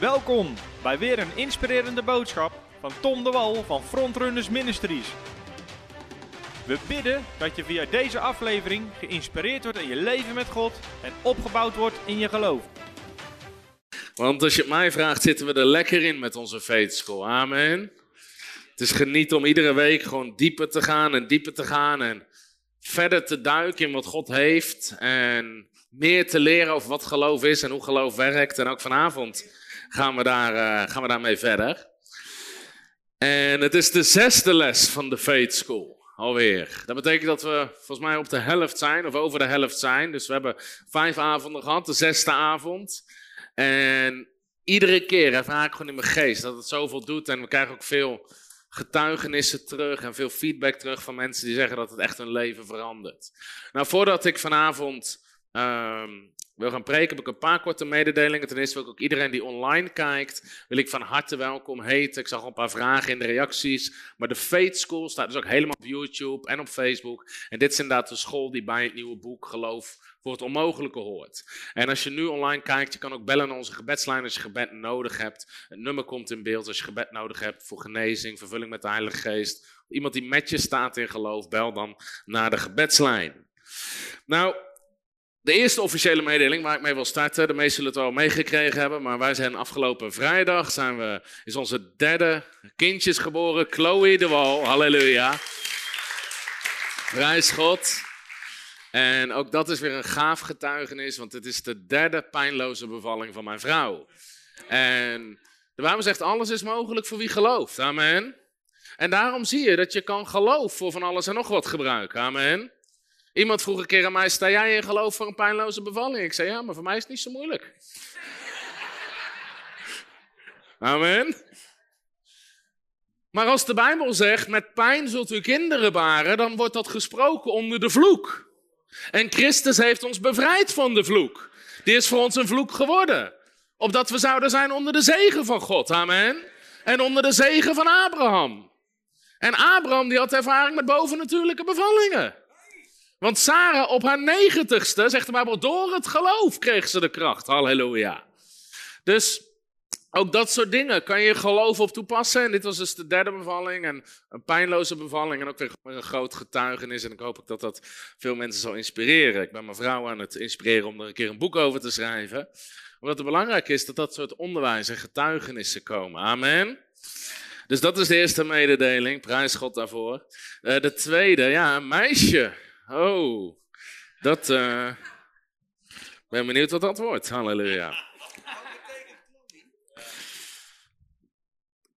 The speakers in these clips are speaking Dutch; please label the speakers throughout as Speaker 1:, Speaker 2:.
Speaker 1: Welkom bij weer een inspirerende boodschap van Tom de Wal van Frontrunners Ministries. We bidden dat je via deze aflevering geïnspireerd wordt in je leven met God en opgebouwd wordt in je geloof.
Speaker 2: Want als je het mij vraagt, zitten we er lekker in met onze faith school. Amen. Het is geniet om iedere week gewoon dieper te gaan en dieper te gaan en verder te duiken in wat God heeft en meer te leren over wat geloof is en hoe geloof werkt. En ook vanavond gaan we, daar, uh, gaan we daarmee verder. En het is de zesde les van de Faith School. Alweer. Dat betekent dat we volgens mij op de helft zijn, of over de helft zijn. Dus we hebben vijf avonden gehad, de zesde avond. En iedere keer ervaar ik gewoon in mijn geest dat het zoveel doet. En we krijgen ook veel getuigenissen terug en veel feedback terug van mensen die zeggen dat het echt hun leven verandert. Nou, voordat ik vanavond um, wil gaan preken, heb ik een paar korte mededelingen. Ten eerste wil ik ook iedereen die online kijkt, wil ik van harte welkom heten. Ik zag al een paar vragen in de reacties. Maar de Faith School staat dus ook helemaal op YouTube en op Facebook. En dit is inderdaad de school die bij het nieuwe boek Geloof voor het onmogelijke hoort. En als je nu online kijkt, je kan ook bellen naar onze gebedslijn als je gebed nodig hebt. Het nummer komt in beeld als je gebed nodig hebt voor genezing, vervulling met de Heilige Geest. Iemand die met je staat in geloof, bel dan naar de gebedslijn. Nou, de eerste officiële mededeling waar ik mee wil starten, de meesten zullen het wel meegekregen hebben, maar wij zijn afgelopen vrijdag, zijn we, is onze derde kindjes geboren, Chloe de Wal, halleluja. Prijs God. En ook dat is weer een gaaf getuigenis, want het is de derde pijnloze bevalling van mijn vrouw. En de Bijbel zegt, alles is mogelijk voor wie gelooft, amen. En daarom zie je dat je kan geloof voor van alles en nog wat gebruiken, amen. Iemand vroeg een keer aan mij: Sta jij in geloof voor een pijnloze bevalling? Ik zei: Ja, maar voor mij is het niet zo moeilijk. Amen. Maar als de Bijbel zegt: Met pijn zult u kinderen baren, dan wordt dat gesproken onder de vloek. En Christus heeft ons bevrijd van de vloek. Die is voor ons een vloek geworden. Opdat we zouden zijn onder de zegen van God. Amen. En onder de zegen van Abraham. En Abraham die had ervaring met bovennatuurlijke bevallingen. Want Sarah op haar negentigste, zegt de Bijbel, door het geloof kreeg ze de kracht. Halleluja. Dus ook dat soort dingen kan je geloof op toepassen. En dit was dus de derde bevalling en een pijnloze bevalling en ook weer een groot getuigenis. En ik hoop ook dat dat veel mensen zal inspireren. Ik ben mijn vrouw aan het inspireren om er een keer een boek over te schrijven. Omdat het belangrijk is dat dat soort onderwijs en getuigenissen komen. Amen. Dus dat is de eerste mededeling. Prijs God daarvoor. Uh, de tweede, ja, een meisje. Oh, dat. Uh, ben benieuwd wat dat wordt. Halleluja.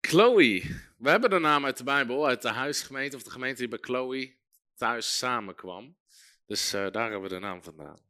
Speaker 2: Chloe. We hebben de naam uit de Bijbel, uit de huisgemeente, of de gemeente die bij Chloe thuis samenkwam. Dus uh, daar hebben we de naam vandaan.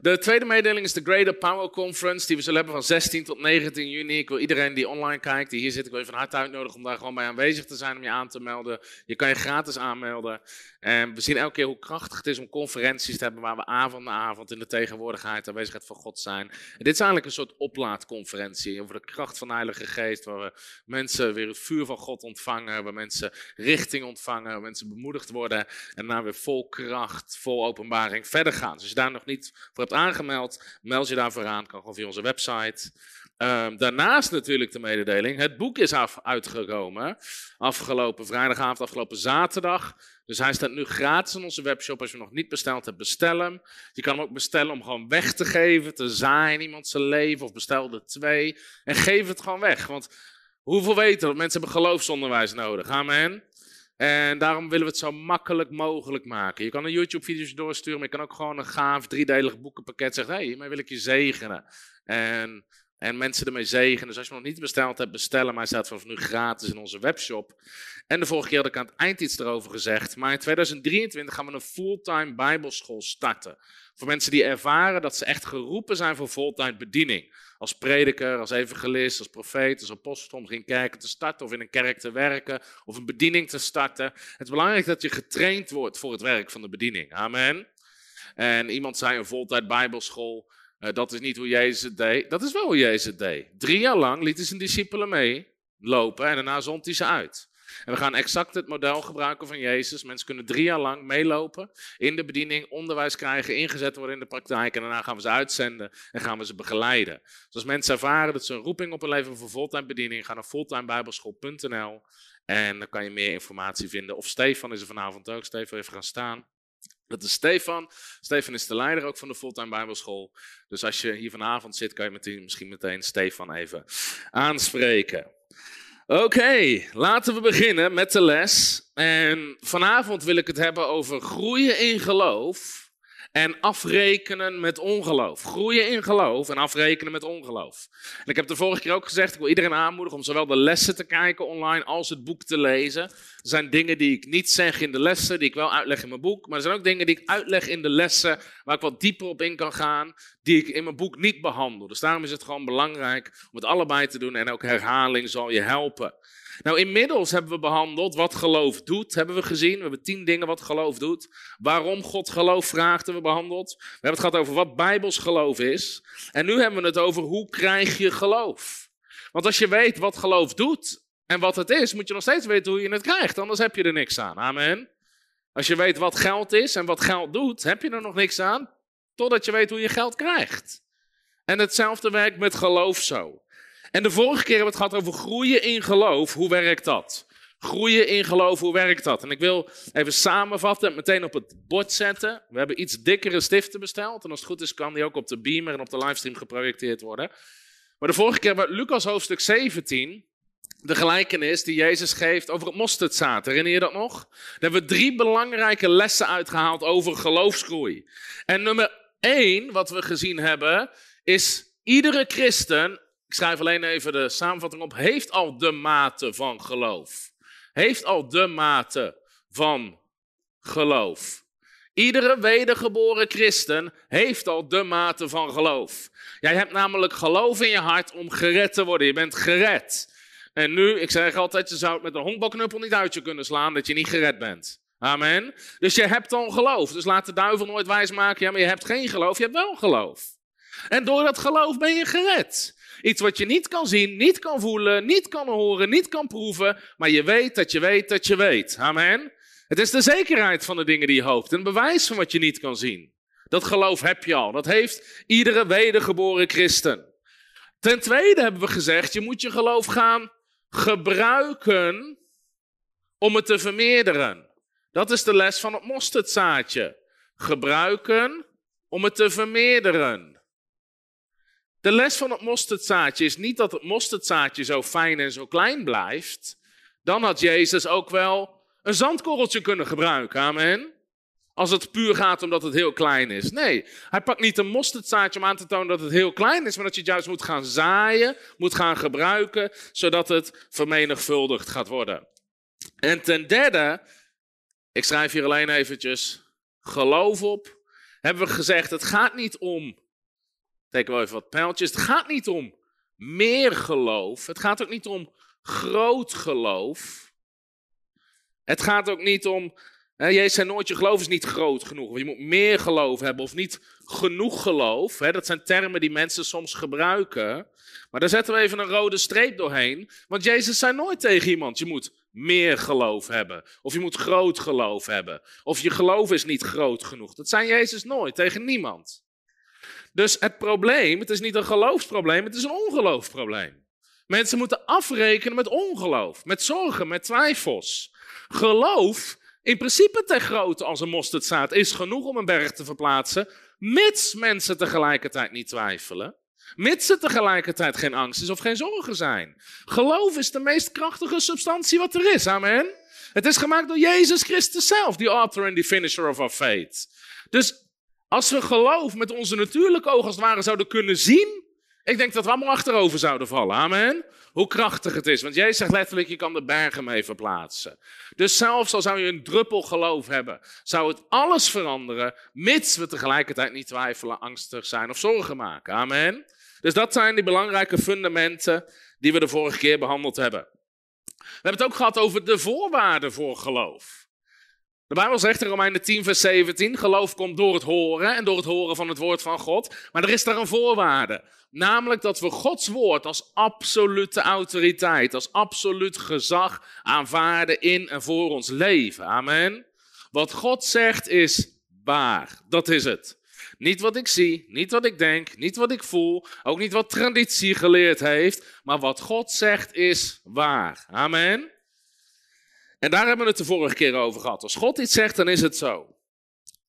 Speaker 2: De tweede mededeling is de Greater Power Conference, die we zullen hebben van 16 tot 19 juni. Ik wil iedereen die online kijkt, die hier zit, ik wil je van harte uitnodigen om daar gewoon bij aanwezig te zijn, om je aan te melden. Je kan je gratis aanmelden. En we zien elke keer hoe krachtig het is om conferenties te hebben waar we avond na avond in de tegenwoordigheid, de aanwezigheid van God zijn. En dit is eigenlijk een soort oplaadconferentie over de kracht van de Heilige Geest, waar we mensen weer het vuur van God ontvangen, waar mensen richting ontvangen, waar mensen bemoedigd worden en dan weer vol kracht, vol openbaring verder gaan. Dus als je daar nog niet voor aangemeld, meld je daarvoor aan, kan gewoon via onze website. Um, daarnaast natuurlijk de mededeling, het boek is af, uitgekomen afgelopen vrijdagavond, afgelopen zaterdag. Dus hij staat nu gratis in onze webshop. Als je nog niet besteld hebt, bestel hem. Je kan hem ook bestellen om gewoon weg te geven, te zaaien iemand zijn leven. Of bestel er twee en geef het gewoon weg. Want hoeveel weten dat mensen hebben geloofsonderwijs nodig? Amen. En daarom willen we het zo makkelijk mogelijk maken. Je kan een YouTube-video's doorsturen, maar je kan ook gewoon een gaaf driedelig boekenpakket zeggen: hé, hey, hiermee wil ik je zegenen. En en mensen ermee zegen. Dus als je nog niet besteld hebt, bestellen. Maar hij staat vanaf nu gratis in onze webshop. En de vorige keer had ik aan het eind iets erover gezegd. Maar in 2023 gaan we een fulltime bijbelschool starten. Voor mensen die ervaren dat ze echt geroepen zijn voor fulltime bediening. Als prediker, als evangelist, als profeet, als apostel. Om in kerken te starten of in een kerk te werken. Of een bediening te starten. Het is belangrijk dat je getraind wordt voor het werk van de bediening. Amen. En iemand zei een voltijd bijbelschool. Uh, dat is niet hoe Jezus het deed. Dat is wel hoe Jezus het deed. Drie jaar lang lieten zijn discipelen mee lopen en daarna zond hij ze uit. En we gaan exact het model gebruiken van Jezus. Mensen kunnen drie jaar lang meelopen in de bediening, onderwijs krijgen, ingezet worden in de praktijk. En daarna gaan we ze uitzenden en gaan we ze begeleiden. Dus als mensen ervaren dat ze een roeping op hun leven voor fulltime bediening, ga naar fulltimebijbelschool.nl en dan kan je meer informatie vinden. Of Stefan is er vanavond ook. Stefan even gaan staan. Dat is Stefan. Stefan is de leider ook van de Fulltime Bijbelschool. Dus als je hier vanavond zit, kan je misschien meteen Stefan even aanspreken. Oké, laten we beginnen met de les. En vanavond wil ik het hebben over groeien in geloof en afrekenen met ongeloof. Groeien in geloof en afrekenen met ongeloof. En ik heb de vorige keer ook gezegd, ik wil iedereen aanmoedigen om zowel de lessen te kijken online als het boek te lezen. Er zijn dingen die ik niet zeg in de lessen, die ik wel uitleg in mijn boek. Maar er zijn ook dingen die ik uitleg in de lessen, waar ik wat dieper op in kan gaan, die ik in mijn boek niet behandel. Dus daarom is het gewoon belangrijk om het allebei te doen en ook herhaling zal je helpen. Nou, inmiddels hebben we behandeld wat geloof doet, hebben we gezien. We hebben tien dingen wat geloof doet. Waarom God geloof vraagt, hebben we behandeld. We hebben het gehad over wat Bijbels geloof is. En nu hebben we het over hoe krijg je geloof. Want als je weet wat geloof doet en wat het is, moet je nog steeds weten hoe je het krijgt. Anders heb je er niks aan. Amen. Als je weet wat geld is en wat geld doet, heb je er nog niks aan. Totdat je weet hoe je geld krijgt. En hetzelfde werkt met geloof zo. En de vorige keer hebben we het gehad over groeien in geloof. Hoe werkt dat? Groeien in geloof, hoe werkt dat? En ik wil even samenvatten en meteen op het bord zetten. We hebben iets dikkere stiften besteld. En als het goed is, kan die ook op de beamer en op de livestream geprojecteerd worden. Maar de vorige keer bij Lucas hoofdstuk 17, de gelijkenis die Jezus geeft over het mosterdzaad. Herinner je dat nog? Daar hebben we drie belangrijke lessen uitgehaald over geloofsgroei. En nummer één, wat we gezien hebben, is iedere christen ik schrijf alleen even de samenvatting op, heeft al de mate van geloof. Heeft al de mate van geloof. Iedere wedergeboren christen heeft al de mate van geloof. Jij hebt namelijk geloof in je hart om gered te worden. Je bent gered. En nu, ik zeg altijd, je zou het met een honkbalknuppel niet uit je kunnen slaan dat je niet gered bent. Amen. Dus je hebt al geloof. Dus laat de duivel nooit wijsmaken, ja, maar je hebt geen geloof, je hebt wel geloof. En door dat geloof ben je gered. Iets wat je niet kan zien, niet kan voelen, niet kan horen, niet kan proeven, maar je weet dat je weet dat je weet. Amen. Het is de zekerheid van de dingen die je hoopt, een bewijs van wat je niet kan zien. Dat geloof heb je al. Dat heeft iedere wedergeboren christen. Ten tweede hebben we gezegd, je moet je geloof gaan gebruiken om het te vermeerderen. Dat is de les van het mosterdzaadje. Gebruiken om het te vermeerderen. De les van het mosterdzaadje is niet dat het mosterdzaadje zo fijn en zo klein blijft. Dan had Jezus ook wel een zandkorreltje kunnen gebruiken. Amen. Als het puur gaat omdat het heel klein is. Nee, hij pakt niet een mosterdzaadje om aan te tonen dat het heel klein is, maar dat je het juist moet gaan zaaien, moet gaan gebruiken, zodat het vermenigvuldigd gaat worden. En ten derde, ik schrijf hier alleen eventjes geloof op, hebben we gezegd, het gaat niet om Teken wel even wat pijltjes. Het gaat niet om meer geloof. Het gaat ook niet om groot geloof. Het gaat ook niet om. Hè, Jezus zei nooit: je geloof is niet groot genoeg. je moet meer geloof hebben of niet genoeg geloof. Hè, dat zijn termen die mensen soms gebruiken. Maar daar zetten we even een rode streep doorheen. Want Jezus zei nooit tegen iemand: je moet meer geloof hebben. Of je moet groot geloof hebben. Of je geloof is niet groot genoeg. Dat zei Jezus nooit tegen niemand. Dus het probleem, het is niet een geloofsprobleem, het is een ongeloofsprobleem. Mensen moeten afrekenen met ongeloof, met zorgen, met twijfels. Geloof, in principe ter grootte als een mosterdzaad, is genoeg om een berg te verplaatsen, mits mensen tegelijkertijd niet twijfelen. Mits er tegelijkertijd geen angst is of geen zorgen zijn. Geloof is de meest krachtige substantie wat er is. Amen. Het is gemaakt door Jezus Christus zelf, die author en die finisher of our faith. Dus als we geloof met onze natuurlijke ogen als het ware zouden kunnen zien, ik denk dat we allemaal achterover zouden vallen. Amen. Hoe krachtig het is. Want Jezus zegt letterlijk, je kan de bergen mee verplaatsen. Dus zelfs al zou je een druppel geloof hebben, zou het alles veranderen, mits we tegelijkertijd niet twijfelen, angstig zijn of zorgen maken. Amen. Dus dat zijn die belangrijke fundamenten die we de vorige keer behandeld hebben. We hebben het ook gehad over de voorwaarden voor geloof. De Bijbel zegt in Romeinen 10, vers 17: geloof komt door het horen en door het horen van het woord van God. Maar er is daar een voorwaarde. Namelijk dat we Gods woord als absolute autoriteit, als absoluut gezag aanvaarden in en voor ons leven. Amen. Wat God zegt is waar. Dat is het. Niet wat ik zie, niet wat ik denk, niet wat ik voel, ook niet wat traditie geleerd heeft, maar wat God zegt is waar. Amen. En daar hebben we het de vorige keer over gehad. Als God iets zegt, dan is het zo.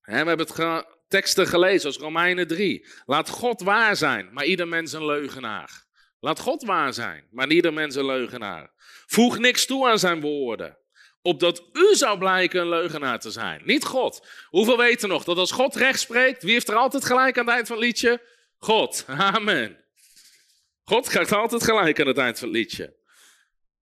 Speaker 2: we hebben het teksten gelezen, als Romeinen 3. Laat God waar zijn, maar ieder mens een leugenaar. Laat God waar zijn, maar ieder mens een leugenaar. Voeg niks toe aan zijn woorden, opdat u zou blijken een leugenaar te zijn. Niet God. Hoeveel weten nog dat als God recht spreekt, wie heeft er altijd gelijk aan het eind van het liedje? God. Amen. God krijgt altijd gelijk aan het eind van het liedje.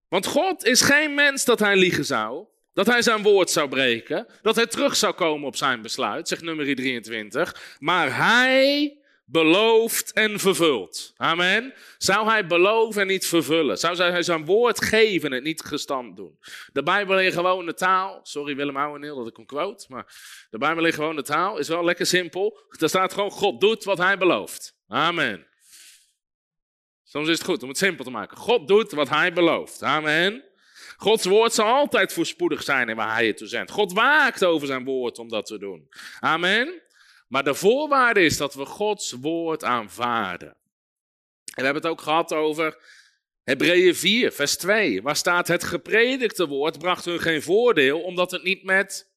Speaker 2: Want God is geen mens dat hij liegen zou, dat hij zijn woord zou breken, dat hij terug zou komen op zijn besluit, zegt nummer 23. Maar hij belooft en vervult. Amen. Zou hij beloven en niet vervullen? Zou hij zijn woord geven en niet gestand doen? De Bijbel in gewone taal, sorry Willem Ouweneel dat ik hem quote, maar de Bijbel in gewone taal is wel lekker simpel. Er staat gewoon, God doet wat hij belooft. Amen. Soms is het goed om het simpel te maken. God doet wat hij belooft. Amen. Gods woord zal altijd voorspoedig zijn in waar hij het toe zendt. God waakt over zijn woord om dat te doen. Amen. Maar de voorwaarde is dat we Gods woord aanvaarden. En we hebben het ook gehad over Hebreeën 4, vers 2. Waar staat het gepredikte woord bracht hun geen voordeel omdat het niet met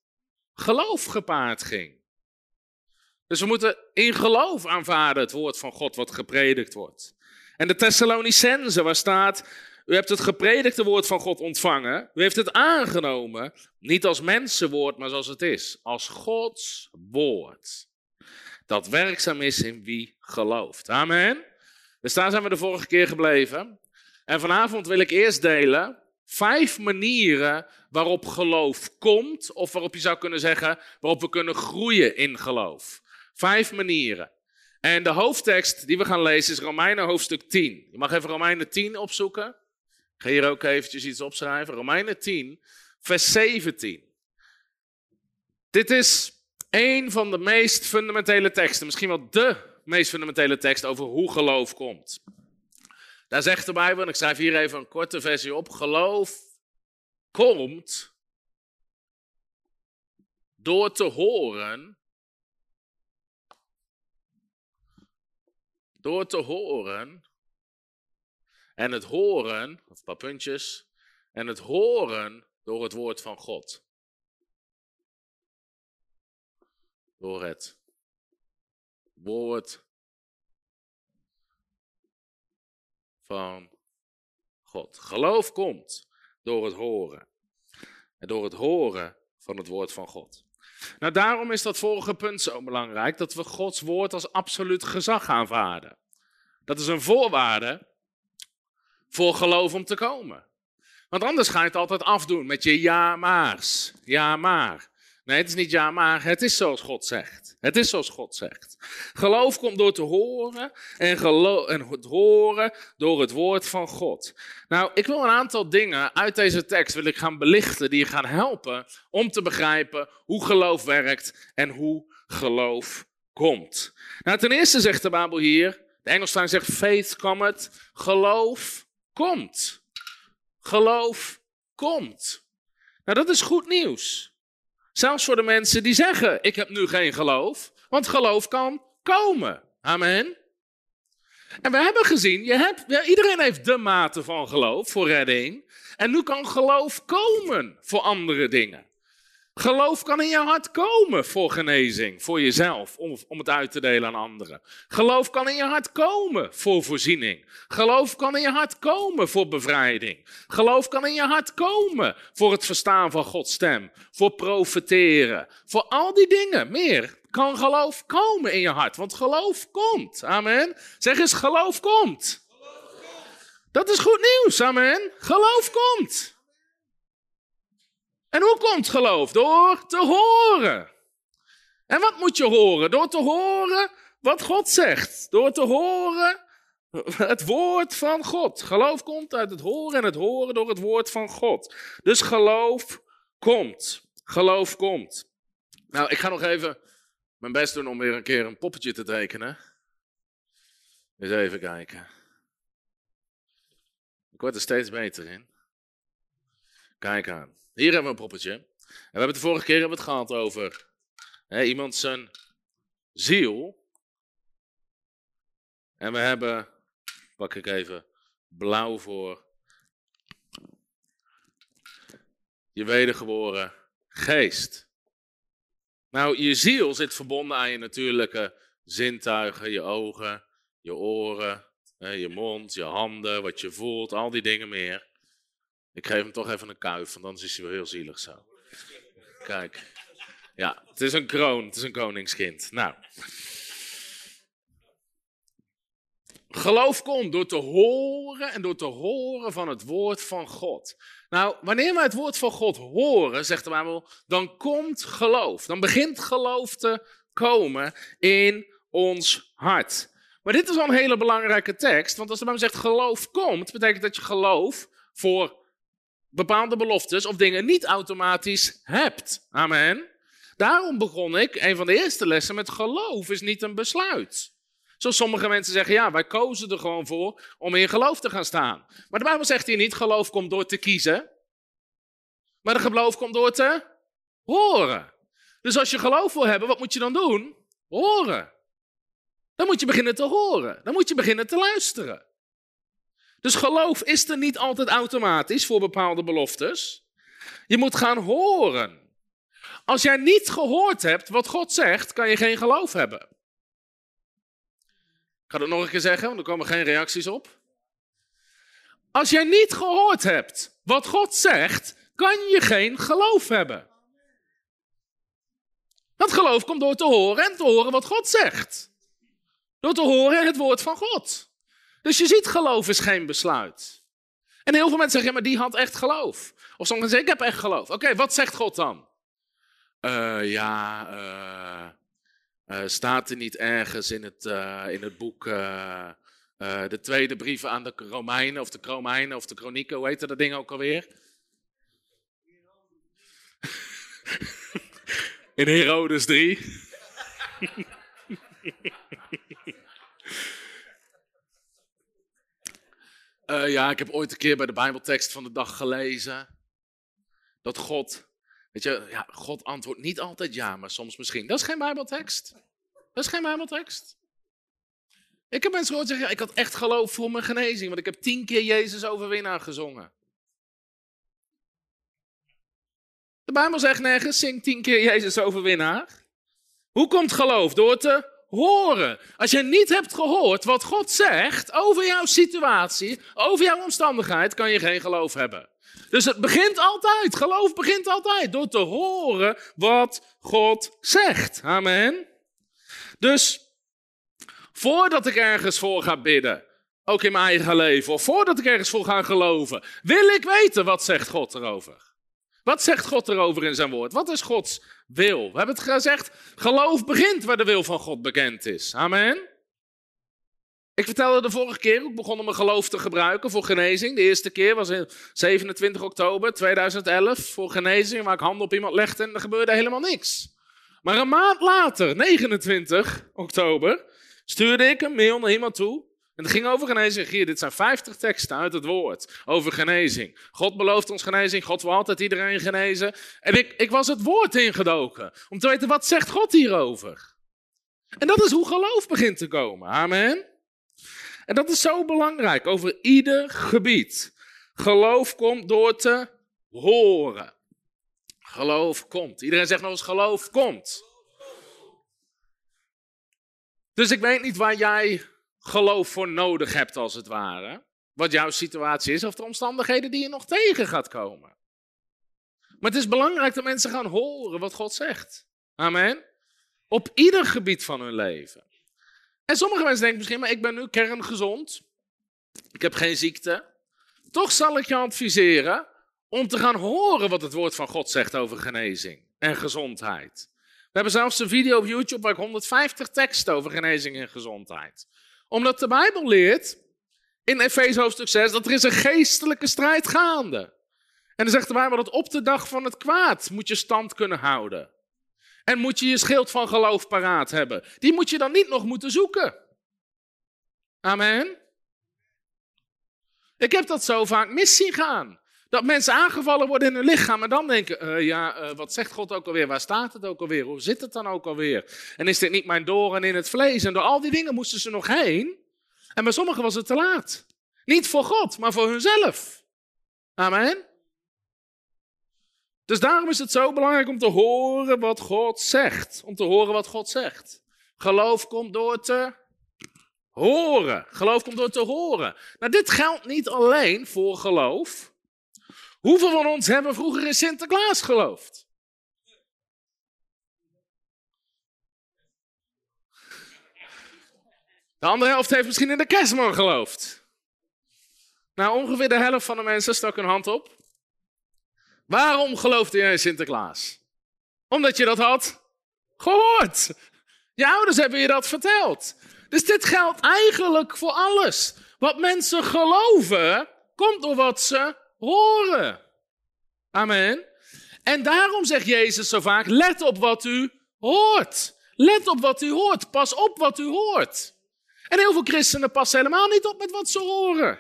Speaker 2: geloof gepaard ging. Dus we moeten in geloof aanvaarden het woord van God wat gepredikt wordt. En de Thessalonicense, waar staat, u hebt het gepredikte woord van God ontvangen, u heeft het aangenomen, niet als mensenwoord, maar zoals het is, als Gods woord. Dat werkzaam is in wie gelooft. Amen. Dus daar zijn we de vorige keer gebleven. En vanavond wil ik eerst delen vijf manieren waarop geloof komt, of waarop je zou kunnen zeggen, waarop we kunnen groeien in geloof. Vijf manieren. En de hoofdtekst die we gaan lezen is Romeinen hoofdstuk 10. Je mag even Romeinen 10 opzoeken. Ik ga hier ook eventjes iets opschrijven. Romeinen 10, vers 17. Dit is een van de meest fundamentele teksten, misschien wel de meest fundamentele tekst over hoe geloof komt. Daar zegt de Bijbel, en ik schrijf hier even een korte versie op: geloof komt door te horen Door te horen. En het horen, of een paar puntjes. En het horen door het woord van God. Door het woord van God. Geloof komt door het horen. En door het horen van het woord van God. Nou, daarom is dat vorige punt zo belangrijk, dat we Gods woord als absoluut gezag aanvaarden. Dat is een voorwaarde voor geloof om te komen. Want anders ga je het altijd afdoen met je ja maars. Ja maar. Nee, het is niet ja maar, het is zoals God zegt. Het is zoals God zegt. Geloof komt door te horen en, en het horen door het woord van God. Nou, ik wil een aantal dingen uit deze tekst wil ik gaan belichten die je gaan helpen om te begrijpen hoe geloof werkt en hoe geloof komt. Nou, ten eerste zegt de Bijbel hier, de Engelstein zegt faith cometh, geloof komt. Geloof komt. Nou, dat is goed nieuws. Zelfs voor de mensen die zeggen: Ik heb nu geen geloof. Want geloof kan komen. Amen. En we hebben gezien: je hebt, iedereen heeft de mate van geloof voor redding. En nu kan geloof komen voor andere dingen. Geloof kan in je hart komen voor genezing, voor jezelf, om, om het uit te delen aan anderen. Geloof kan in je hart komen voor voorziening. Geloof kan in je hart komen voor bevrijding. Geloof kan in je hart komen voor het verstaan van Gods stem, voor profeteren, voor al die dingen, meer. Kan geloof komen in je hart, want geloof komt. Amen. Zeg eens. Geloof komt. Dat is goed nieuws, amen. Geloof komt. En hoe komt geloof? Door te horen. En wat moet je horen? Door te horen wat God zegt. Door te horen het woord van God. Geloof komt uit het horen en het horen door het woord van God. Dus geloof komt. geloof komt. Nou, ik ga nog even mijn best doen om weer een keer een poppetje te tekenen. Eens even kijken. Ik word er steeds beter in. Kijk aan. Hier hebben we een poppetje. En we hebben het de vorige keer hebben we het gehad over hè, iemand zijn ziel. En we hebben, pak ik even blauw voor, je wedergeboren geest. Nou, je ziel zit verbonden aan je natuurlijke zintuigen, je ogen, je oren, je mond, je handen, wat je voelt, al die dingen meer. Ik geef hem toch even een kuif, want anders is hij wel heel zielig zo. Kijk. Ja, het is een kroon, het is een koningskind. Nou. Geloof komt door te horen en door te horen van het woord van God. Nou, wanneer wij het woord van God horen, zegt de Bijbel, dan komt geloof. Dan begint geloof te komen in ons hart. Maar dit is wel een hele belangrijke tekst, want als de Bijbel zegt geloof komt, betekent dat je geloof voor bepaalde beloftes of dingen niet automatisch hebt. Amen. Daarom begon ik, een van de eerste lessen, met geloof is niet een besluit. Zoals sommige mensen zeggen, ja, wij kozen er gewoon voor om in geloof te gaan staan. Maar de Bijbel zegt hier niet, geloof komt door te kiezen. Maar de geloof komt door te horen. Dus als je geloof wil hebben, wat moet je dan doen? Horen. Dan moet je beginnen te horen. Dan moet je beginnen te luisteren. Dus geloof is er niet altijd automatisch voor bepaalde beloftes. Je moet gaan horen. Als jij niet gehoord hebt wat God zegt, kan je geen geloof hebben. Ik ga het nog een keer zeggen, want er komen geen reacties op. Als jij niet gehoord hebt wat God zegt, kan je geen geloof hebben. Dat geloof komt door te horen en te horen wat God zegt. Door te horen het woord van God. Dus je ziet, geloof is geen besluit. En heel veel mensen zeggen, ja, maar die had echt geloof. Of sommigen zeggen, ik heb echt geloof. Oké, wat zegt God dan? Uh, ja, uh, uh, staat er niet ergens in het, in het boek de tweede brieven aan de Romeinen, of de Romeinen, of de Chronieken, hoe heet dat ding ook alweer? in Herodes 3. Uh, ja, ik heb ooit een keer bij de Bijbeltekst van de dag gelezen. Dat God, weet je, ja, God antwoordt niet altijd ja, maar soms misschien. Dat is geen Bijbeltekst. Dat is geen Bijbeltekst. Ik heb mensen gehoord zeggen, ik had echt geloof voor mijn genezing, want ik heb tien keer Jezus overwinnaar gezongen. De Bijbel zegt nergens, zing tien keer Jezus overwinnaar. Hoe komt geloof? Door te horen. Als je niet hebt gehoord wat God zegt over jouw situatie, over jouw omstandigheid, kan je geen geloof hebben. Dus het begint altijd, geloof begint altijd door te horen wat God zegt. Amen. Dus voordat ik ergens voor ga bidden, ook in mijn eigen leven, of voordat ik ergens voor ga geloven, wil ik weten wat zegt God erover. Wat zegt God erover in zijn woord? Wat is Gods wil? We hebben het gezegd, geloof begint waar de wil van God bekend is. Amen. Ik vertelde de vorige keer, ik begon om mijn geloof te gebruiken voor genezing. De eerste keer was in 27 oktober 2011 voor genezing, waar ik handen op iemand legde en er gebeurde helemaal niks. Maar een maand later, 29 oktober, stuurde ik een mail naar iemand toe en het ging over genezing. Hier, dit zijn 50 teksten uit het woord over genezing. God belooft ons genezing. God wil altijd iedereen genezen. En ik, ik was het woord ingedoken. Om te weten, wat zegt God hierover? En dat is hoe geloof begint te komen. Amen. En dat is zo belangrijk over ieder gebied. Geloof komt door te horen. Geloof komt. Iedereen zegt nog eens geloof komt. Dus ik weet niet waar jij geloof voor nodig hebt, als het ware. Wat jouw situatie is of de omstandigheden die je nog tegen gaat komen. Maar het is belangrijk dat mensen gaan horen wat God zegt. Amen. Op ieder gebied van hun leven. En sommige mensen denken misschien, maar ik ben nu kerngezond. Ik heb geen ziekte. Toch zal ik je adviseren om te gaan horen wat het woord van God zegt over genezing en gezondheid. We hebben zelfs een video op YouTube waar ik 150 teksten over genezing en gezondheid omdat de Bijbel leert in Efeze hoofdstuk 6 dat er is een geestelijke strijd gaande. En dan zegt de Bijbel dat op de dag van het kwaad moet je stand kunnen houden. En moet je je schild van geloof paraat hebben. Die moet je dan niet nog moeten zoeken. Amen. Ik heb dat zo vaak mis zien gaan. Dat mensen aangevallen worden in hun lichaam en dan denken, uh, ja, uh, wat zegt God ook alweer? Waar staat het ook alweer? Hoe zit het dan ook alweer? En is dit niet mijn doorn in het vlees? En door al die dingen moesten ze nog heen. En bij sommigen was het te laat. Niet voor God, maar voor hunzelf. Amen. Dus daarom is het zo belangrijk om te horen wat God zegt. Om te horen wat God zegt. Geloof komt door te horen. Geloof komt door te horen. Nou, dit geldt niet alleen voor geloof. Hoeveel van ons hebben vroeger in Sinterklaas geloofd? De andere helft heeft misschien in de kerstman geloofd. Nou, ongeveer de helft van de mensen stak hun hand op. Waarom geloofde jij in Sinterklaas? Omdat je dat had gehoord. Je ouders hebben je dat verteld. Dus dit geldt eigenlijk voor alles. Wat mensen geloven, komt door wat ze horen. Amen. En daarom zegt Jezus zo vaak: let op wat u hoort. Let op wat u hoort. Pas op wat u hoort. En heel veel christenen passen helemaal niet op met wat ze horen.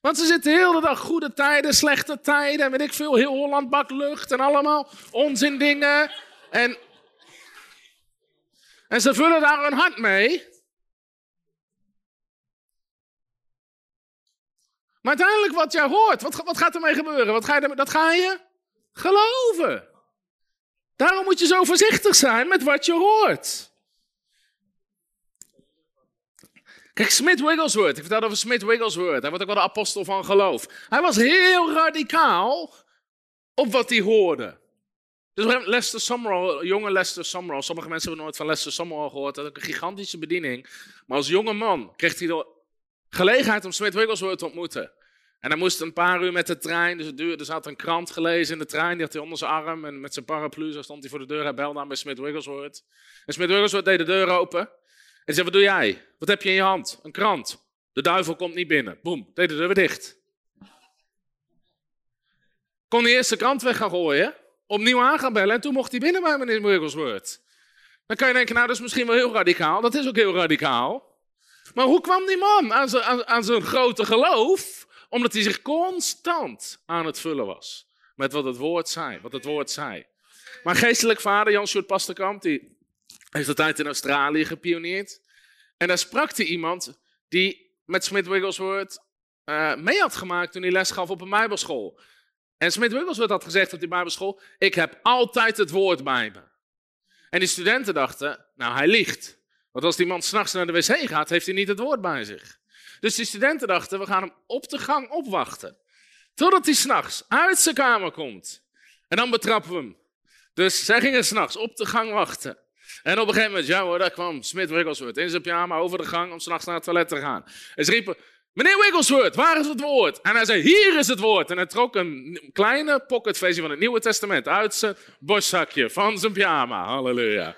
Speaker 2: Want ze zitten heel de dag goede tijden, slechte tijden, en weet ik veel, heel Holland bak lucht en allemaal onzin dingen. En, en ze vullen daar hun hart mee. Maar uiteindelijk wat jij hoort, wat, wat gaat ermee gebeuren? Wat ga je, dat ga je geloven. Daarom moet je zo voorzichtig zijn met wat je hoort. Kijk, Smith Wigglesworth, ik vertel over Smith Wigglesworth. Hij wordt ook wel de apostel van geloof. Hij was heel radicaal op wat hij hoorde. Dus Lester Summerall, jonge Lester Summerall. Sommige mensen hebben nooit van Lester Summerall gehoord. Dat had ook een gigantische bediening. Maar als jonge man kreeg hij gelegenheid om Smith Wigglesworth te ontmoeten. En hij moest een paar uur met de trein. Dus het duurde, er zat een krant gelezen in de trein. Die had hij onder zijn arm. En met zijn paraplu zo stond hij voor de deur. Hij belde aan bij Smith Wigglesworth. En Smith Wigglesworth deed de deur open. En zei, wat doe jij? Wat heb je in je hand? Een krant. De duivel komt niet binnen. Boem, deed de deur weer dicht. Kon hij eerst de krant weg gaan gooien, opnieuw aan gaan bellen en toen mocht hij binnen bij meneer Wigglesworth. Dan kan je denken, nou dat is misschien wel heel radicaal. Dat is ook heel radicaal. Maar hoe kwam die man aan zijn, aan, grote geloof? Omdat hij zich constant aan het vullen was met wat het woord zei. Wat het woord zei. Maar geestelijk vader Jan Sjoerd Pasterkamp, die heeft een tijd in Australië gepioneerd. En daar sprak hij iemand die met Smith Wigglesworth uh, mee had gemaakt toen hij les gaf op een bijbelschool. En Smith Wigglesworth had gezegd op die bijbelschool, ik heb altijd het woord bij me. En die studenten dachten, nou hij liegt. Want als die man s'nachts naar de wc gaat, heeft hij niet het woord bij zich. Dus die studenten dachten, we gaan hem op de gang opwachten. Totdat hij s'nachts uit zijn kamer komt. En dan betrappen we hem. Dus zij gingen s'nachts op de gang wachten. En op een gegeven moment, ja hoor, daar kwam Smith Wigglesworth in zijn pyjama over de gang om s'nachts naar het toilet te gaan. En ze riepen, meneer Wigglesworth, waar is het woord? En hij zei, hier is het woord. En hij trok een kleine pocketversie van het Nieuwe Testament uit zijn borstzakje van zijn pyjama. Halleluja.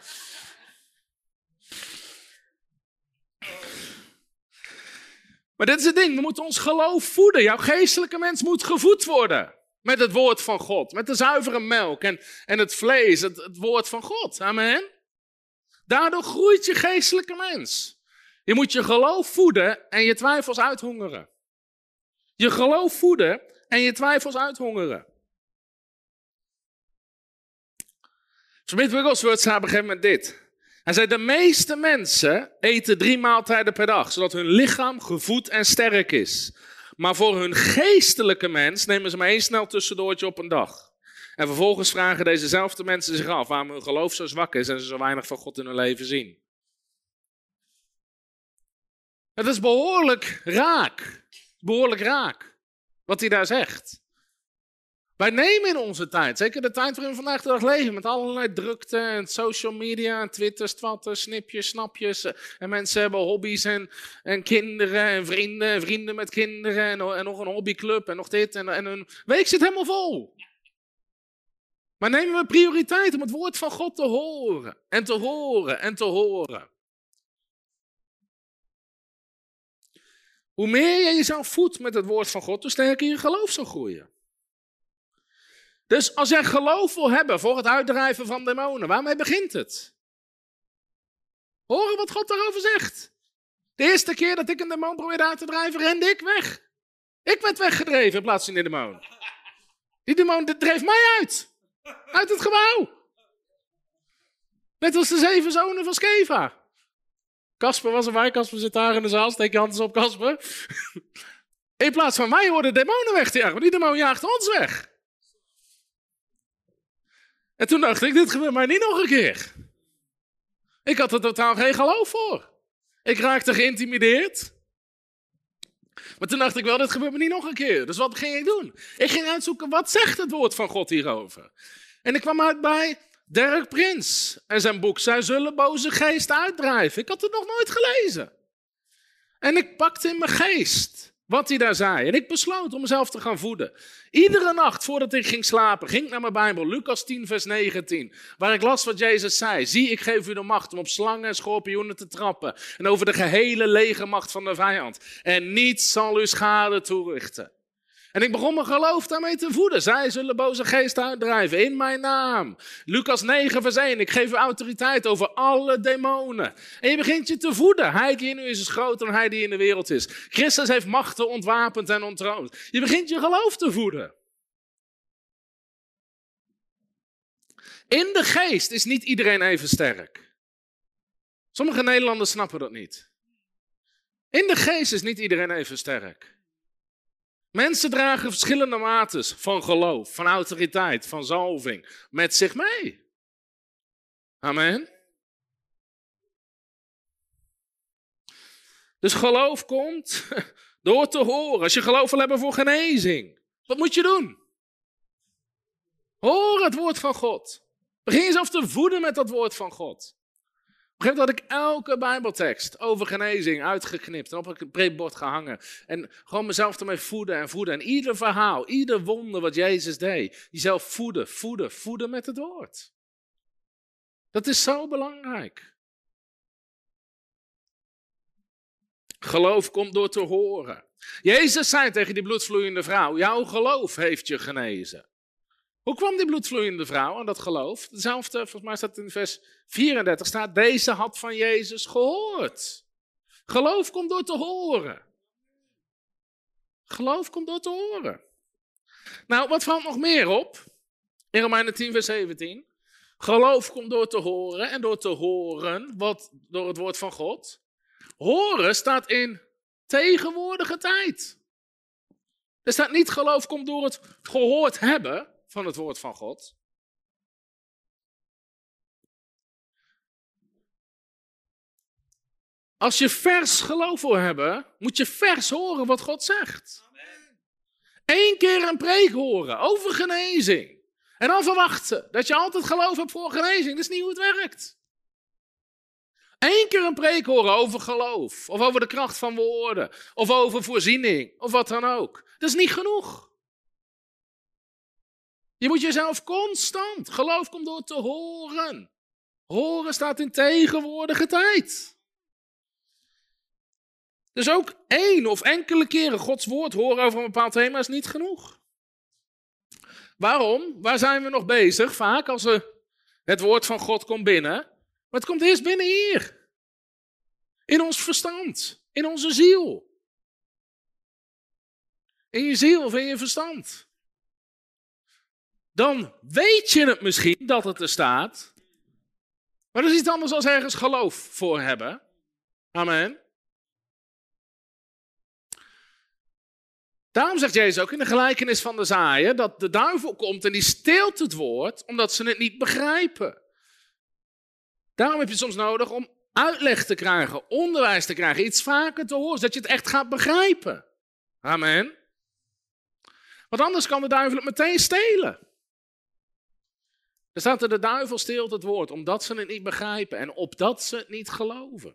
Speaker 2: Maar dit is het ding, we moeten ons geloof voeden. Jouw geestelijke mens moet gevoed worden. Met het woord van God, met de zuivere melk en, en het vlees, het, het woord van God. Amen. Daardoor groeit je geestelijke mens. Je moet je geloof voeden en je twijfels uithongeren. Je geloof voeden en je twijfels uithongeren. Smith Wigglesworth zei op een gegeven moment dit. Hij zei, de meeste mensen eten drie maaltijden per dag, zodat hun lichaam gevoed en sterk is. Maar voor hun geestelijke mens nemen ze maar één snel tussendoortje op een dag. En vervolgens vragen dezezelfde mensen zich af waarom hun geloof zo zwak is en ze zo weinig van God in hun leven zien. Het is behoorlijk raak. Behoorlijk raak. Wat hij daar zegt. Wij nemen in onze tijd, zeker de tijd waarin we vandaag de dag leven, met allerlei drukte en social media, twitters, twatters, snipjes, snapjes. En mensen hebben hobby's en, en kinderen en vrienden, en vrienden met kinderen en, en nog een hobbyclub en nog dit. En, en hun week zit helemaal vol. Maar nemen we prioriteit om het woord van God te horen en te horen en te horen. Hoe meer je jezelf voedt met het woord van God, hoe sterker je geloof zal groeien. Dus als jij geloof wil hebben voor het uitdrijven van demonen, waarmee begint het? Horen wat God daarover zegt. De eerste keer dat ik een demon probeerde uit te drijven, rende ik weg. Ik werd weggedreven in plaats van de demon. Die demon dreef mij uit. Uit het gebouw. Net als de zeven zonen van Skeva. Kasper was erbij, Kasper zit daar in de zaal, steek je handen op Kasper. In plaats van mij worden demonen weg te jagen, maar die demon jaagt ons weg. En toen dacht ik, dit gebeurt mij niet nog een keer. Ik had er totaal geen geloof voor. Ik raakte geïntimideerd. Maar toen dacht ik wel, dit gebeurt me niet nog een keer. Dus wat ging ik doen? Ik ging uitzoeken, wat zegt het woord van God hierover? En ik kwam uit bij Dirk Prins en zijn boek Zij zullen boze geesten uitdrijven. Ik had het nog nooit gelezen. En ik pakte in mijn geest wat hij daar zei. En ik besloot om mezelf te gaan voeden. Iedere nacht voordat ik ging slapen, ging ik naar mijn Bijbel, Lucas 10, vers 19, waar ik las wat Jezus zei. Zie, ik geef u de macht om op slangen en schorpioenen te trappen en over de gehele legermacht van de vijand. En niets zal u schade toerichten. En ik begon mijn geloof daarmee te voeden. Zij zullen boze geesten uitdrijven in mijn naam. Lucas 9, vers 1. Ik geef u autoriteit over alle demonen. En je begint je te voeden. Hij die in u is, is groter dan hij die in de wereld is. Christus heeft machten ontwapend en ontroond. Je begint je geloof te voeden. In de geest is niet iedereen even sterk. Sommige Nederlanders snappen dat niet. In de geest is niet iedereen even sterk. Mensen dragen verschillende mates van geloof, van autoriteit, van zalving met zich mee. Amen. Dus geloof komt door te horen. Als je geloof wil hebben voor genezing, wat moet je doen? Hoor het woord van God. Begin jezelf te voeden met dat woord van God. Op een gegeven moment had ik elke Bijbeltekst over genezing uitgeknipt en op een preekbord gehangen. En gewoon mezelf ermee voeden en voeden. En ieder verhaal, ieder wonder wat Jezus deed, jezelf voeden, voeden, voeden met het woord. Dat is zo belangrijk. Geloof komt door te horen. Jezus zei tegen die bloedvloeiende vrouw: Jouw geloof heeft je genezen. Hoe kwam die bloedvloeiende vrouw aan dat geloof? Hetzelfde, volgens mij staat in vers 34, staat, deze had van Jezus gehoord. Geloof komt door te horen. Geloof komt door te horen. Nou, wat valt nog meer op? In Romeinen 10, vers 17. Geloof komt door te horen en door te horen, wat door het woord van God. Horen staat in tegenwoordige tijd. Er staat niet geloof komt door het gehoord hebben, van het woord van God. Als je vers geloof wil hebben, moet je vers horen wat God zegt. Eén keer een preek horen over genezing. En dan verwachten dat je altijd geloof hebt voor genezing. Dat is niet hoe het werkt. Eén keer een preek horen over geloof. Of over de kracht van woorden. Of over voorziening. Of wat dan ook. Dat is niet genoeg. Je moet jezelf constant. Geloof komt door te horen. Horen staat in tegenwoordige tijd. Dus ook één of enkele keren Gods woord horen over een bepaald thema is niet genoeg. Waarom? Waar zijn we nog bezig? Vaak als we het woord van God komt binnen. Maar het komt eerst binnen hier. In ons verstand. In onze ziel. In je ziel of in je verstand dan weet je het misschien dat het er staat. Maar dat is iets anders dan ergens geloof voor hebben. Amen. Daarom zegt Jezus ook in de gelijkenis van de zaaien dat de duivel komt en die steelt het woord omdat ze het niet begrijpen. Daarom heb je soms nodig om uitleg te krijgen, onderwijs te krijgen, iets vaker te horen, zodat je het echt gaat begrijpen. Amen. Want anders kan de duivel het meteen stelen. Er staat er, de duivel steelt het woord, omdat ze het niet begrijpen en opdat ze het niet geloven.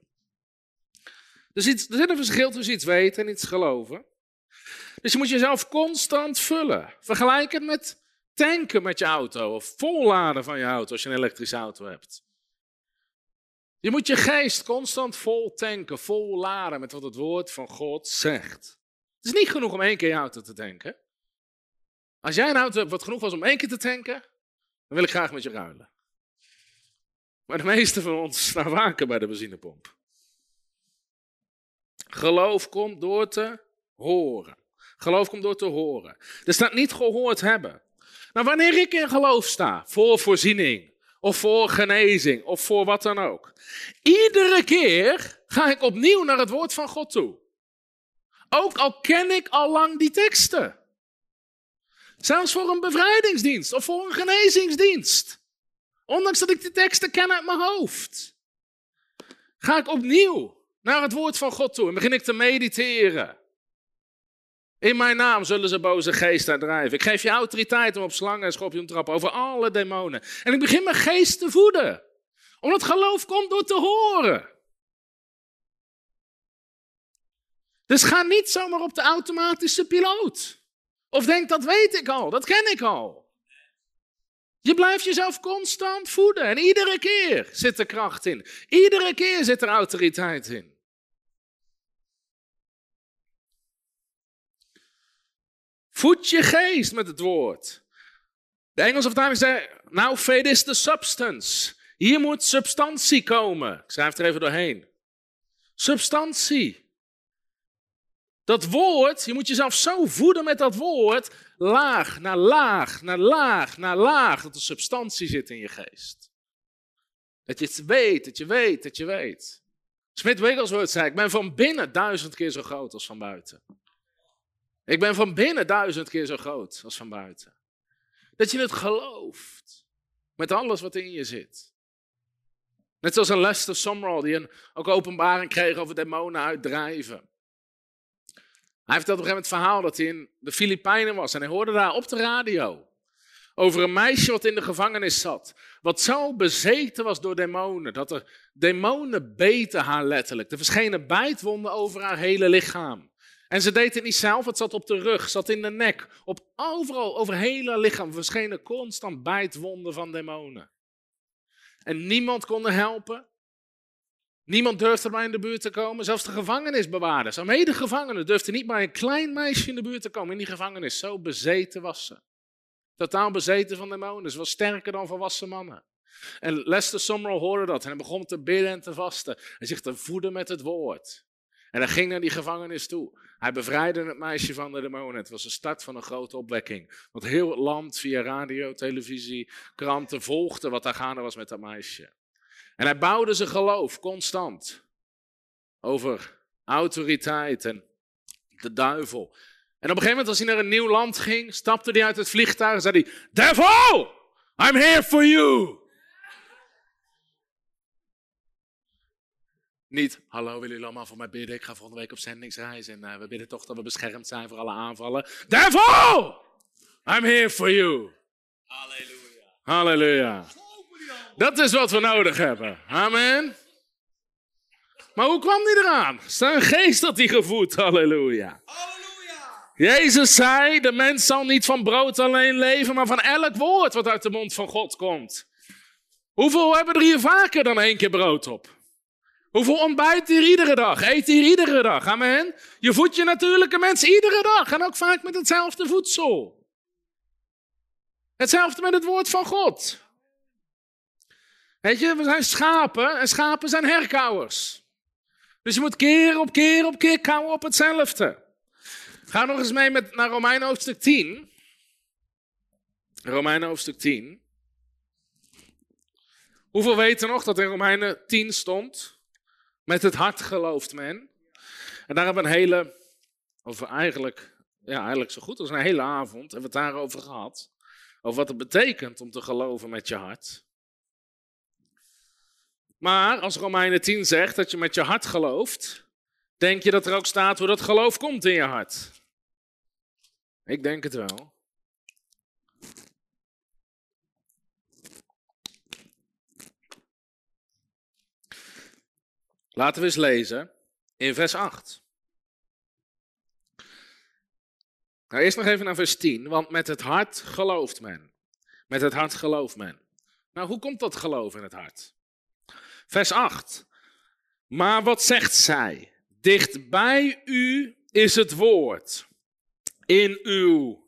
Speaker 2: Dus er zit een verschil tussen iets weten en iets geloven. Dus je moet jezelf constant vullen. Vergelijk het met tanken met je auto of volladen van je auto als je een elektrische auto hebt. Je moet je geest constant vol tanken, vol laden met wat het woord van God zegt. Het is niet genoeg om één keer je auto te tanken. Als jij een auto hebt wat genoeg was om één keer te tanken, dan wil ik graag met je ruilen. Maar de meeste van ons staan waken bij de benzinepomp. Geloof komt door te horen. Geloof komt door te horen. Er staat niet gehoord hebben. Nou, wanneer ik in geloof sta, voor voorziening, of voor genezing, of voor wat dan ook. Iedere keer ga ik opnieuw naar het woord van God toe. Ook al ken ik al lang die teksten. Zelfs voor een bevrijdingsdienst of voor een genezingsdienst. Ondanks dat ik die teksten ken uit mijn hoofd. Ga ik opnieuw naar het woord van God toe en begin ik te mediteren. In mijn naam zullen ze boze geesten drijven. Ik geef je autoriteit om op slangen en schorpioen te trappen over alle demonen. En ik begin mijn geest te voeden. Omdat geloof komt door te horen. Dus ga niet zomaar op de automatische piloot. Of denk dat weet ik al, dat ken ik al. Je blijft jezelf constant voeden en iedere keer zit er kracht in. Iedere keer zit er autoriteit in. Voed je geest met het woord. De Engelse vertaling zei, nou faith is the substance. Hier moet substantie komen. Ik schrijf er even doorheen. Substantie. Dat woord, je moet jezelf zo voeden met dat woord, laag naar laag, naar laag, naar laag, dat er substantie zit in je geest. Dat je het weet, dat je weet, dat je weet. Smith Wigglesworth zei, ik ben van binnen duizend keer zo groot als van buiten. Ik ben van binnen duizend keer zo groot als van buiten. Dat je het gelooft. Met alles wat in je zit. Net zoals een Lester Sumrall die een ook openbaring kreeg over demonen uitdrijven. Hij vertelde op een gegeven moment het verhaal dat hij in de Filipijnen was. En hij hoorde daar op de radio over een meisje wat in de gevangenis zat. Wat zo bezeten was door demonen. Dat er demonen beten haar letterlijk. Er verschenen bijtwonden over haar hele lichaam. En ze deed het niet zelf, het zat op de rug, zat in de nek. Op overal, over hele haar lichaam verschenen constant bijtwonden van demonen. En niemand kon haar helpen. Niemand durfde bij in de buurt te komen. Zelfs de gevangenisbewaarders, een medegevangenen, durfden niet bij een klein meisje in de buurt te komen in die gevangenis. Zo bezeten was ze. Totaal bezeten van demonen. Ze was sterker dan volwassen mannen. En Lester Summerall hoorde dat en hij begon te bidden en te vasten. En zich te voeden met het woord. En hij ging naar die gevangenis toe. Hij bevrijdde het meisje van de demonen. Het was de start van een grote opwekking. Want heel het land via radio, televisie, kranten volgde wat daar gaande was met dat meisje. En hij bouwde zijn geloof constant over autoriteit en de duivel. En op een gegeven moment, als hij naar een nieuw land ging, stapte hij uit het vliegtuig en zei hij: Devil, I'm here for you. Niet, hallo, willen jullie allemaal voor mij bidden? Ik ga volgende week op zendingsreis en uh, we bidden toch dat we beschermd zijn voor alle aanvallen. Devil, I'm here for you. Halleluja. Halleluja. Dat is wat we nodig hebben. Amen. Maar hoe kwam die eraan? Zijn geest had hij gevoed. Halleluja. Halleluja. Jezus zei, de mens zal niet van brood alleen leven, maar van elk woord wat uit de mond van God komt. Hoeveel hebben er hier vaker dan één keer brood op? Hoeveel ontbijt hier iedere dag? Eet hier iedere dag? Amen. Je voedt je natuurlijke mens iedere dag en ook vaak met hetzelfde voedsel. Hetzelfde met het woord van God. Weet je, we zijn schapen en schapen zijn herkauwers. Dus je moet keer op keer op keer kauwen op hetzelfde. Ga nog eens mee met, naar Romeinen hoofdstuk 10. Romeinen hoofdstuk 10. Hoeveel weten nog dat in Romeinen 10 stond? Met het hart gelooft men. En daar hebben we een hele, over eigenlijk, ja, eigenlijk zo goed als een hele avond, hebben we het daarover gehad. Over wat het betekent om te geloven met je hart. Maar als Romeinen 10 zegt dat je met je hart gelooft, denk je dat er ook staat hoe dat geloof komt in je hart? Ik denk het wel. Laten we eens lezen in vers 8. Nou, eerst nog even naar vers 10, want met het hart gelooft men. Met het hart gelooft men. Nou, hoe komt dat geloof in het hart? Vers 8. Maar wat zegt zij? Dichtbij u is het woord. In uw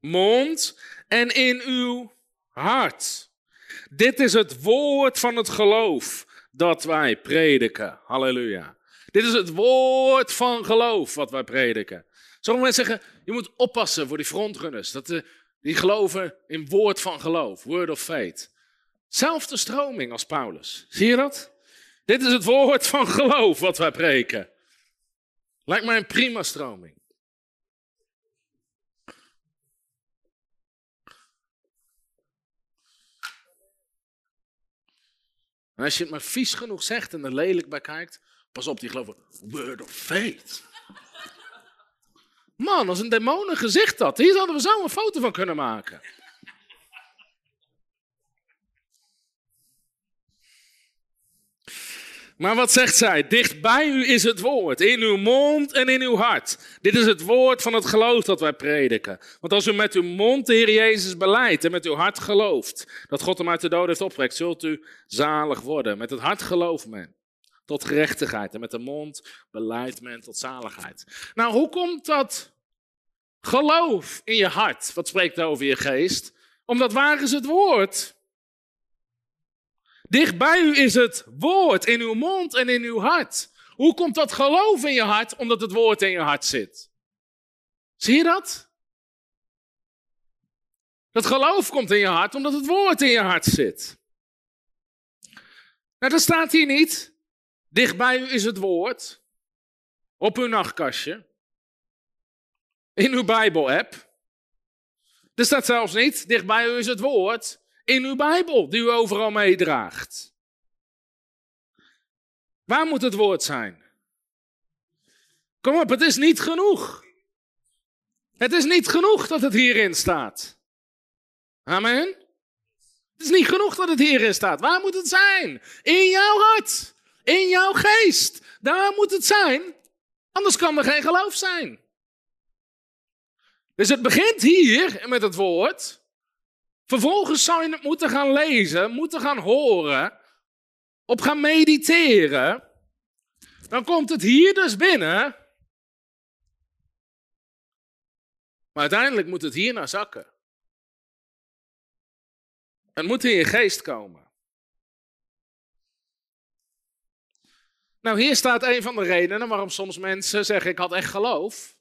Speaker 2: mond en in uw hart. Dit is het woord van het geloof dat wij prediken. Halleluja. Dit is het woord van geloof wat wij prediken. Sommige mensen zeggen, je moet oppassen voor die frontrunners. Dat, uh, die geloven in woord van geloof, word of faith. Zelfde stroming als Paulus. Zie je dat? Dit is het woord van geloof wat wij preken. Lijkt mij een prima stroming. Als je het maar vies genoeg zegt en er lelijk bij kijkt, pas op, die geloven, word of faith. Man, als een demonen gezicht had, hier zouden we zo een foto van kunnen maken. Maar wat zegt zij? Dicht bij u is het woord, in uw mond en in uw hart. Dit is het woord van het geloof dat wij prediken. Want als u met uw mond de Heer Jezus beleidt en met uw hart gelooft dat God hem uit de dood heeft opgewekt, zult u zalig worden. Met het hart gelooft men tot gerechtigheid en met de mond beleidt men tot zaligheid. Nou, hoe komt dat geloof in je hart? Wat spreekt over je geest? Omdat waar is het woord? Dicht bij u is het woord in uw mond en in uw hart. Hoe komt dat geloof in je hart? Omdat het woord in je hart zit. Zie je dat? Dat geloof komt in je hart omdat het woord in je hart zit. Nou, dat staat hier niet. Dicht bij u is het woord. Op uw nachtkastje. In uw Bijbel-app. Er staat zelfs niet. Dicht bij u is het woord in uw Bijbel die u overal meedraagt. Waar moet het woord zijn? Kom op, het is niet genoeg. Het is niet genoeg dat het hierin staat. Amen. Het is niet genoeg dat het hierin staat. Waar moet het zijn? In jouw hart. In jouw geest. Daar moet het zijn. Anders kan er geen geloof zijn. Dus het begint hier met het woord. Vervolgens zou je het moeten gaan lezen, moeten gaan horen, op gaan mediteren. Dan komt het hier dus binnen. Maar uiteindelijk moet het hier naar zakken. Het moet in je geest komen. Nou, hier staat een van de redenen waarom soms mensen zeggen: Ik had echt geloof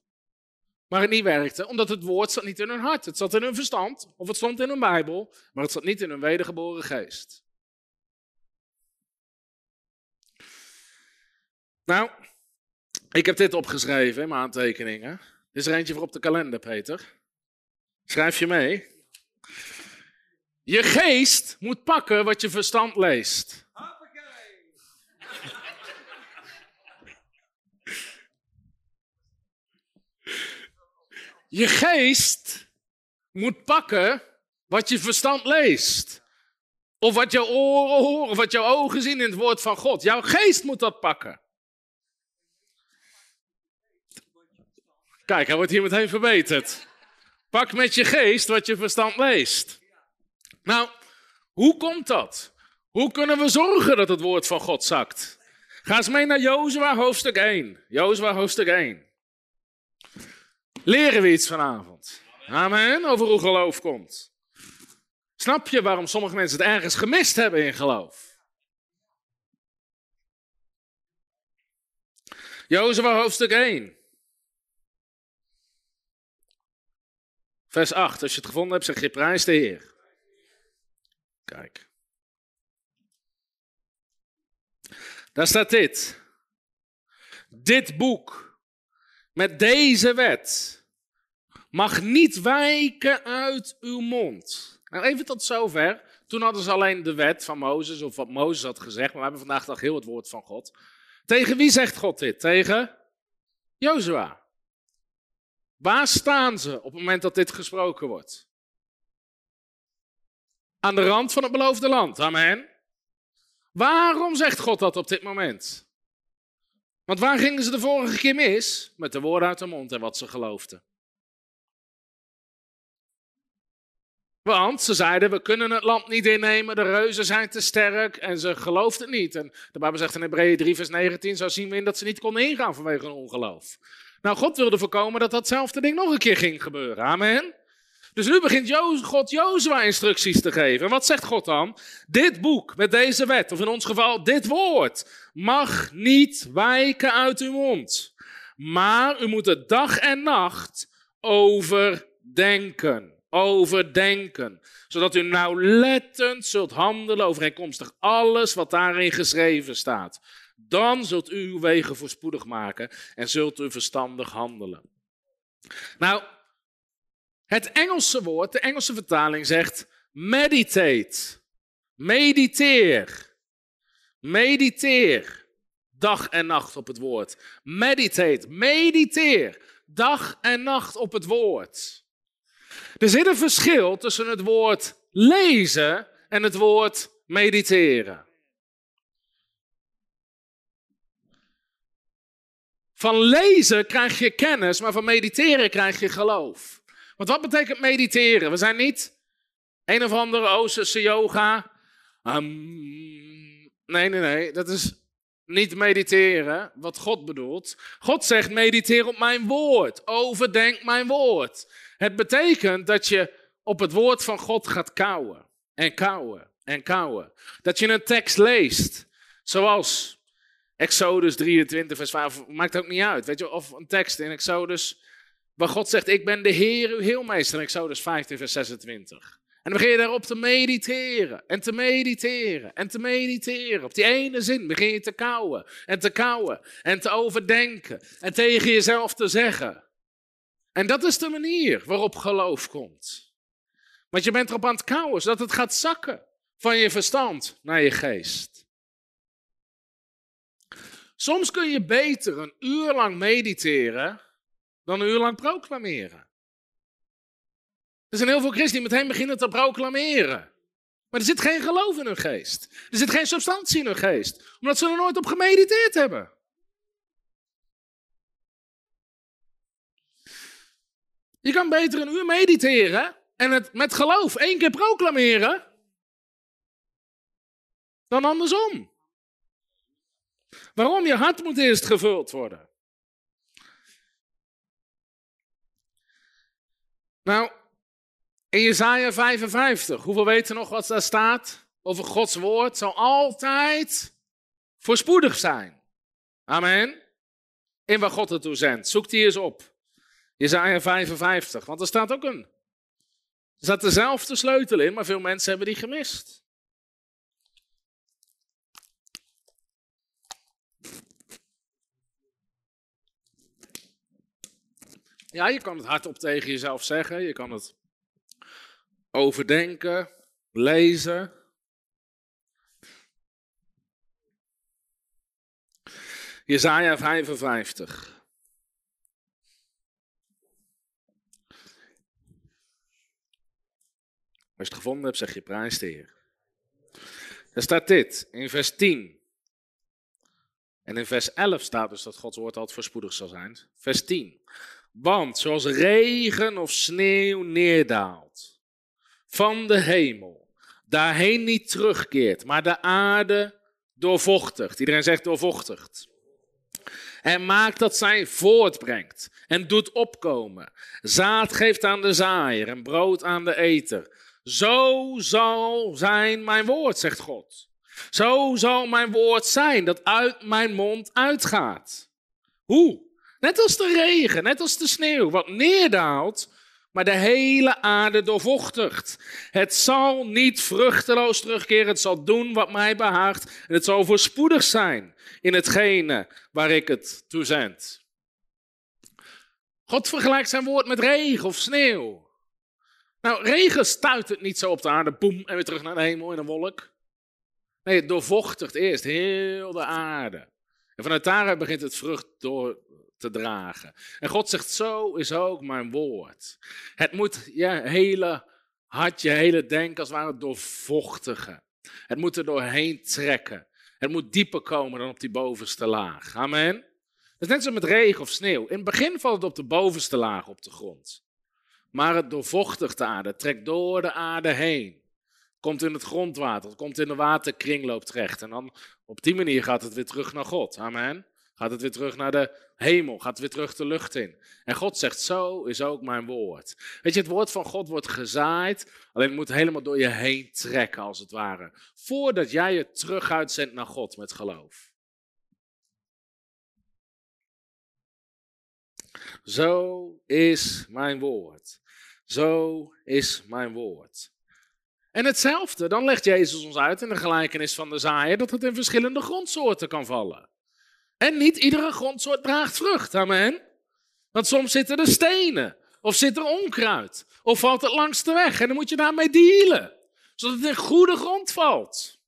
Speaker 2: maar het niet werkte, omdat het woord zat niet in hun hart. Het zat in hun verstand, of het stond in hun Bijbel, maar het zat niet in hun wedergeboren geest. Nou, ik heb dit opgeschreven in mijn aantekeningen. Dit is er eentje voor op de kalender, Peter. Schrijf je mee. Je geest moet pakken wat je verstand leest. Je geest moet pakken wat je verstand leest. Of wat jouw oren horen, of wat jouw ogen zien in het woord van God. Jouw geest moet dat pakken. Kijk, hij wordt hier meteen verbeterd. Pak met je geest wat je verstand leest. Nou, hoe komt dat? Hoe kunnen we zorgen dat het woord van God zakt? Ga eens mee naar Jozua hoofdstuk 1. Jozua hoofdstuk 1. Leren we iets vanavond? Amen. Over hoe geloof komt. Snap je waarom sommige mensen het ergens gemist hebben in geloof? Jozua hoofdstuk 1. Vers 8. Als je het gevonden hebt, zeg je prijs de Heer. Kijk. Daar staat dit. Dit boek met deze wet mag niet wijken uit uw mond. Nou, even tot zover. Toen hadden ze alleen de wet van Mozes, of wat Mozes had gezegd, maar we hebben vandaag toch heel het woord van God. Tegen wie zegt God dit? Tegen Jozua. Waar staan ze op het moment dat dit gesproken wordt? Aan de rand van het beloofde land. Amen. Waarom zegt God dat op dit moment? Want waar gingen ze de vorige keer mis? Met de woorden uit de mond en wat ze geloofden. Want ze zeiden, we kunnen het land niet innemen, de reuzen zijn te sterk en ze geloofden niet. En de Bijbel zegt in Hebreeën 3 vers 19, zo zien we in dat ze niet konden ingaan vanwege hun ongeloof. Nou, God wilde voorkomen dat datzelfde ding nog een keer ging gebeuren. Amen. Dus nu begint God Jozua instructies te geven. En wat zegt God dan? Dit boek met deze wet, of in ons geval dit woord, mag niet wijken uit uw mond. Maar u moet het dag en nacht overdenken. Overdenken. Zodat u nauwlettend zult handelen overeenkomstig alles wat daarin geschreven staat. Dan zult u uw wegen voorspoedig maken en zult u verstandig handelen. Nou, het Engelse woord, de Engelse vertaling zegt meditate. Mediteer. Mediteer. Dag en nacht op het woord. Meditate. Mediteer. Dag en nacht op het woord. Er zit een verschil tussen het woord lezen en het woord mediteren. Van lezen krijg je kennis, maar van mediteren krijg je geloof. Want wat betekent mediteren? We zijn niet een of andere Oosterse yoga. Um, nee, nee, nee. Dat is niet mediteren, wat God bedoelt. God zegt: mediteer op mijn woord. Overdenk mijn woord. Het betekent dat je op het woord van God gaat kouwen. En kouwen. En kouwen. Dat je een tekst leest. Zoals Exodus 23, vers 5. Maakt ook niet uit. Weet je, of een tekst in Exodus. Waar God zegt: Ik ben de Heer, uw heelmeester. In Exodus 15, vers 26. En dan begin je daarop te mediteren en te mediteren en te mediteren. Op die ene zin begin je te kouwen en te kouwen en te overdenken en tegen jezelf te zeggen. En dat is de manier waarop geloof komt. Want je bent erop aan het kouwen, zodat het gaat zakken van je verstand naar je geest. Soms kun je beter een uur lang mediteren dan een uur lang proclameren. Er zijn heel veel christenen die meteen beginnen te proclameren. Maar er zit geen geloof in hun geest. Er zit geen substantie in hun geest. Omdat ze er nooit op gemediteerd hebben. Je kan beter een uur mediteren en het met geloof één keer proclameren. Dan andersom. Waarom? Je hart moet eerst gevuld worden. Nou, in Jesaja 55, hoeveel weten nog wat daar staat? Over Gods woord zal altijd voorspoedig zijn. Amen. In waar God het toe zendt. Zoek die eens op. Jesaja 55, want er staat ook een. Er staat dezelfde sleutel in, maar veel mensen hebben die gemist. Ja, je kan het hardop tegen jezelf zeggen. Je kan het overdenken, lezen. Jezaja 55. Als je het gevonden hebt, zeg je prijs de Heer. Er staat dit in vers 10. En in vers 11 staat dus dat Gods woord altijd voorspoedig zal zijn. Vers 10. Want zoals regen of sneeuw neerdaalt van de hemel, daarheen niet terugkeert, maar de aarde doorvochtigt. Iedereen zegt doorvochtigt. En maakt dat zij voortbrengt en doet opkomen. Zaad geeft aan de zaaier en brood aan de eter. Zo zal zijn mijn woord, zegt God. Zo zal mijn woord zijn dat uit mijn mond uitgaat. Hoe? Net als de regen, net als de sneeuw, wat neerdaalt, maar de hele aarde doorvochtigt. Het zal niet vruchteloos terugkeren, het zal doen wat mij behaagt en het zal voorspoedig zijn in hetgene waar ik het toe zend. God vergelijkt zijn woord met regen of sneeuw. Nou, regen stuit het niet zo op de aarde, boem, en weer terug naar de hemel in een wolk. Nee, het doorvochtigt eerst heel de aarde. En vanuit daaruit begint het vrucht door te dragen. En God zegt, zo is ook mijn woord. Het moet je hele hart, je hele denken als het ware doorvochtigen. Het moet er doorheen trekken. Het moet dieper komen dan op die bovenste laag. Amen. Dat is net zo met regen of sneeuw. In het begin valt het op de bovenste laag op de grond. Maar het doorvochtigt de aarde, trekt door de aarde heen. Komt in het grondwater, komt in de waterkringloop terecht. En dan op die manier gaat het weer terug naar God. Amen. Gaat het weer terug naar de hemel? Gaat het weer terug de lucht in? En God zegt, zo is ook mijn woord. Weet je, het woord van God wordt gezaaid, alleen het moet helemaal door je heen trekken, als het ware. Voordat jij het terug uitzendt naar God met geloof. Zo is mijn woord. Zo is mijn woord. En hetzelfde, dan legt Jezus ons uit in de gelijkenis van de zaaier dat het in verschillende grondsoorten kan vallen. En niet iedere grondsoort draagt vrucht, amen. Want soms zitten er stenen, of zit er onkruid, of valt het langs de weg en dan moet je daarmee dealen. Zodat het in goede grond valt.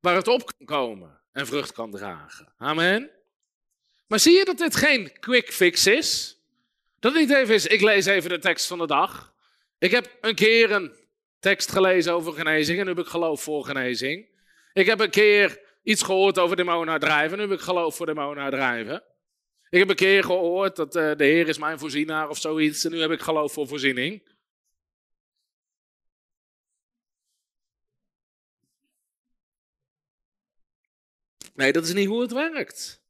Speaker 2: Waar het op kan komen en vrucht kan dragen. Amen. Maar zie je dat dit geen quick fix is? Dat niet even is, ik lees even de tekst van de dag. Ik heb een keer een tekst gelezen over genezing en nu heb ik geloof voor genezing. Ik heb een keer iets gehoord over demonen uitdrijven. Nu heb ik geloof voor demonen uitdrijven. Ik heb een keer gehoord dat uh, de Heer is mijn voorzienaar of zoiets. En nu heb ik geloof voor voorziening. Nee, dat is niet hoe het werkt.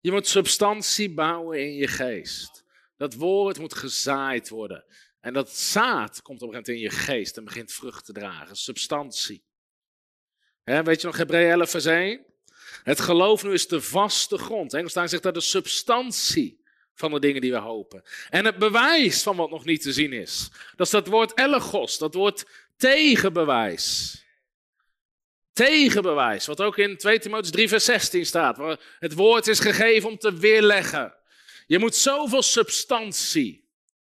Speaker 2: Je moet substantie bouwen in je geest. Dat woord moet gezaaid worden. En dat zaad komt op een gegeven moment in je geest en begint vrucht te dragen. Substantie weet je nog Hebreeën 11 vers 1? Het geloof nu is de vaste grond. Engels zegt dat de substantie van de dingen die we hopen. En het bewijs van wat nog niet te zien is. Dat is dat woord elegos, dat woord tegenbewijs. Tegenbewijs, wat ook in 2 Timotheus 3 vers 16 staat. Het woord is gegeven om te weerleggen. Je moet zoveel substantie.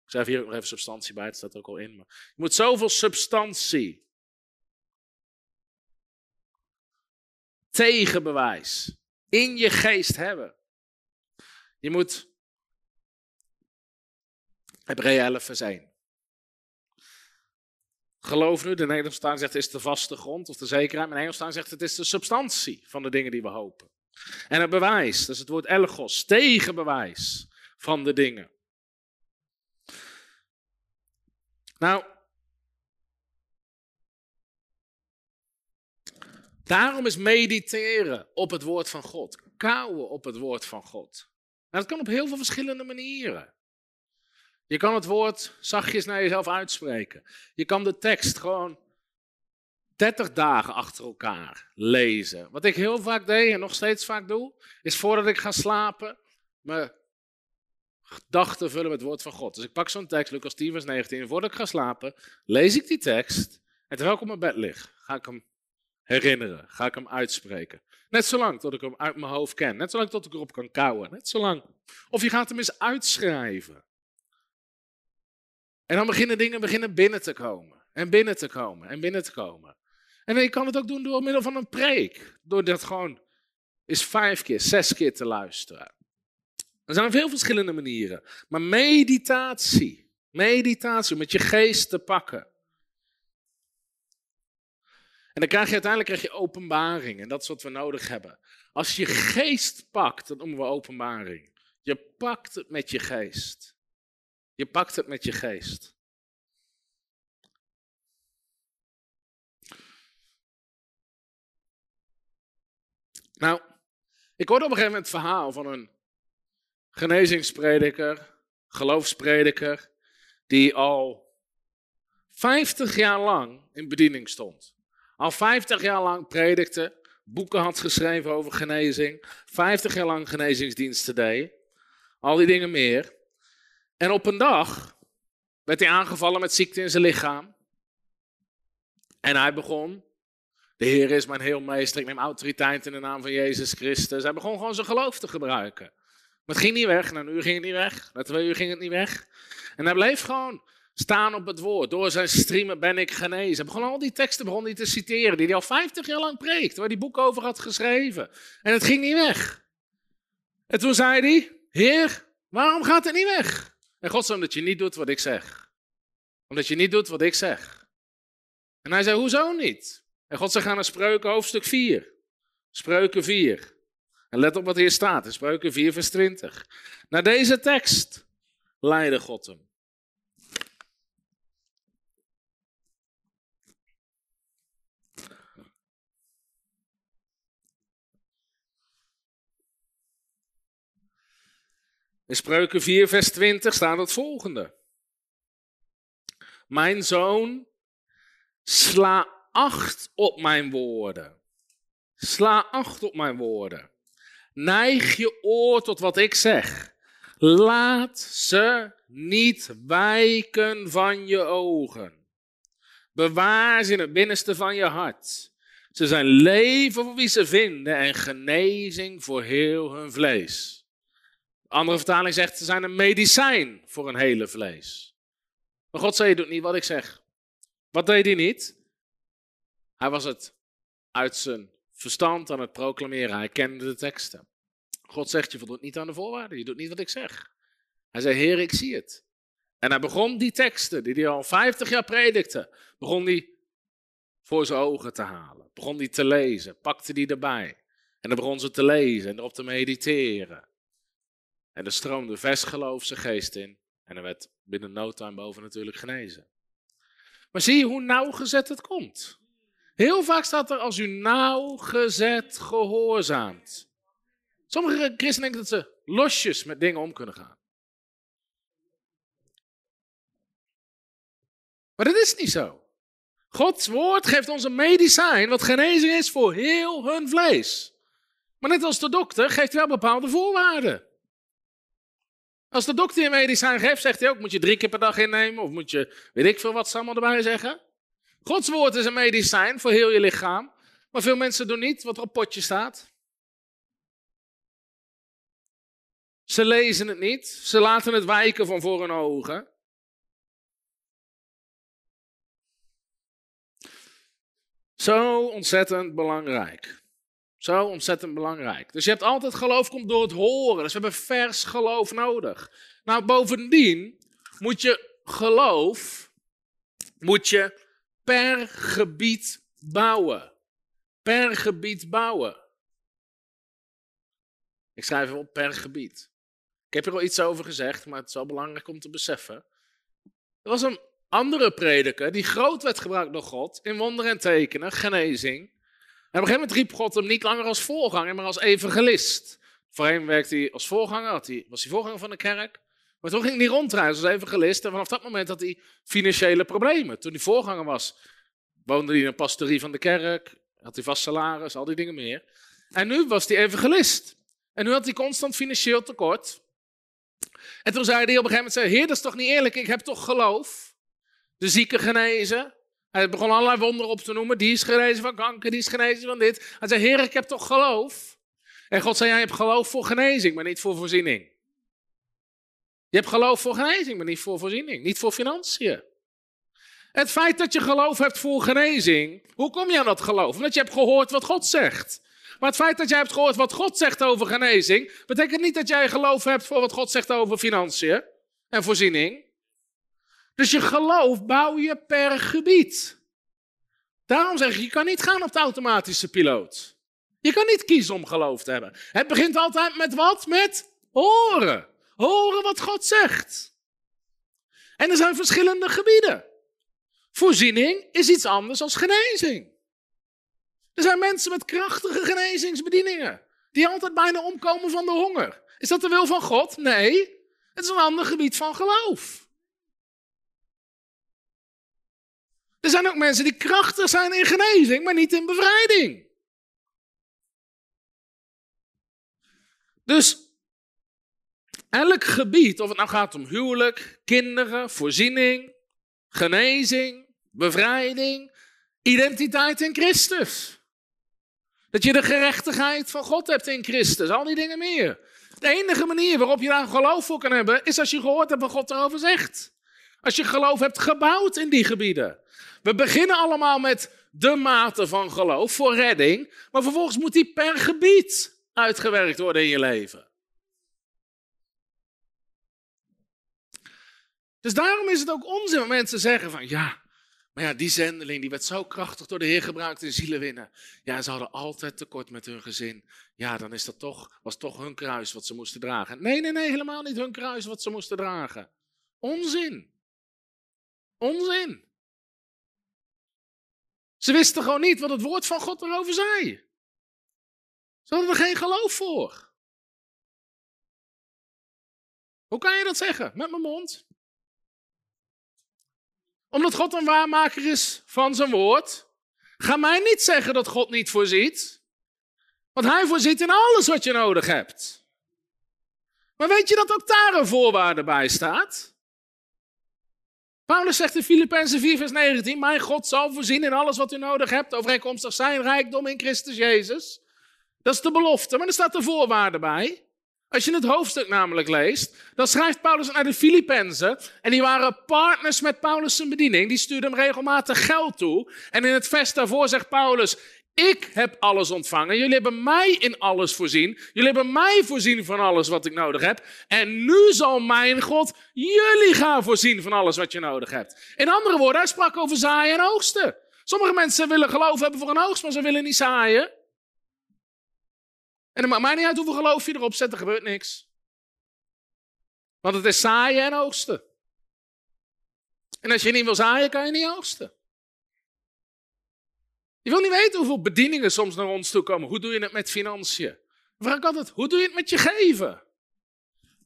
Speaker 2: Ik schrijf hier nog even substantie bij, het staat ook al in. Maar je moet zoveel substantie tegenbewijs in je geest hebben. Je moet Hebreeën 11 vers 1. Geloof nu, de Nederlandse taal zegt het is de vaste grond of de zekerheid. Maar Engels zegt het is de substantie van de dingen die we hopen. En het bewijs, dat is het woord elgos, tegenbewijs van de dingen. Nou, Daarom is mediteren op het woord van God. Kouwen op het woord van God. En dat kan op heel veel verschillende manieren. Je kan het woord zachtjes naar jezelf uitspreken. Je kan de tekst gewoon 30 dagen achter elkaar lezen. Wat ik heel vaak deed en nog steeds vaak doe, is voordat ik ga slapen, mijn gedachten vullen met het woord van God. Dus ik pak zo'n tekst, Lucas 10, vers 19. voordat ik ga slapen, lees ik die tekst. En terwijl ik op mijn bed lig, ga ik hem herinneren? Ga ik hem uitspreken? Net zolang tot ik hem uit mijn hoofd ken. Net zolang tot ik erop kan kouwen. Net zolang. Of je gaat hem eens uitschrijven. En dan beginnen dingen beginnen binnen te komen. En binnen te komen. En binnen te komen. En je kan het ook doen door middel van een preek. Door dat gewoon eens vijf keer, zes keer te luisteren. Er zijn veel verschillende manieren. Maar meditatie. Meditatie, met je geest te pakken. En dan krijg je uiteindelijk krijg je openbaring. En dat is wat we nodig hebben. Als je geest pakt, dat noemen we openbaring. Je pakt het met je geest. Je pakt het met je geest. Nou, ik hoorde op een gegeven moment het verhaal van een genezingsprediker, geloofsprediker, die al 50 jaar lang in bediening stond. Al 50 jaar lang predikte, boeken had geschreven over genezing, 50 jaar lang genezingsdiensten deed, al die dingen meer. En op een dag werd hij aangevallen met ziekte in zijn lichaam. En hij begon, de Heer is mijn heelmeester, ik neem autoriteit in de naam van Jezus Christus. Hij begon gewoon zijn geloof te gebruiken. Maar het ging niet weg, na een uur ging het niet weg, na twee uur ging het niet weg. En hij bleef gewoon staan op het woord. Door zijn streamen ben ik genezen. Hij begon al die teksten begon hij te citeren die hij al 50 jaar lang preekt, waar hij boek over had geschreven. En het ging niet weg. En toen zei hij, Heer, waarom gaat het niet weg? En God zei, omdat je niet doet wat ik zeg. Omdat je niet doet wat ik zeg. En hij zei, hoezo niet? En God zei, ga naar Spreuken hoofdstuk 4. Spreuken 4. En let op wat hier staat Spreuken 4 vers 20. Naar deze tekst leidde God hem. In Spreuken 4, vers 20 staat het volgende. Mijn zoon, sla acht op mijn woorden. Sla acht op mijn woorden. Neig je oor tot wat ik zeg. Laat ze niet wijken van je ogen. Bewaar ze in het binnenste van je hart. Ze zijn leven voor wie ze vinden en genezing voor heel hun vlees. De andere vertaling zegt ze zijn een medicijn voor een hele vlees. Maar God zei, je doet niet wat ik zeg. Wat deed hij niet? Hij was het uit zijn verstand aan het proclameren. Hij kende de teksten. God zegt, je voldoet niet aan de voorwaarden. Je doet niet wat ik zeg. Hij zei, Heer, ik zie het. En hij begon die teksten, die hij al 50 jaar predikte, begon hij voor zijn ogen te halen. Begon hij te lezen, pakte die erbij. En dan begon ze te lezen en erop te mediteren. En er stroomde vers geest in. En er werd binnen no time boven natuurlijk genezen. Maar zie je hoe nauwgezet het komt? Heel vaak staat er als u nauwgezet gehoorzaamt. Sommige christenen denken dat ze losjes met dingen om kunnen gaan. Maar dat is niet zo. Gods woord geeft ons een medicijn wat genezing is voor heel hun vlees. Maar net als de dokter geeft hij wel bepaalde voorwaarden. Als de dokter je medicijn geeft, zegt hij ook, moet je drie keer per dag innemen? Of moet je, weet ik veel wat ze allemaal erbij zeggen? Gods woord is een medicijn voor heel je lichaam. Maar veel mensen doen niet wat er op potje staat. Ze lezen het niet. Ze laten het wijken van voor hun ogen. Zo ontzettend belangrijk. Zo ontzettend belangrijk. Dus je hebt altijd geloof komt door het horen. Dus we hebben vers geloof nodig. Nou, bovendien moet je geloof moet je per gebied bouwen. Per gebied bouwen. Ik schrijf op per gebied. Ik heb er al iets over gezegd, maar het is wel belangrijk om te beseffen. Er was een andere prediker die groot werd gebruikt door God in wonderen en tekenen, genezing. Op een gegeven moment riep God hem niet langer als voorganger, maar als evangelist. Voorheen werkte hij als voorganger, had hij, was hij voorganger van de kerk. Maar toen ging hij rondreizen als evangelist en vanaf dat moment had hij financiële problemen. Toen hij voorganger was, woonde hij in een pastorie van de kerk, had hij vast salaris, al die dingen meer. En nu was hij evangelist. En nu had hij constant financieel tekort. En toen zei hij op een gegeven moment, heer, dat is toch niet eerlijk, ik heb toch geloof. De zieke genezen. Hij begon allerlei wonderen op te noemen. Die is genezen van kanker, die is genezen van dit. Hij zei, heer, ik heb toch geloof. En God zei, jij hebt geloof voor genezing, maar niet voor voorziening. Je hebt geloof voor genezing, maar niet voor voorziening. Niet voor financiën. Het feit dat je geloof hebt voor genezing, hoe kom je aan dat geloof? Omdat je hebt gehoord wat God zegt. Maar het feit dat jij hebt gehoord wat God zegt over genezing, betekent niet dat jij geloof hebt voor wat God zegt over financiën en voorziening. Dus je geloof bouw je per gebied. Daarom zeg ik, je kan niet gaan op de automatische piloot. Je kan niet kiezen om geloof te hebben. Het begint altijd met wat? Met horen. Horen wat God zegt. En er zijn verschillende gebieden. Voorziening is iets anders dan genezing. Er zijn mensen met krachtige genezingsbedieningen. Die altijd bijna omkomen van de honger. Is dat de wil van God? Nee. Het is een ander gebied van geloof. Er zijn ook mensen die krachtig zijn in genezing, maar niet in bevrijding. Dus elk gebied, of het nou gaat om huwelijk, kinderen, voorziening, genezing, bevrijding, identiteit in Christus. Dat je de gerechtigheid van God hebt in Christus, al die dingen meer. De enige manier waarop je daar geloof voor kan hebben, is als je gehoord hebt wat God erover zegt. Als je geloof hebt gebouwd in die gebieden. We beginnen allemaal met de mate van geloof voor redding, maar vervolgens moet die per gebied uitgewerkt worden in je leven. Dus daarom is het ook onzin dat mensen zeggen van ja, maar ja, die zendeling die werd zo krachtig door de Heer gebruikt in zielen winnen. Ja, ze hadden altijd tekort met hun gezin. Ja, dan is dat toch, was toch hun kruis wat ze moesten dragen. Nee, nee, nee, helemaal niet hun kruis wat ze moesten dragen. Onzin. Onzin. Ze wisten gewoon niet wat het woord van God erover zei. Ze hadden er geen geloof voor. Hoe kan je dat zeggen? Met mijn mond. Omdat God een waarmaker is van zijn woord. Ga mij niet zeggen dat God niet voorziet. Want hij voorziet in alles wat je nodig hebt. Maar weet je dat ook daar een voorwaarde bij staat? Paulus zegt in Filippenzen 4, vers 19: Mijn God zal voorzien in alles wat u nodig hebt, overeenkomstig zijn rijkdom in Christus Jezus. Dat is de belofte, maar er staat de voorwaarde bij. Als je het hoofdstuk namelijk leest, dan schrijft Paulus naar de Filippenzen. En die waren partners met Paulus' bediening. Die stuurden hem regelmatig geld toe. En in het vers daarvoor zegt Paulus: Ik heb alles ontvangen. Jullie hebben mij in alles voorzien. Jullie hebben mij voorzien van alles wat ik nodig heb. En nu zal mijn God jullie gaan voorzien van alles wat je nodig hebt. In andere woorden, hij sprak over zaaien en oogsten. Sommige mensen willen geloof hebben voor een oogst, maar ze willen niet zaaien. En het maakt mij niet uit hoeveel geloof je erop zet, er gebeurt niks. Want het is zaaien en oogsten. En als je niet wil zaaien, kan je niet oogsten. Je wil niet weten hoeveel bedieningen soms naar ons toe komen. Hoe doe je het met financiën? Dan vraag ik altijd, hoe doe je het met je geven?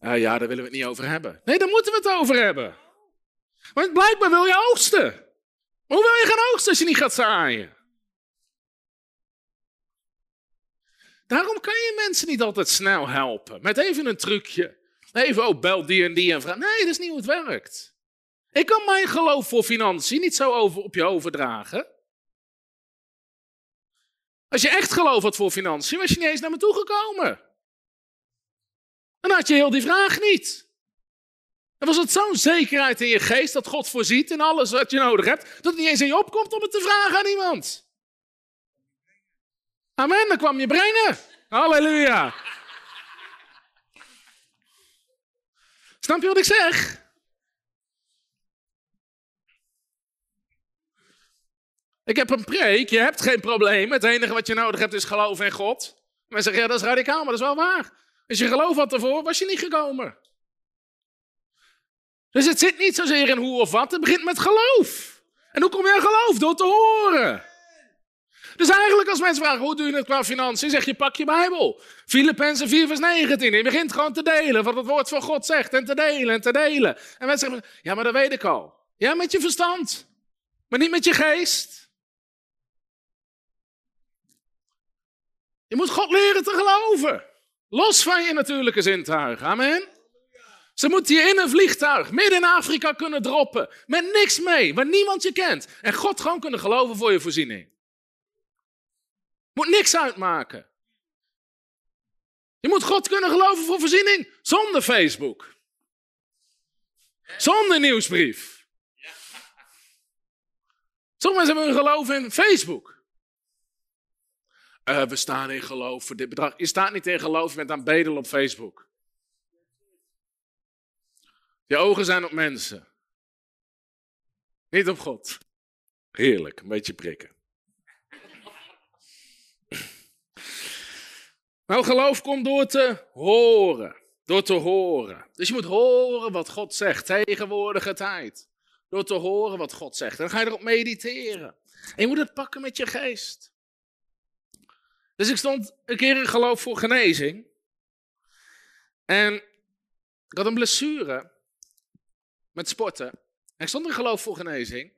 Speaker 2: Uh, ja, daar willen we het niet over hebben. Nee, daar moeten we het over hebben. Want blijkbaar wil je oogsten. Hoe wil je gaan oogsten als je niet gaat zaaien? Daarom kan je mensen niet altijd snel helpen. Met even een trucje. Even, oh, bel die en die en vraag. Nee, dat is niet hoe het werkt. Ik kan mijn geloof voor financiën niet zo over, op je overdragen. Als je echt geloof had voor financiën, was je niet eens naar me toe gekomen. Dan had je heel die vraag niet. Dan was het zo'n zekerheid in je geest dat God voorziet in alles wat je nodig hebt, dat het niet eens in je opkomt om het te vragen aan iemand. Amen, dan kwam je brengen. Halleluja. Snap je wat ik zeg? Ik heb een preek, je hebt geen probleem. Het enige wat je nodig hebt is geloof in God. Mensen zeggen, ja, dat is radicaal, maar dat is wel waar. Als je geloof had ervoor, was je niet gekomen. Dus het zit niet zozeer in hoe of wat, het begint met geloof. En hoe kom je aan geloof? Door te horen. Dus eigenlijk als mensen vragen, hoe doe je het qua financiën? Zeg je, pak je Bijbel. Filippenzen 4 vers 19. Je begint gewoon te delen wat het woord van God zegt. En te delen en te delen. En mensen zeggen, ja maar dat weet ik al. Ja, met je verstand. Maar niet met je geest. Je moet God leren te geloven. Los van je natuurlijke zintuigen. Amen. Ze moeten je in een vliegtuig midden in Afrika kunnen droppen. Met niks mee, waar niemand je kent. En God gewoon kunnen geloven voor je voorziening. Moet niks uitmaken. Je moet God kunnen geloven voor voorziening zonder Facebook. Zonder nieuwsbrief. Sommige mensen hebben hun geloof in Facebook. Uh, we staan in geloof voor dit bedrag. Je staat niet in geloof, je bent aan bedelen op Facebook. Je ogen zijn op mensen. Niet op God. Heerlijk, een beetje prikken. Nou, geloof komt door te horen. Door te horen. Dus je moet horen wat God zegt, tegenwoordige tijd. Door te horen wat God zegt. En dan ga je erop mediteren. En je moet het pakken met je geest. Dus ik stond een keer in geloof voor genezing. En ik had een blessure met sporten. En ik stond in geloof voor genezing.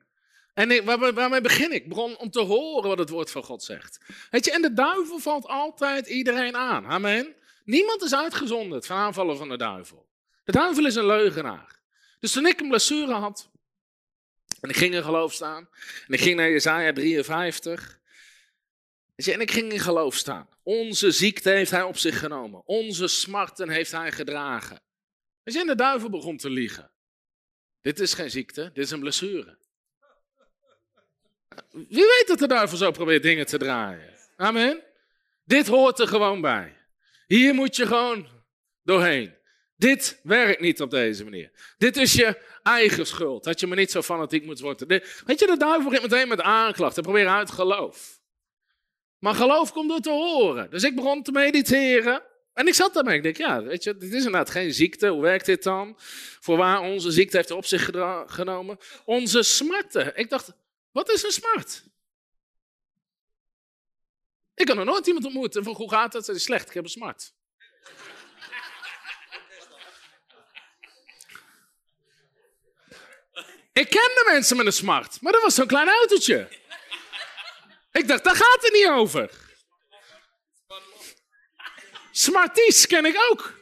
Speaker 2: En waarmee begin ik? Ik begon om te horen wat het woord van God zegt. Weet je, en de duivel valt altijd iedereen aan. Amen. Niemand is uitgezonderd van aanvallen van de duivel. De duivel is een leugenaar. Dus toen ik een blessure had, en ik ging in geloof staan, en ik ging naar Jezaja 53, en ik ging in geloof staan. Onze ziekte heeft hij op zich genomen. Onze smarten heeft hij gedragen. En de duivel begon te liegen. Dit is geen ziekte, dit is een blessure. Wie weet dat de duivel zo probeert dingen te draaien. Amen. Dit hoort er gewoon bij. Hier moet je gewoon doorheen. Dit werkt niet op deze manier. Dit is je eigen schuld. Dat je me niet zo fanatiek moet worden. weet je, de duivel begint meteen met aanklachten. Probeer uit geloof. Maar geloof komt door te horen. Dus ik begon te mediteren. En ik zat daarmee. Ik denk, ja, weet je, dit is inderdaad geen ziekte. Hoe werkt dit dan? Voorwaar onze ziekte heeft op zich genomen. Onze smarten. Ik dacht, wat is een smart? Ik kan nog nooit iemand ontmoeten. Van, hoe gaat het? Ze is slecht, ik heb een smart. ik ken de mensen met een smart, maar dat was zo'n klein autootje. Ik dacht, daar gaat het niet over. Smarties ken ik ook.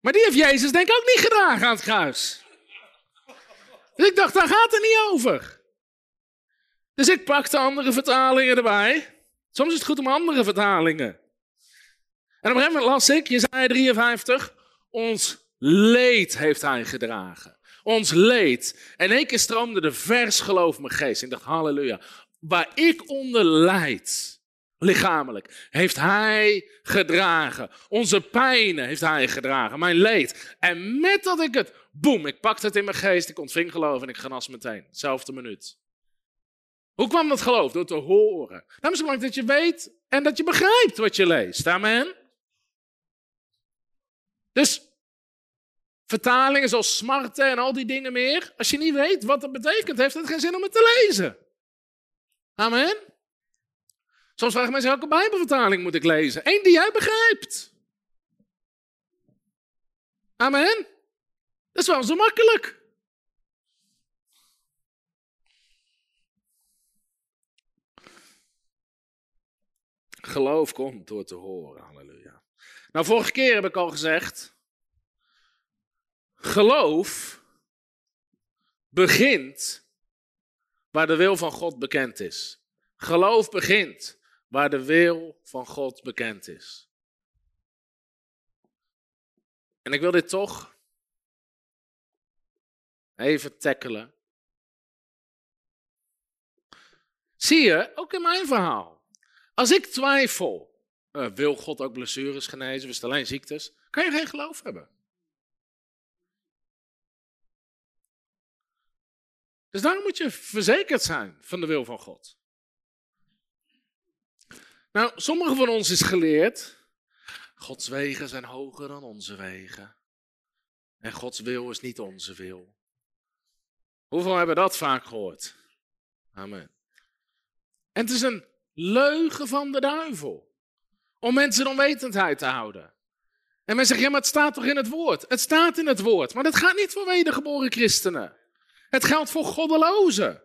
Speaker 2: Maar die heeft Jezus denk ik ook niet gedragen aan het kruis. Dus ik dacht, daar gaat het niet over. Dus ik pakte andere vertalingen erbij. Soms is het goed om andere vertalingen. En op een gegeven moment las ik, Jezaja 53, ons leed heeft hij gedragen. Ons leed. En één keer stroomde de vers geloof mijn geest. Ik dacht, halleluja. Waar ik onder leid, lichamelijk, heeft hij gedragen. Onze pijnen heeft hij gedragen. Mijn leed. En met dat ik het, boem, ik pakte het in mijn geest. Ik ontving geloof en ik genas meteen. Zelfde minuut. Hoe kwam dat geloof? Door te horen. Daarom is het belangrijk dat je weet en dat je begrijpt wat je leest. Amen. Dus vertalingen zoals smarten en al die dingen meer. Als je niet weet wat dat betekent, heeft het geen zin om het te lezen. Amen. Soms vragen mensen welke Bijbelvertaling moet ik lezen? Eén die jij begrijpt. Amen. Dat is wel zo makkelijk. Geloof komt door te horen. Halleluja. Nou, vorige keer heb ik al gezegd. Geloof begint waar de wil van God bekend is. Geloof begint waar de wil van God bekend is. En ik wil dit toch even tackelen. Zie je, ook in mijn verhaal. Als ik twijfel, uh, wil God ook blessures genezen, het alleen ziektes, kan je geen geloof hebben. Dus daarom moet je verzekerd zijn van de wil van God. Nou, sommigen van ons is geleerd, Gods wegen zijn hoger dan onze wegen. En Gods wil is niet onze wil. Hoeveel hebben dat vaak gehoord? Amen. En het is een leugen van de duivel. Om mensen onwetendheid te houden. En men zegt, ja, maar het staat toch in het woord? Het staat in het woord, maar dat gaat niet voor wedergeboren christenen. Het geldt voor goddelozen.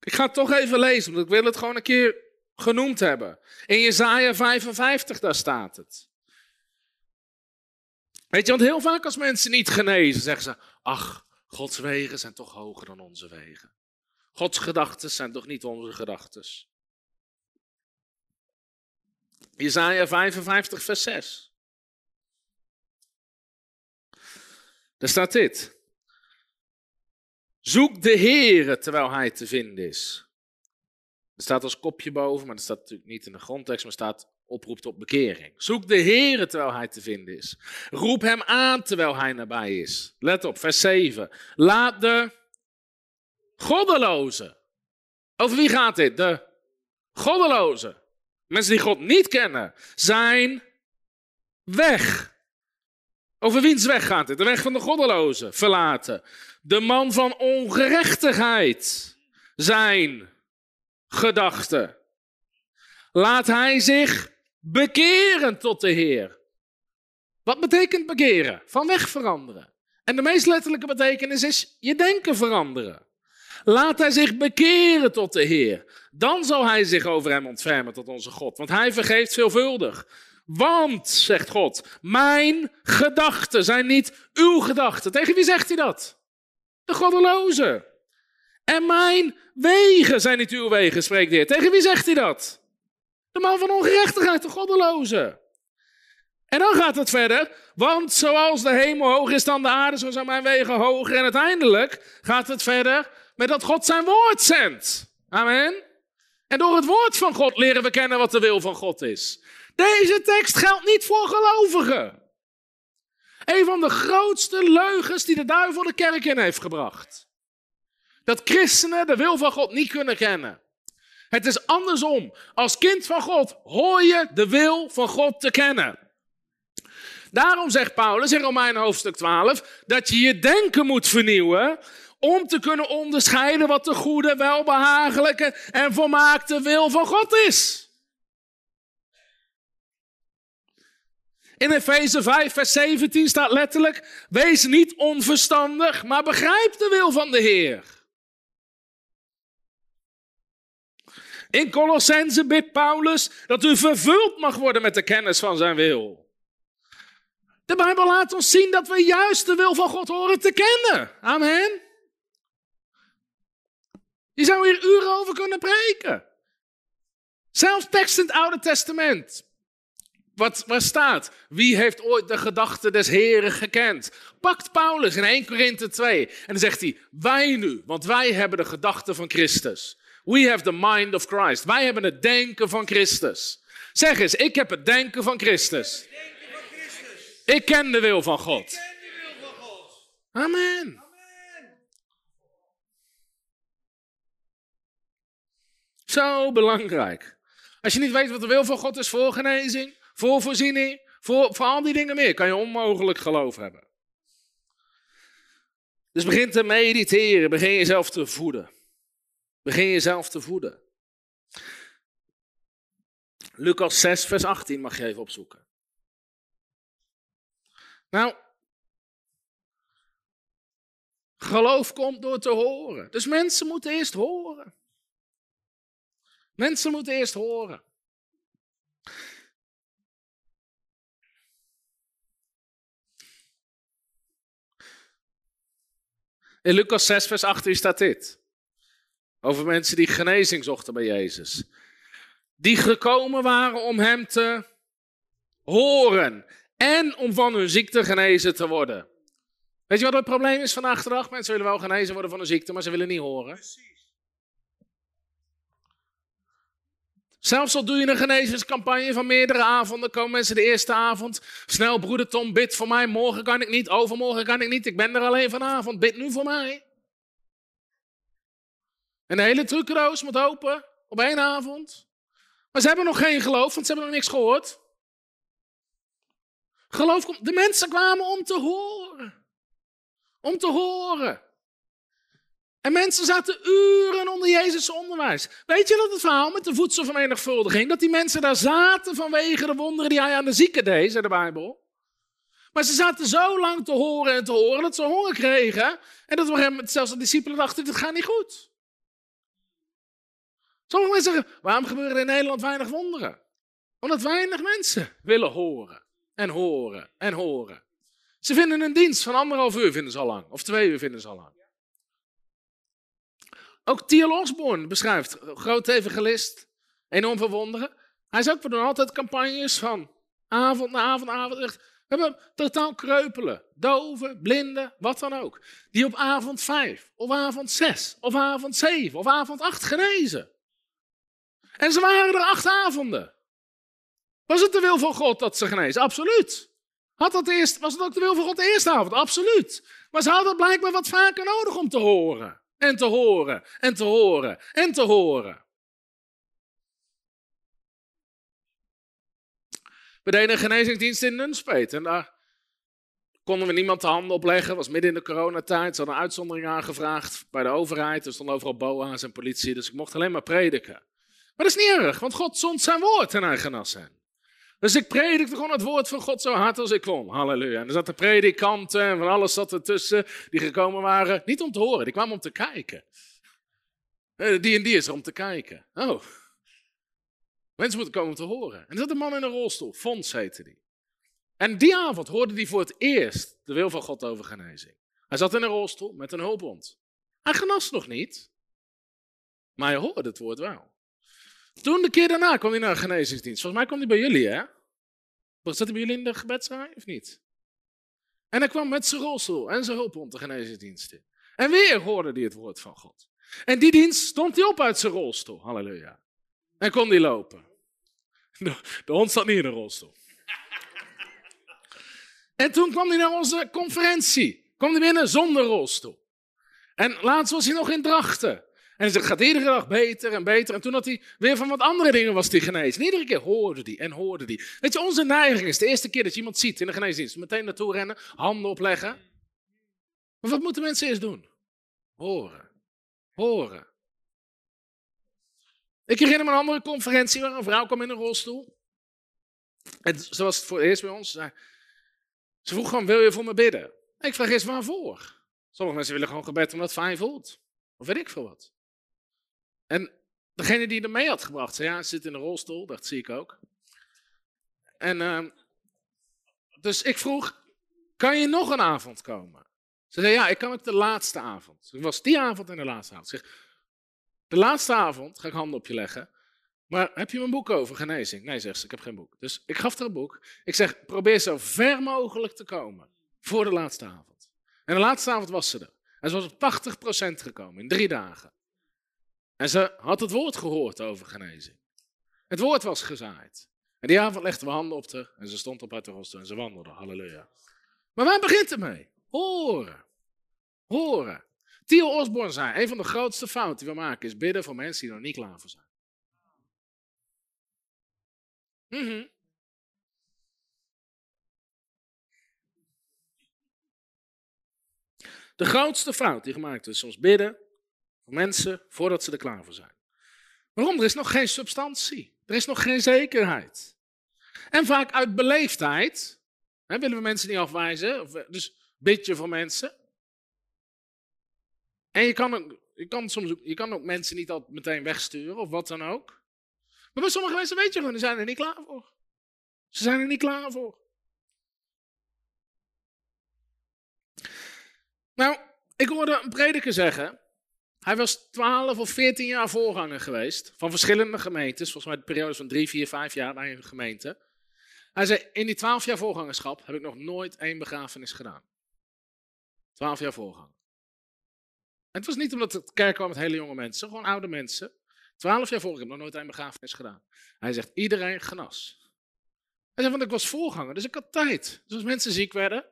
Speaker 2: Ik ga het toch even lezen, want ik wil het gewoon een keer genoemd hebben. In Jezaja 55, daar staat het. Weet je, want heel vaak als mensen niet genezen, zeggen ze, ach, Gods wegen zijn toch hoger dan onze wegen. Gods gedachten zijn toch niet onze gedachten. Jezaja 55, vers 6. Daar staat dit. Zoek de Heere terwijl hij te vinden is. Er staat als kopje boven, maar dat staat natuurlijk niet in de grondtekst, maar staat oproep tot bekering. Zoek de Heere terwijl hij te vinden is. Roep hem aan terwijl hij nabij is. Let op, vers 7. Laat de goddelozen. Over wie gaat dit? De goddelozen. Mensen die God niet kennen, zijn weg. Over wiens weg gaat dit? De weg van de goddelozen verlaten. De man van ongerechtigheid zijn gedachten. Laat hij zich bekeren tot de Heer. Wat betekent bekeren? Van weg veranderen. En de meest letterlijke betekenis is je denken veranderen. Laat hij zich bekeren tot de Heer. Dan zal hij zich over hem ontfermen tot onze God. Want hij vergeeft veelvuldig. Want, zegt God, mijn gedachten zijn niet uw gedachten. Tegen wie zegt hij dat? De goddeloze. En mijn wegen zijn niet uw wegen, spreekt de Heer. Tegen wie zegt hij dat? De man van ongerechtigheid, de goddeloze. En dan gaat het verder. Want zoals de hemel hoog is dan de aarde, zo zijn mijn wegen hoger. En uiteindelijk gaat het verder met dat God zijn woord zendt. Amen. En door het woord van God leren we kennen wat de wil van God is. Deze tekst geldt niet voor gelovigen. Een van de grootste leugens die de duivel de kerk in heeft gebracht. Dat christenen de wil van God niet kunnen kennen. Het is andersom. Als kind van God hoor je de wil van God te kennen. Daarom zegt Paulus in Romeinen hoofdstuk 12 dat je je denken moet vernieuwen om te kunnen onderscheiden wat de goede, welbehagelijke en volmaakte wil van God is. In Efeze 5, vers 17 staat letterlijk: Wees niet onverstandig, maar begrijp de wil van de Heer. In Colossense bidt Paulus dat u vervuld mag worden met de kennis van zijn wil. De Bijbel laat ons zien dat we juist de wil van God horen te kennen. Amen. Je zou hier uren over kunnen preken. Zelfs tekst in het Oude Testament. Wat, waar staat? Wie heeft ooit de gedachten des Heren gekend? Pakt Paulus in 1 Korinthe 2 en dan zegt hij: Wij nu, want wij hebben de gedachten van Christus. We have the mind of Christ. Wij hebben het denken van Christus. Zeg eens, ik heb het denken van Christus. Ik ken de wil van God. Amen. Zo belangrijk. Als je niet weet wat de wil van God is voor genezing, voor voorziening, voor, voor al die dingen meer, kan je onmogelijk geloof hebben. Dus begin te mediteren, begin jezelf te voeden. Begin jezelf te voeden. Lucas 6, vers 18 mag je even opzoeken. Nou, geloof komt door te horen. Dus mensen moeten eerst horen. Mensen moeten eerst horen. In Lucas 6, vers 18 staat dit. Over mensen die genezing zochten bij Jezus. Die gekomen waren om hem te horen. En om van hun ziekte genezen te worden. Weet je wat het probleem is vandaag de dag? Mensen willen wel genezen worden van een ziekte, maar ze willen niet horen. Zelfs al doe je een genezingscampagne van meerdere avonden, komen mensen de eerste avond. Snel, broeder Tom, bid voor mij. Morgen kan ik niet, overmorgen kan ik niet. Ik ben er alleen vanavond. Bid nu voor mij. En de hele trucroos moet open op één avond. Maar ze hebben nog geen geloof, want ze hebben nog niks gehoord. Geloof komt. De mensen kwamen om te horen. Om te horen. En mensen zaten uren onder Jezus' onderwijs. Weet je dat het verhaal met de voedselvermenigvuldiging, dat die mensen daar zaten vanwege de wonderen die hij aan de zieken deed, zei de Bijbel. Maar ze zaten zo lang te horen en te horen dat ze honger kregen. En dat we zelfs de discipelen dachten, dit gaat niet goed. Sommige mensen zeggen, waarom gebeuren er in Nederland weinig wonderen? Omdat weinig mensen willen horen en horen en horen. Ze vinden een dienst van anderhalf uur vinden ze al lang, of twee uur vinden ze al lang. Ook Thiel Osborne beschrijft, groot evangelist, enorm verwonderen. Hij zegt, we doen altijd campagnes van avond na avond avond. We hebben totaal kreupelen, doven, blinden, wat dan ook. Die op avond vijf, of avond zes, of avond zeven, of avond acht genezen. En ze waren er acht avonden. Was het de wil van God dat ze genezen? Absoluut. Had dat eerst, was het ook de wil van God de eerste avond? Absoluut. Maar ze hadden blijkbaar wat vaker nodig om te horen. En te horen, en te horen, en te horen. We deden een genezingsdienst in Nunspeet. En daar konden we niemand de handen opleggen. Was midden in de coronatijd. Ze hadden een uitzondering aangevraagd bij de overheid. Er stonden overal boa's en politie. Dus ik mocht alleen maar prediken. Maar dat is niet erg, want God zond zijn woord en hij genas hen. Dus ik predikte gewoon het woord van God zo hard als ik kon. Halleluja. En er zaten predikanten en van alles zat ertussen die gekomen waren. Niet om te horen, die kwamen om te kijken. Eh, die en die is er om te kijken. Oh. Mensen moeten komen om te horen. En er zat een man in een rolstoel. Fons heette die. En die avond hoorde hij voor het eerst de wil van God over genezing. Hij zat in een rolstoel met een hulphond. Hij genas nog niet. Maar hij hoorde het woord wel. Toen de keer daarna kwam hij naar een genezingsdienst. Volgens mij kwam hij bij jullie, hè? Zat hij bij jullie in de gebedsrij of niet? En hij kwam met zijn rolstoel en zijn hulp om de genezingsdiensten. En weer hoorde hij het woord van God. En die dienst stond hij op uit zijn rolstoel. Halleluja. En kon hij lopen. De, de hond zat niet in de rolstoel. En toen kwam hij naar onze conferentie. Kwam hij binnen zonder rolstoel. En laatst was hij nog in Drachten. En het gaat iedere dag beter en beter. En toen had hij weer van wat andere dingen was hij genezen. En iedere keer hoorde hij en hoorde hij. Weet je, onze neiging is de eerste keer dat je iemand ziet in de geneesdienst. Meteen naartoe rennen, handen opleggen. Maar wat moeten mensen eerst doen? Horen. Horen. Ik herinner me een andere conferentie waar een vrouw kwam in een rolstoel. En zoals het voor het eerst bij ons. Ze vroeg gewoon, wil je voor me bidden? Ik vraag eens waarvoor? Sommige mensen willen gewoon gebed omdat het fijn voelt. Of weet ik veel wat. En degene die er mee had gebracht, zei ja, zit in een rolstoel, dat zie ik ook. En uh, dus ik vroeg, kan je nog een avond komen? Ze zei ja, ik kan ook de laatste avond. Het was die avond en de laatste avond. Zeg, de laatste avond ga ik handen op je leggen. Maar heb je mijn boek over genezing? Nee, zegt ze, ik heb geen boek. Dus ik gaf haar een boek. Ik zeg, probeer zo ver mogelijk te komen voor de laatste avond. En de laatste avond was ze er. En ze was op 80% gekomen in drie dagen. En ze had het woord gehoord over genezing. Het woord was gezaaid. En die avond legden we handen op haar en ze stond op de rolstoel en ze wandelde. Halleluja. Maar waar begint het mee? Horen. Horen. Theo Osborne zei, een van de grootste fouten die we maken is bidden voor mensen die nog niet klaar voor zijn. Mm De grootste fout die gemaakt is soms bidden mensen voordat ze er klaar voor zijn. Waarom? Er is nog geen substantie. Er is nog geen zekerheid. En vaak uit beleefdheid hè, willen we mensen niet afwijzen. Of, dus bid je voor mensen. En je kan, je, kan soms je kan ook mensen niet altijd meteen wegsturen of wat dan ook. Maar bij sommige mensen weet je gewoon, ze zijn er niet klaar voor. Ze zijn er niet klaar voor. Nou, ik hoorde een prediker zeggen. Hij was 12 of 14 jaar voorganger geweest van verschillende gemeentes. Volgens mij de periode van 3, 4, 5 jaar bij een gemeente. Hij zei: In die 12 jaar voorgangerschap heb ik nog nooit één begrafenis gedaan. 12 jaar voorganger. Het was niet omdat het kerk kwam met hele jonge mensen, gewoon oude mensen. 12 jaar voorganger, ik heb nog nooit één begrafenis gedaan. Hij zegt: Iedereen genas. Hij zei: Want ik was voorganger, dus ik had tijd. Dus als mensen ziek werden,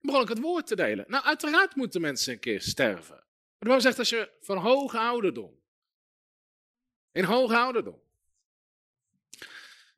Speaker 2: begon ik het woord te delen. Nou, uiteraard moeten mensen een keer sterven. Maar dat zegt als je van hoge ouderdom. In hoge ouderdom.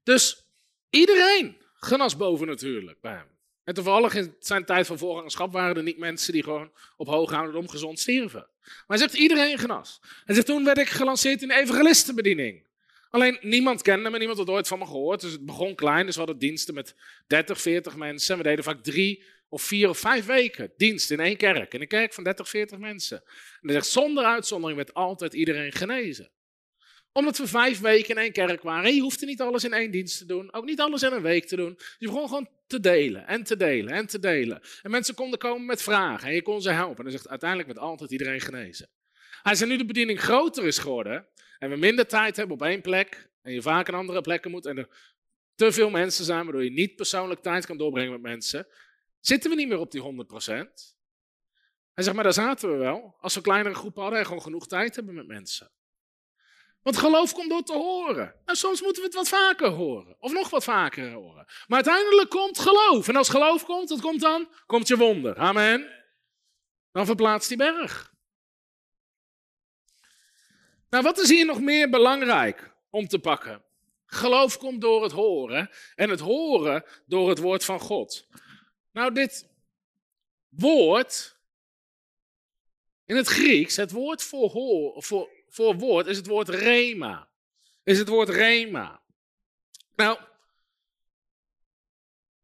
Speaker 2: Dus iedereen genas boven natuurlijk bij hem. En toevallig in zijn tijd van voorgangerschap waren er niet mensen die gewoon op hoge ouderdom gezond stierven. Maar hij zegt iedereen genas. Hij zegt toen werd ik gelanceerd in de evangelistenbediening. Alleen niemand kende me, niemand had ooit van me gehoord. Dus het begon klein. Dus we hadden diensten met 30, 40 mensen. We deden vaak drie of vier of vijf weken dienst in één kerk. In een kerk van 30, 40 mensen. En zegt, zonder uitzondering werd altijd iedereen genezen. Omdat we vijf weken in één kerk waren. En je hoefde niet alles in één dienst te doen. Ook niet alles in een week te doen. Je begon gewoon te delen en te delen en te delen. En mensen konden komen met vragen. En je kon ze helpen. En dan zegt uiteindelijk werd altijd iedereen genezen. Hij zei nu de bediening groter is geworden. En we minder tijd hebben op één plek. En je vaak een andere plekken moet. En er te veel mensen zijn waardoor je niet persoonlijk tijd kan doorbrengen met mensen zitten we niet meer op die 100%. Hij zegt, maar daar zaten we wel. Als we kleinere groepen hadden en gewoon genoeg tijd hebben met mensen. Want geloof komt door te horen. En soms moeten we het wat vaker horen. Of nog wat vaker horen. Maar uiteindelijk komt geloof. En als geloof komt, wat komt dan? Komt je wonder. Amen. Dan verplaatst die berg. Nou, wat is hier nog meer belangrijk om te pakken? Geloof komt door het horen. En het horen door het woord van God. Nou, dit woord, in het Grieks, het woord voor, voor woord is het woord rema. Is het woord rema. Nou,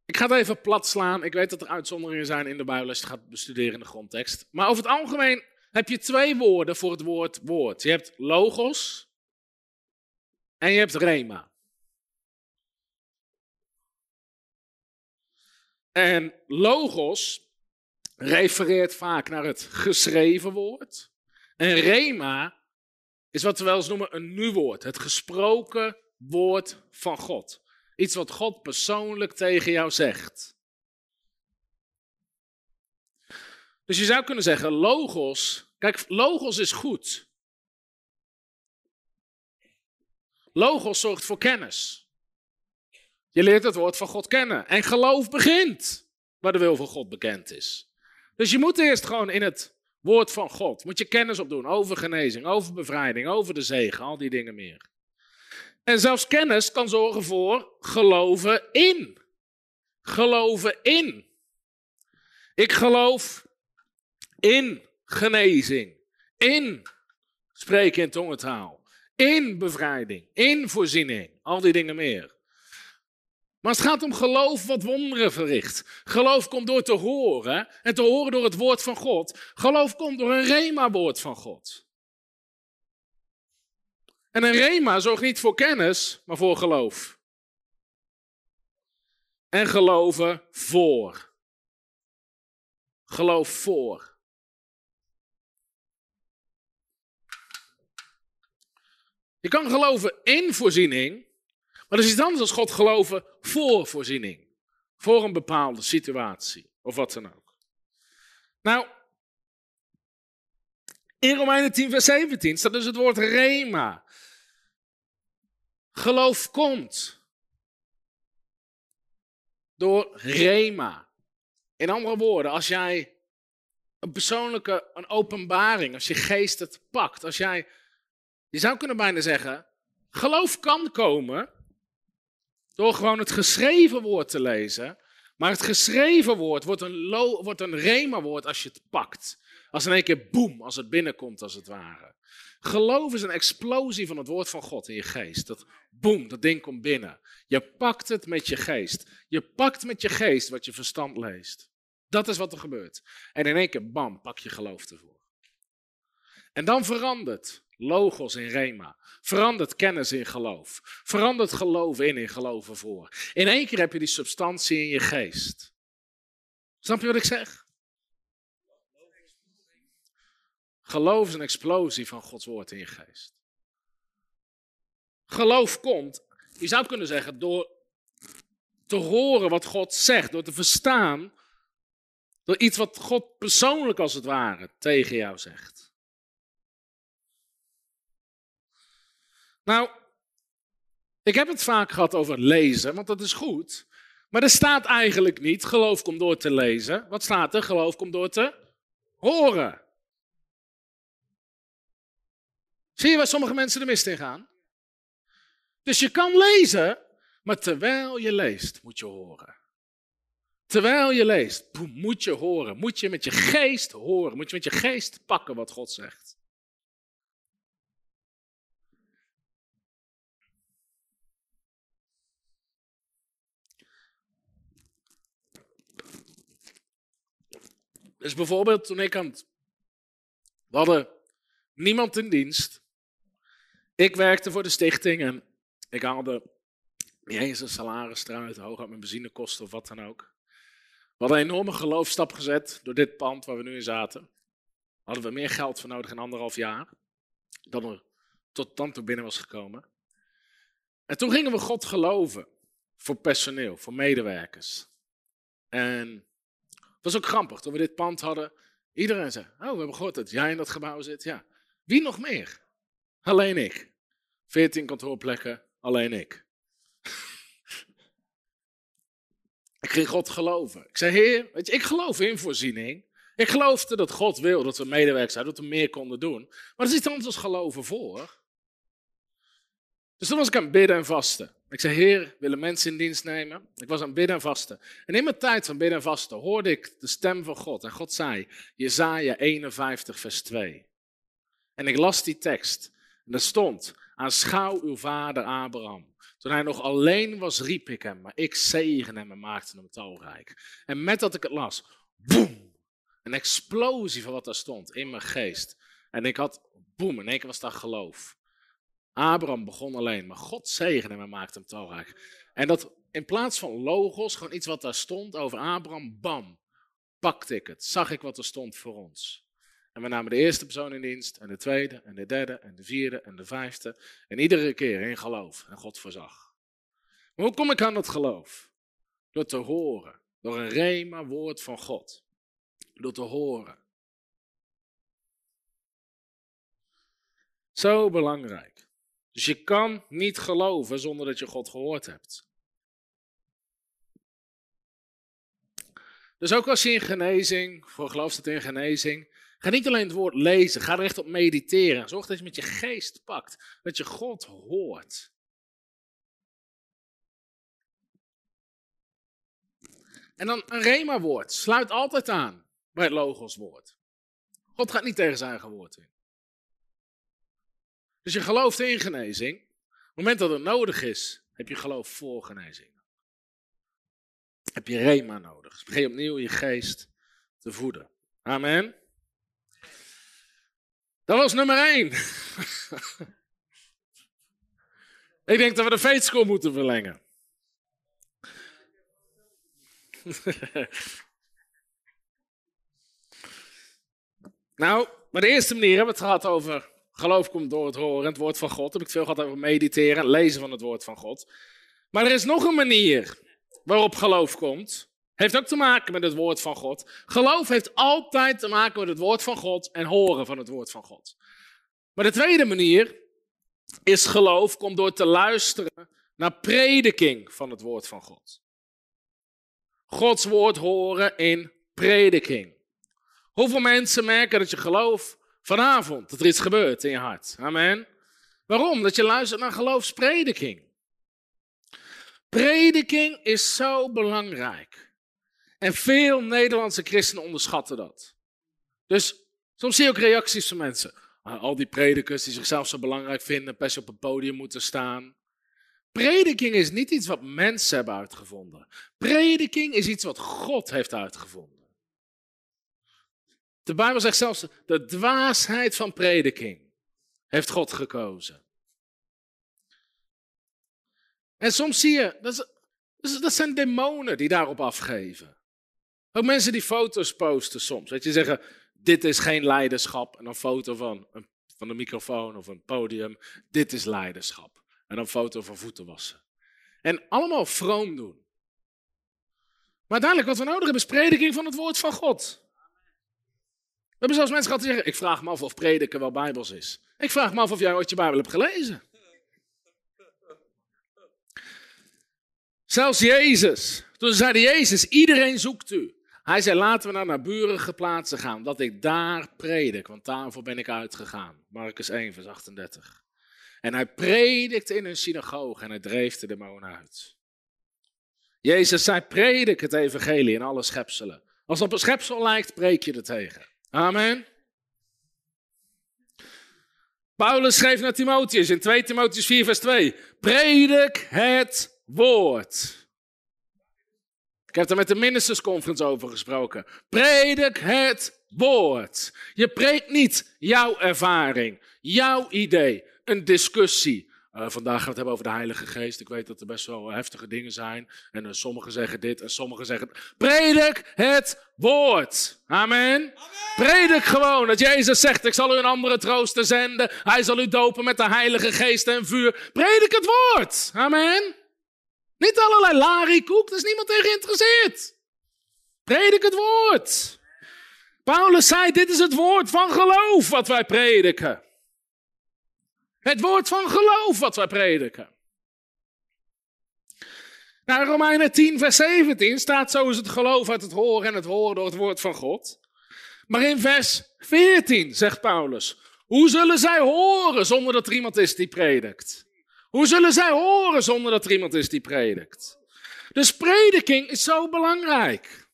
Speaker 2: ik ga het even plat slaan. Ik weet dat er uitzonderingen zijn in de Bijbel als je het gaat bestuderen in de grondtekst. Maar over het algemeen heb je twee woorden voor het woord woord. Je hebt logos en je hebt rema. En logos refereert vaak naar het geschreven woord. En rema is wat we wel eens noemen een nu woord. Het gesproken woord van God. Iets wat God persoonlijk tegen jou zegt. Dus je zou kunnen zeggen, logos. Kijk, logos is goed. Logos zorgt voor kennis. Je leert het woord van God kennen. En geloof begint waar de wil van God bekend is. Dus je moet eerst gewoon in het woord van God, moet je kennis opdoen over genezing, over bevrijding, over de zegen, al die dingen meer. En zelfs kennis kan zorgen voor geloven in. Geloven in. Ik geloof in genezing, in spreken in tongentaal, in bevrijding, in voorziening, al die dingen meer. Maar het gaat om geloof wat wonderen verricht. Geloof komt door te horen en te horen door het woord van God. Geloof komt door een rema-woord van God. En een rema zorgt niet voor kennis, maar voor geloof. En geloven voor. Geloof voor. Je kan geloven in voorziening, maar dat is iets anders dan God geloven voor voorziening. Voor een bepaalde situatie of wat dan ook. Nou, in Romeinen 10, vers 17 staat dus het woord rema. Geloof komt door rema. In andere woorden, als jij een persoonlijke een openbaring, als je geest het pakt, als jij, je zou kunnen bijna zeggen, geloof kan komen door gewoon het geschreven woord te lezen. Maar het geschreven woord wordt een, wordt een rema-woord als je het pakt. Als in één keer boem, als het binnenkomt als het ware. Geloof is een explosie van het woord van God in je geest. Dat boem, dat ding komt binnen. Je pakt het met je geest. Je pakt met je geest wat je verstand leest. Dat is wat er gebeurt. En in één keer, bam, pak je geloof ervoor. En dan verandert logos in rema. Verandert kennis in geloof. Verandert geloof in in geloven voor. In één keer heb je die substantie in je geest. Snap je wat ik zeg? Geloof is een explosie van Gods woord in je geest. Geloof komt, je zou kunnen zeggen, door te horen wat God zegt, door te verstaan, door iets wat God persoonlijk als het ware tegen jou zegt. Nou, ik heb het vaak gehad over lezen, want dat is goed. Maar er staat eigenlijk niet, geloof komt door te lezen. Wat staat er? Geloof komt door te horen. Zie je waar sommige mensen de mist in gaan? Dus je kan lezen, maar terwijl je leest, moet je horen. Terwijl je leest, moet je horen. Moet je met je geest horen. Moet je met je geest pakken wat God zegt. Dus bijvoorbeeld toen ik aan. We hadden niemand in dienst. Ik werkte voor de stichting en ik haalde niet eens een salaris eruit, hoog uit mijn benzinekosten of wat dan ook. We hadden een enorme geloofstap gezet door dit pand waar we nu in zaten. Hadden we meer geld voor nodig in anderhalf jaar dan er tot dan toe binnen was gekomen. En toen gingen we God geloven voor personeel, voor medewerkers. En was ook grappig, toen we dit pand hadden, iedereen zei, oh, we hebben gehoord dat jij in dat gebouw zit. Ja, wie nog meer? Alleen ik. Veertien kantoorplekken, alleen ik. ik ging God geloven. Ik zei, Heer, weet je, ik geloof in voorziening. Ik geloofde dat God wil dat we medewerkers zijn, dat we meer konden doen. Maar dat is iets anders geloven voor. Dus toen was ik aan bidden en vasten. Ik zei, Heer, willen mensen in dienst nemen? Ik was aan bidden en vasten. En in mijn tijd van bidden en vasten hoorde ik de stem van God. En God zei, Jezaja 51 vers 2. En ik las die tekst. En er stond, aanschouw uw vader Abraham. Toen hij nog alleen was, riep ik hem, maar ik zegen hem en maakte hem talrijk. En met dat ik het las, boem, een explosie van wat daar stond in mijn geest. En ik had, boem, in één keer was daar geloof. Abraham begon alleen, maar God zegende hem en maakte hem talrijk. En dat in plaats van logos, gewoon iets wat daar stond over Abraham, bam, pakte ik het, zag ik wat er stond voor ons. En we namen de eerste persoon in dienst, en de tweede, en de derde, en de vierde, en de vijfde. En iedere keer in geloof. En God voorzag. Maar hoe kom ik aan dat geloof? Door te horen. Door een rema woord van God. Door te horen. Zo belangrijk. Dus je kan niet geloven zonder dat je God gehoord hebt. Dus ook als je in genezing, voor geloof staat in genezing, Ga niet alleen het woord lezen, ga er echt op mediteren. Zorg dat je met je geest pakt, dat je God hoort. En dan een rema-woord. Sluit altijd aan bij het logoswoord. God gaat niet tegen zijn eigen woord in. Dus je gelooft in genezing. Op het moment dat het nodig is, heb je geloof voor genezing. heb je rema nodig. Dus begin opnieuw je geest te voeden. Amen. Dat was nummer één. Ik denk dat we de feetschool moeten verlengen. nou, maar de eerste manier hebben we het gehad over geloof komt door het horen, het woord van God. Heb ik veel gehad over mediteren, lezen van het woord van God. Maar er is nog een manier waarop geloof komt. Heeft ook te maken met het woord van God. Geloof heeft altijd te maken met het woord van God en horen van het woord van God. Maar de tweede manier is geloof komt door te luisteren naar prediking van het woord van God. Gods woord horen in prediking. Hoeveel mensen merken dat je geloof vanavond, dat er iets gebeurt in je hart? Amen. Waarom? Dat je luistert naar geloofsprediking. Prediking is zo belangrijk. En veel Nederlandse christenen onderschatten dat. Dus soms zie je ook reacties van mensen. Ah, al die predikers die zichzelf zo belangrijk vinden, best op een podium moeten staan. Prediking is niet iets wat mensen hebben uitgevonden. Prediking is iets wat God heeft uitgevonden. De Bijbel zegt zelfs, de dwaasheid van prediking heeft God gekozen. En soms zie je, dat, is, dat zijn demonen die daarop afgeven. Ook mensen die foto's posten soms. Weet je, zeggen, dit is geen leiderschap. En een foto van een, van microfoon of een podium. Dit is leiderschap. En een foto van voeten wassen. En allemaal vroom doen. Maar uiteindelijk wat we nodig hebben is prediking van het woord van God. We hebben zelfs mensen gehad die zeggen, ik vraag me af of prediken wel bijbels is. Ik vraag me af of jij ooit je Bijbel hebt gelezen. Zelfs Jezus. Toen zeiden Jezus, iedereen zoekt u. Hij zei, laten we naar naburige plaatsen gaan, dat ik daar predik, want daarvoor ben ik uitgegaan. Marcus 1, vers 38. En hij predikte in een synagoge en hij dreef de demonen uit. Jezus zei, predik het evangelie in alle schepselen. Als het op een schepsel lijkt, preek je er tegen. Amen. Paulus schreef naar Timotheus in 2 Timotheus 4, vers 2. Predik het woord. Ik heb er met de Ministers Conference over gesproken. Predik het woord. Je preekt niet jouw ervaring, jouw idee, een discussie. Uh, vandaag gaan we het hebben over de Heilige Geest. Ik weet dat er best wel heftige dingen zijn. En uh, sommigen zeggen dit en sommigen zeggen. Predik het woord. Amen. Amen. Predik gewoon dat Jezus zegt: Ik zal u een andere trooster zenden. Hij zal u dopen met de Heilige Geest en vuur. Predik het woord. Amen. Niet allerlei larikoek, daar is niemand tegen geïnteresseerd. Predik het woord. Paulus zei, dit is het woord van geloof wat wij prediken. Het woord van geloof wat wij prediken. Nou, Romeinen 10, vers 17 staat zo is het geloof uit het horen en het horen door het woord van God. Maar in vers 14 zegt Paulus, hoe zullen zij horen zonder dat er iemand is die predikt? Hoe zullen zij horen zonder dat er iemand is die predikt? Dus prediking is zo belangrijk.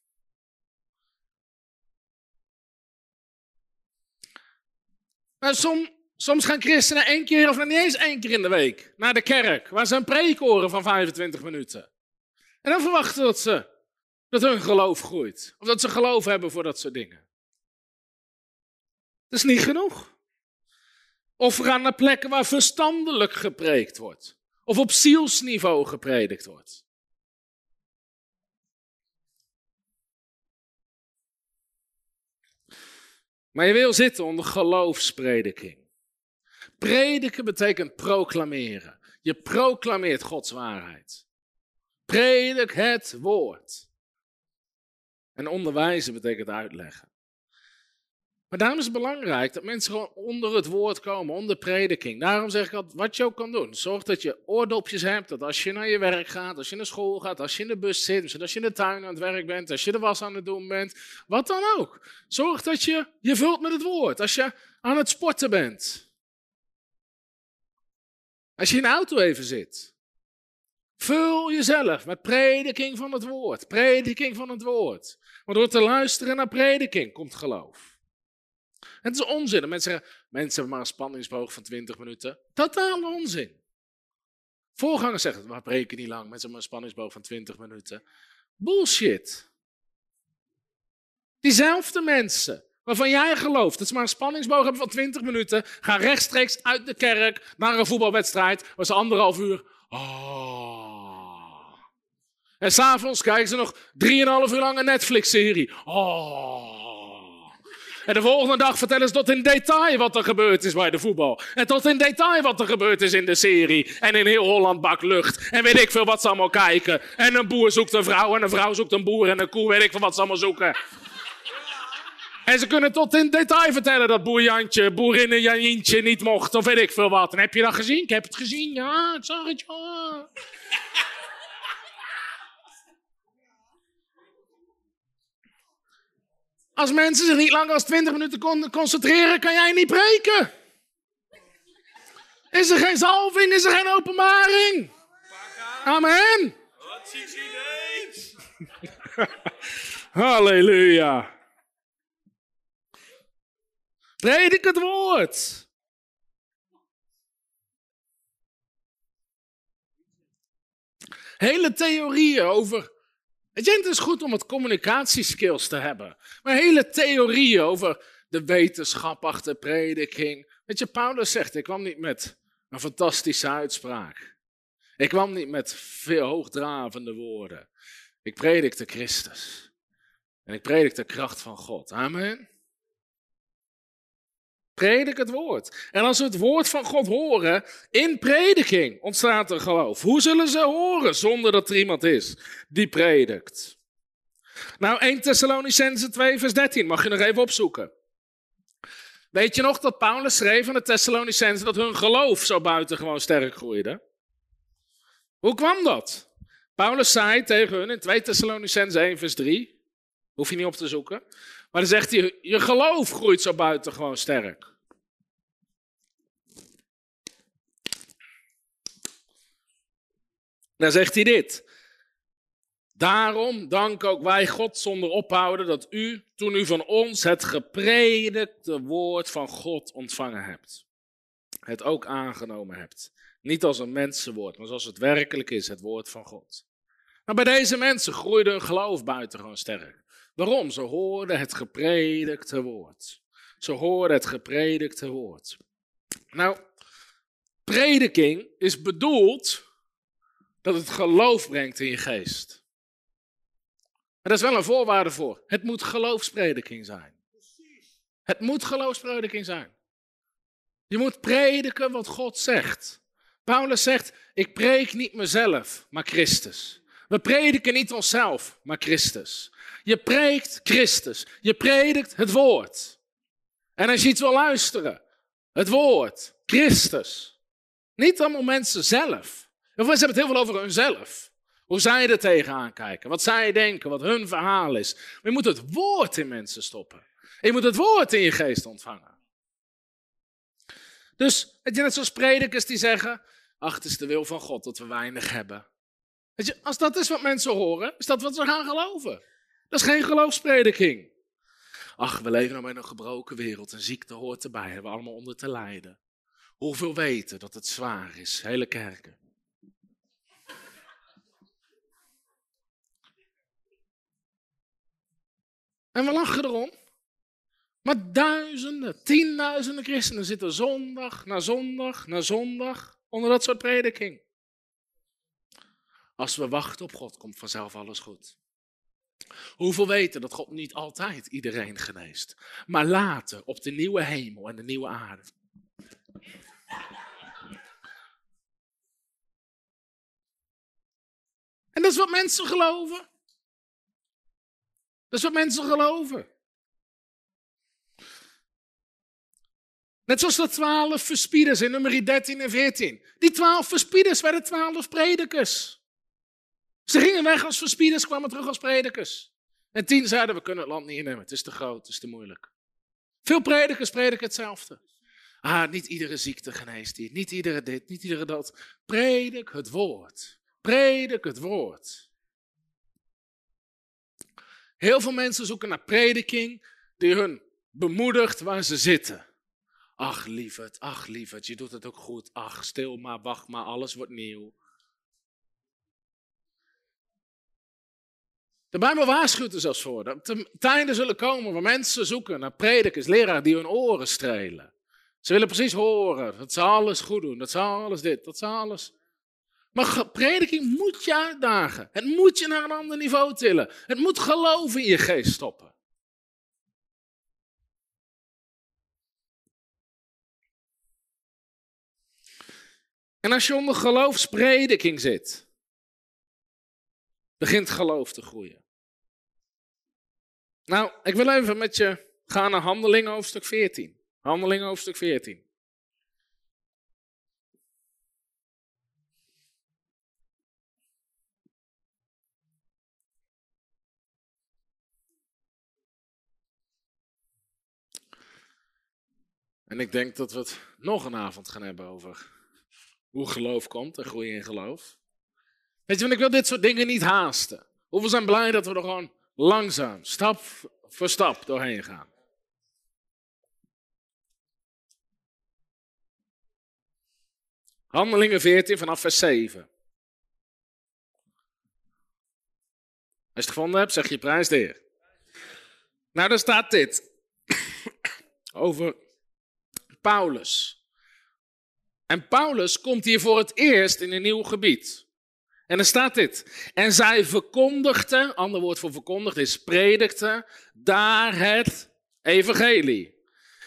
Speaker 2: En som, soms gaan christenen één keer of niet eens één keer in de week naar de kerk, waar ze een preek horen van 25 minuten. En dan verwachten dat ze dat hun geloof groeit. Of dat ze geloof hebben voor dat soort dingen. Dat is niet genoeg. Of we gaan naar plekken waar verstandelijk gepreekt wordt. Of op zielsniveau gepredikt wordt. Maar je wil zitten onder geloofsprediking. Prediken betekent proclameren. Je proclameert Gods waarheid. Predik het woord. En onderwijzen betekent uitleggen. Maar daarom is het belangrijk dat mensen gewoon onder het woord komen, onder prediking. Daarom zeg ik altijd, wat je ook kan doen. Zorg dat je oordopjes hebt, dat als je naar je werk gaat, als je naar school gaat, als je in de bus zit, als je in de tuin aan het werk bent, als je de was aan het doen bent, wat dan ook. Zorg dat je je vult met het woord. Als je aan het sporten bent. Als je in de auto even zit. Vul jezelf met prediking van het woord. Prediking van het woord. Want door te luisteren naar prediking komt geloof. Het is onzin. Mensen zeggen, mensen hebben maar een spanningsboog van 20 minuten. Totaal onzin. Voorgangers zeggen, we preken niet lang. Mensen hebben maar een spanningsboog van 20 minuten. Bullshit. Diezelfde mensen waarvan jij gelooft dat ze maar een spanningsboog hebben van 20 minuten, gaan rechtstreeks uit de kerk naar een voetbalwedstrijd waar ze anderhalf uur. Oh. En s'avonds kijken ze nog 3,5 uur lang een Netflix-serie. Oh. En de volgende dag vertellen ze tot in detail wat er gebeurd is bij de voetbal. En tot in detail wat er gebeurd is in de serie. En in heel Holland bak lucht. En weet ik veel wat ze allemaal kijken. En een boer zoekt een vrouw. En een vrouw zoekt een boer. En een koe. Weet ik veel wat ze allemaal zoeken. En ze kunnen tot in detail vertellen dat boer Jantje, boerinnen Jantje niet mocht. Of weet ik veel wat. En heb je dat gezien? Ik heb het gezien. Ja, ik zag het. Ja. Als mensen zich niet langer dan 20 minuten kon concentreren, kan jij niet preken. Is er geen zalving? Is er geen openbaring? Amen.
Speaker 1: Wat ziet ineens?
Speaker 2: Halleluja. Predik het woord. Hele theorieën over het is goed om wat communicatieskills te hebben. Maar hele theorieën over de wetenschap achter prediking. Weet je, Paulus zegt, ik kwam niet met een fantastische uitspraak. Ik kwam niet met veel hoogdravende woorden. Ik predikte Christus. En ik predik de kracht van God. Amen. Predik het woord. En als we het woord van God horen, in prediking ontstaat er geloof. Hoe zullen ze horen zonder dat er iemand is die predikt? Nou, 1 Thessalonicense 2, vers 13, mag je nog even opzoeken. Weet je nog dat Paulus schreef aan de Thessalonicense dat hun geloof zo buitengewoon sterk groeide? Hoe kwam dat? Paulus zei tegen hun in 2 Thessalonicense 1, vers 3, hoef je niet op te zoeken. Maar dan zegt hij, je geloof groeit zo buitengewoon sterk. Dan zegt hij dit. Daarom dank ook wij God zonder ophouden dat u, toen u van ons het gepredikte woord van God ontvangen hebt, het ook aangenomen hebt. Niet als een mensenwoord, maar zoals het werkelijk is, het woord van God. Maar bij deze mensen groeide hun geloof buitengewoon sterk. Waarom? Ze hoorden het gepredikte woord. Ze hoorden het gepredikte woord. Nou, prediking is bedoeld dat het geloof brengt in je geest. Maar is wel een voorwaarde voor. Het moet geloofsprediking zijn. Het moet geloofsprediking zijn. Je moet prediken wat God zegt. Paulus zegt: Ik preek niet mezelf, maar Christus. We prediken niet onszelf, maar Christus. Je preekt Christus. Je predikt het woord. En als je iets wil luisteren, het woord, Christus. Niet allemaal mensen zelf. Of mensen hebben het heel veel over hunzelf. Hoe zij er tegenaan kijken, wat zij denken, wat hun verhaal is. Maar je moet het woord in mensen stoppen. je moet het woord in je geest ontvangen. Dus, het je, net zoals predikers die zeggen, ach, het is de wil van God dat we weinig hebben. Weet je, als dat is wat mensen horen, is dat wat ze gaan geloven. Dat is geen geloofsprediking. Ach, we leven nog in een gebroken wereld en ziekte hoort erbij. Hebben we allemaal onder te lijden. Hoeveel weten dat het zwaar is, hele kerken. En we lachen erom. Maar duizenden, tienduizenden christenen zitten zondag na zondag na zondag onder dat soort prediking. Als we wachten op God, komt vanzelf alles goed. Hoeveel weten dat God niet altijd iedereen geneest, maar later op de nieuwe hemel en de nieuwe aarde. En dat is wat mensen geloven. Dat is wat mensen geloven. Net zoals de twaalf verspieders in nummer 13 en 14. Die twaalf verspieders werden twaalf predikers. Ze gingen weg als verspieders, kwamen terug als predikers. En tien zeiden, we kunnen het land niet innemen, het is te groot, het is te moeilijk. Veel predikers prediken hetzelfde. Ah, niet iedere ziekte geneest hier, niet iedere dit, niet iedere dat. Predik het woord. Predik het woord. Heel veel mensen zoeken naar prediking die hun bemoedigt waar ze zitten. Ach, lieverd, ach, lieverd, je doet het ook goed. Ach, stil maar, wacht maar, alles wordt nieuw. De Bijbel waarschuwt er zelfs voor. Dat tijden zullen komen waar mensen zoeken naar predikers, leraren die hun oren strelen. Ze willen precies horen dat ze alles goed doen, dat ze alles dit, dat ze alles. Maar prediking moet je uitdagen. Het moet je naar een ander niveau tillen. Het moet geloof in je geest stoppen. En als je onder geloofsprediking zit, begint geloof te groeien. Nou, ik wil even met je gaan naar Handelingen hoofdstuk 14. Handelingen hoofdstuk 14. En ik denk dat we het nog een avond gaan hebben over hoe geloof komt en groeien in geloof. Weet je, want ik wil dit soort dingen niet haasten. Hoeveel zijn blij dat we er gewoon langzaam, stap voor stap doorheen gaan. Handelingen 14 vanaf vers 7. Als je het gevonden hebt, zeg je prijs de heer. Nou, daar staat dit. Over Paulus. En Paulus komt hier voor het eerst in een nieuw gebied. En er staat dit. En zij verkondigde, ander woord voor verkondigd is predikte, daar het evangelie.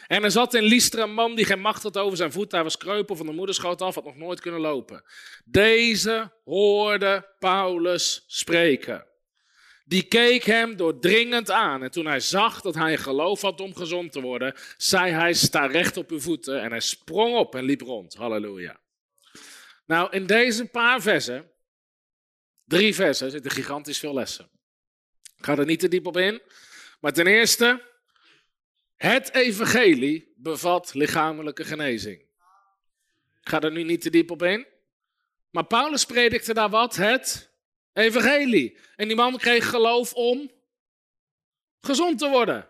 Speaker 2: En er zat in Lystra een man die geen macht had over zijn voet. Hij was kreupel van de moederschoot af, had nog nooit kunnen lopen. Deze hoorde Paulus spreken. Die keek hem doordringend aan. En toen hij zag dat hij geloof had om gezond te worden, zei hij: Sta recht op uw voeten. En hij sprong op en liep rond. Halleluja. Nou, in deze paar versen, drie versen, zitten gigantisch veel lessen. Ik ga er niet te diep op in. Maar ten eerste, het evangelie bevat lichamelijke genezing. Ik ga er nu niet te diep op in. Maar Paulus predikte daar wat? Het Evangelie. En die man kreeg geloof om gezond te worden.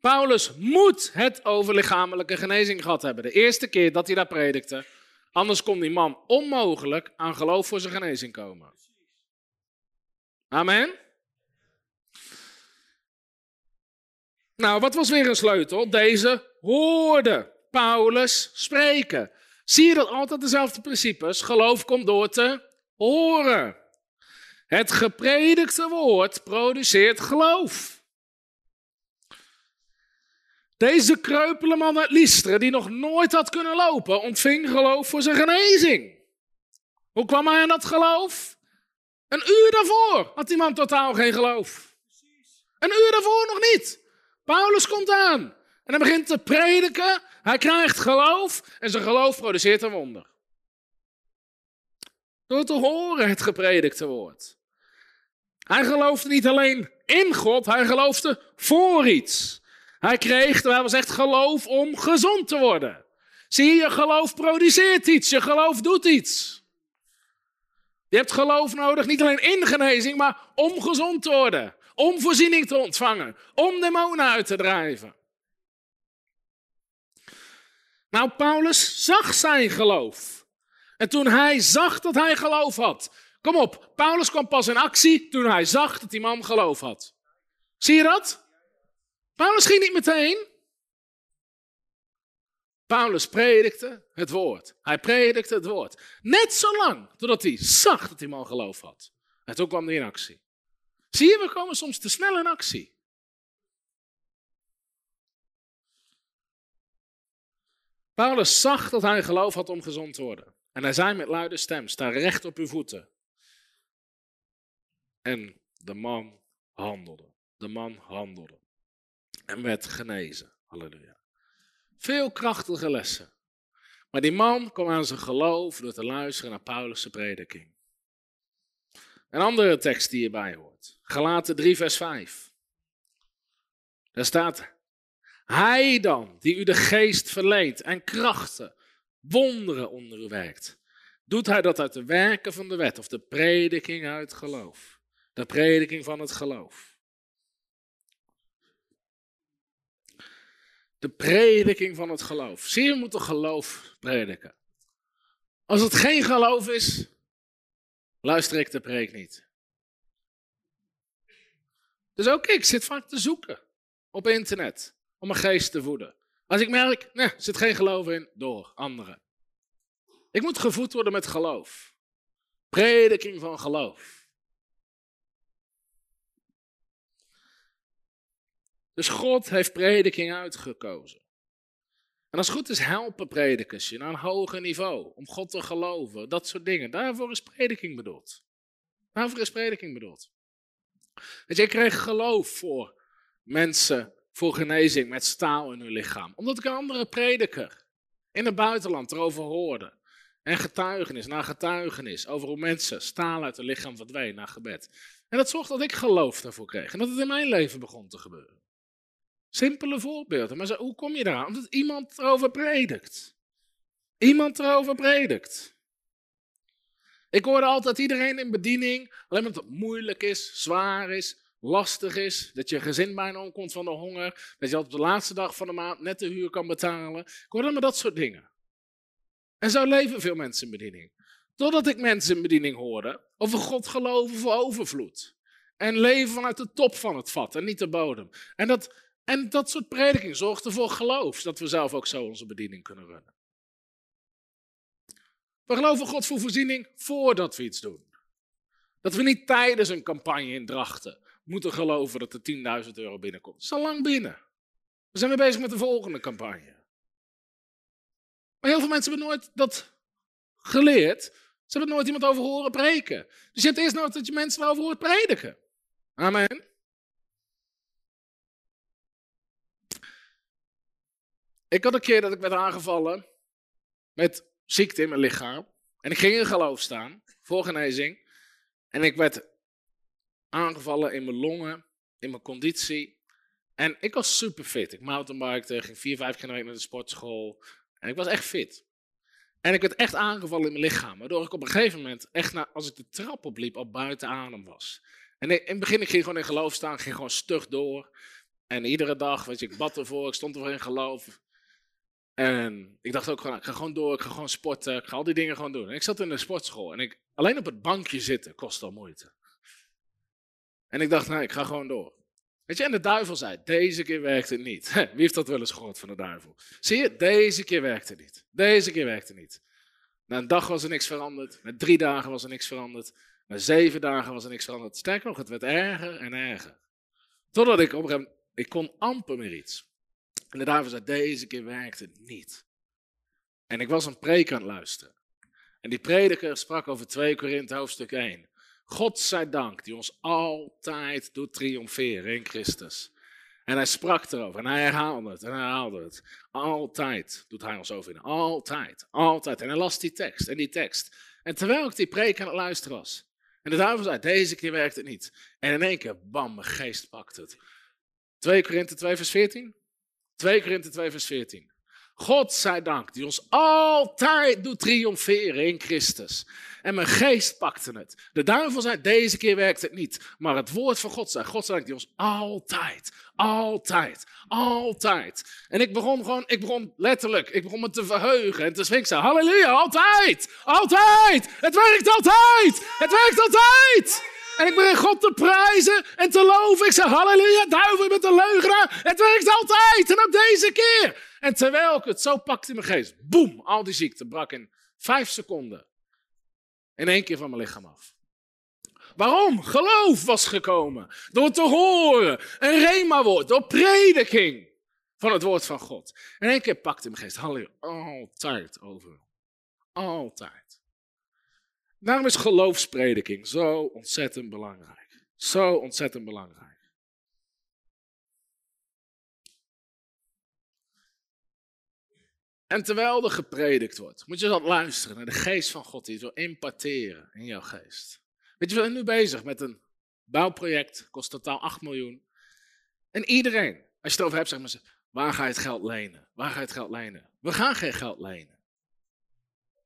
Speaker 2: Paulus moet het over lichamelijke genezing gehad hebben. De eerste keer dat hij daar predikte. Anders kon die man onmogelijk aan geloof voor zijn genezing komen. Amen. Nou, wat was weer een sleutel? Deze hoorde Paulus spreken. Zie je dat altijd dezelfde principes? Geloof komt door te horen. Het gepredikte woord produceert geloof. Deze kreupele man uit Lystra, die nog nooit had kunnen lopen, ontving geloof voor zijn genezing. Hoe kwam hij aan dat geloof? Een uur daarvoor had die man totaal geen geloof. Een uur daarvoor nog niet. Paulus komt aan en hij begint te prediken. Hij krijgt geloof en zijn geloof produceert een wonder. Door te horen het gepredikte woord. Hij geloofde niet alleen in God, hij geloofde voor iets. Hij kreeg, terwijl we zegt, geloof om gezond te worden. Zie je geloof produceert iets, je geloof doet iets. Je hebt geloof nodig, niet alleen in genezing, maar om gezond te worden. Om voorziening te ontvangen, om demonen uit te drijven. Nou, Paulus zag zijn geloof. En toen hij zag dat hij geloof had, Kom op, Paulus kwam pas in actie toen hij zag dat die man geloof had. Zie je dat? Paulus ging niet meteen. Paulus predikte het woord. Hij predikte het woord. Net zo lang totdat hij zag dat die man geloof had. En toen kwam hij in actie. Zie je, we komen soms te snel in actie. Paulus zag dat hij geloof had om gezond te worden. En hij zei met luide stem: Sta recht op uw voeten. En de man handelde. De man handelde. En werd genezen. Halleluja. Veel krachtige lessen. Maar die man kwam aan zijn geloof door te luisteren naar Paulus' prediking. Een andere tekst die hierbij hoort. Galaten 3 vers 5. Daar staat, hij dan, die u de geest verleent en krachten, wonderen onder u werkt, doet hij dat uit de werken van de wet of de prediking uit geloof? De prediking van het geloof. De prediking van het geloof. Zie je, we moeten geloof prediken. Als het geen geloof is, luister ik de preek niet. Dus ook ik zit vaak te zoeken op internet om mijn geest te voeden. Als ik merk, nee, zit geen geloof in, door anderen. Ik moet gevoed worden met geloof. Prediking van geloof. Dus God heeft prediking uitgekozen. En als het goed is, helpen predikers je naar een hoger niveau. Om God te geloven, dat soort dingen. Daarvoor is prediking bedoeld. Daarvoor is prediking bedoeld. Dat je, ik kreeg geloof voor mensen voor genezing met staal in hun lichaam. Omdat ik een andere prediker in het buitenland erover hoorde. En getuigenis na getuigenis over hoe mensen staal uit het lichaam verdween naar gebed. En dat zorgde dat ik geloof daarvoor kreeg. En dat het in mijn leven begon te gebeuren. Simpele voorbeelden. Maar hoe kom je eraan? Omdat iemand erover predikt. Iemand erover predikt. Ik hoorde altijd iedereen in bediening, alleen maar dat het moeilijk is, zwaar is, lastig is, dat je gezin bijna omkomt van de honger, dat je op de laatste dag van de maand net de huur kan betalen. Ik hoorde maar dat soort dingen. En zo leven veel mensen in bediening. Totdat ik mensen in bediening hoorde over God geloven voor overvloed. En leven vanuit de top van het vat en niet de bodem. En dat, en dat soort prediking zorgt ervoor geloof, dat we zelf ook zo onze bediening kunnen runnen. We geloven God voor voorziening voordat we iets doen. Dat we niet tijdens een campagne in Drachten moeten geloven dat er 10.000 euro binnenkomt. Het is al lang binnen. We zijn weer bezig met de volgende campagne. Maar heel veel mensen hebben nooit dat geleerd. Ze hebben nooit iemand over horen preken. Dus je hebt eerst nodig dat je mensen erover hoort prediken. Amen. Ik had een keer dat ik werd aangevallen met ziekte in mijn lichaam. En ik ging in geloof staan voor genezing. En ik werd aangevallen in mijn longen, in mijn conditie. En ik was super fit. Ik mountainbikte, ging vier, vijf keer naar de sportschool. En ik was echt fit. En ik werd echt aangevallen in mijn lichaam. Waardoor ik op een gegeven moment, echt na, als ik de trap opliep, al buiten adem was. En in het begin, ik ging gewoon in geloof staan, ging gewoon stug door. En iedere dag, weet je, ik bad ervoor, ik stond ervoor in geloof. En ik dacht ook gewoon, ik ga gewoon door, ik ga gewoon sporten, ik ga al die dingen gewoon doen. En ik zat in de sportschool en ik, alleen op het bankje zitten kost al moeite. En ik dacht, nou, ik ga gewoon door. Weet je, en de duivel zei, deze keer werkt het niet. Wie heeft dat wel eens gehoord van de duivel? Zie je, deze keer werkt het niet. Deze keer werkt het niet. Na een dag was er niks veranderd. Na drie dagen was er niks veranderd. Na zeven dagen was er niks veranderd. Sterker nog, het werd erger en erger. Totdat ik op een gegeven moment, ik kon amper meer iets. En de duivel zei, deze keer werkt het niet. En ik was een preek aan het luisteren. En die prediker sprak over 2 Korinthe hoofdstuk 1. God zij dank, die ons altijd doet triomferen in Christus. En hij sprak erover en hij herhaalde het en hij herhaalde het. Altijd doet hij ons overwinnen. Altijd, altijd. En hij las die tekst en die tekst. En terwijl ik die preek aan het luisteren was. En de duivel zei, deze keer werkt het niet. En in één keer, bam, mijn geest pakt het. 2 Korinthe 2 vers 14. 2 Korinthe 2 vers 14. God zij dank, die ons altijd doet triomferen in Christus. En mijn geest pakte het. De duivel zei, deze keer werkt het niet. Maar het woord van God zei, God zij dank, die ons altijd, altijd, altijd. En ik begon gewoon, ik begon letterlijk, ik begon me te verheugen en te swingen. Halleluja, altijd, altijd. Het werkt altijd, het werkt altijd. En ik begin God te prijzen en te loven. Ik zeg, halleluja, duivel, je bent een leugenaar. Het werkt altijd en ook deze keer. En terwijl ik het zo pakte in mijn geest, boem, al die ziekte brak in vijf seconden. In één keer van mijn lichaam af. Waarom? Geloof was gekomen. Door te horen. Een rema-woord. Door prediking van het woord van God. In één keer pakte mijn geest. Halleluja. Altijd over. Altijd. Daarom is geloofsprediking zo ontzettend belangrijk. Zo ontzettend belangrijk. En terwijl er gepredikt wordt, moet je dan luisteren naar de geest van God die het wil in jouw geest. Weet je, we zijn nu bezig met een bouwproject, kost totaal 8 miljoen. En iedereen, als je het over hebt, zegt mensen, waar ga je het geld lenen? Waar ga je het geld lenen? We gaan geen geld lenen.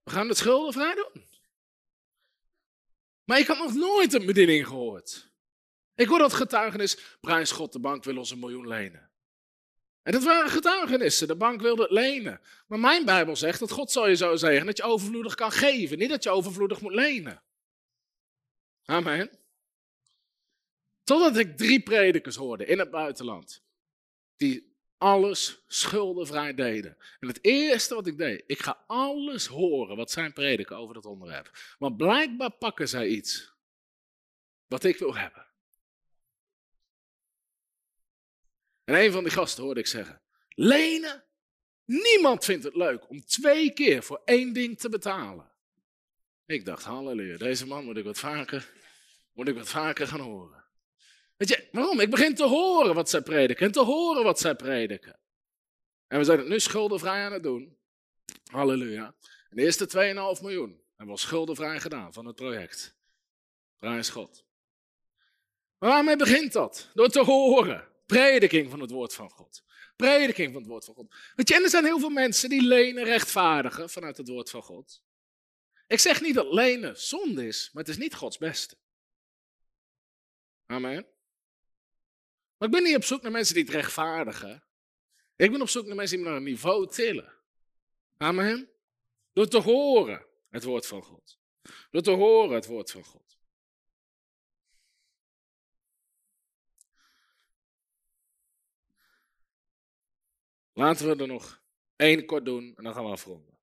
Speaker 2: We gaan het schuldenvrij doen. Maar ik had nog nooit een bediening gehoord. Ik hoor dat getuigenis, Bruin Schot, de bank wil ons een miljoen lenen. En dat waren getuigenissen. De bank wilde het lenen. Maar mijn Bijbel zegt dat God zal je zo zeggen dat je overvloedig kan geven. Niet dat je overvloedig moet lenen. Amen. Totdat ik drie predikers hoorde in het buitenland. Die alles schuldenvrij deden. En het eerste wat ik deed, ik ga alles horen wat zij prediken over dat onderwerp. Want blijkbaar pakken zij iets wat ik wil hebben. En een van die gasten hoorde ik zeggen: Lenen, niemand vindt het leuk om twee keer voor één ding te betalen. Ik dacht, halleluja, deze man moet ik wat vaker, moet ik wat vaker gaan horen. Weet je, waarom? Ik begin te horen wat zij prediken en te horen wat zij prediken. En we zijn het nu schuldenvrij aan het doen. Halleluja. En de eerste 2,5 miljoen hebben we schuldenvrij gedaan van het project. Prijs God. Maar waarmee begint dat? Door te horen. Prediking van het woord van God. Prediking van het woord van God. Weet je, en er zijn heel veel mensen die lenen rechtvaardigen vanuit het woord van God. Ik zeg niet dat lenen zonde is, maar het is niet Gods beste. Amen. Maar ik ben niet op zoek naar mensen die het rechtvaardigen. Ik ben op zoek naar mensen die naar een niveau tillen. Amen. Door te horen het woord van God. Door te horen het woord van God. Laten we er nog één kort doen en dan gaan we afronden.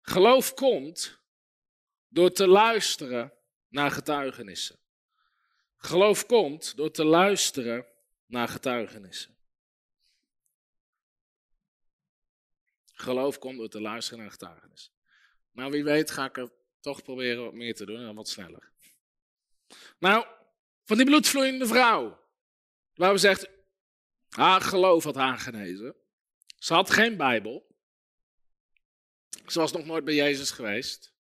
Speaker 2: Geloof komt door te luisteren naar getuigenissen. Geloof komt door te luisteren naar getuigenissen. Geloof komt door te luisteren naar getuigenissen. Maar wie weet ga ik er toch proberen wat meer te doen en wat sneller. Nou, van die bloedvloeiende vrouw. Waar we zegt, haar geloof had haar genezen. Ze had geen Bijbel. Ze was nog nooit bij Jezus geweest.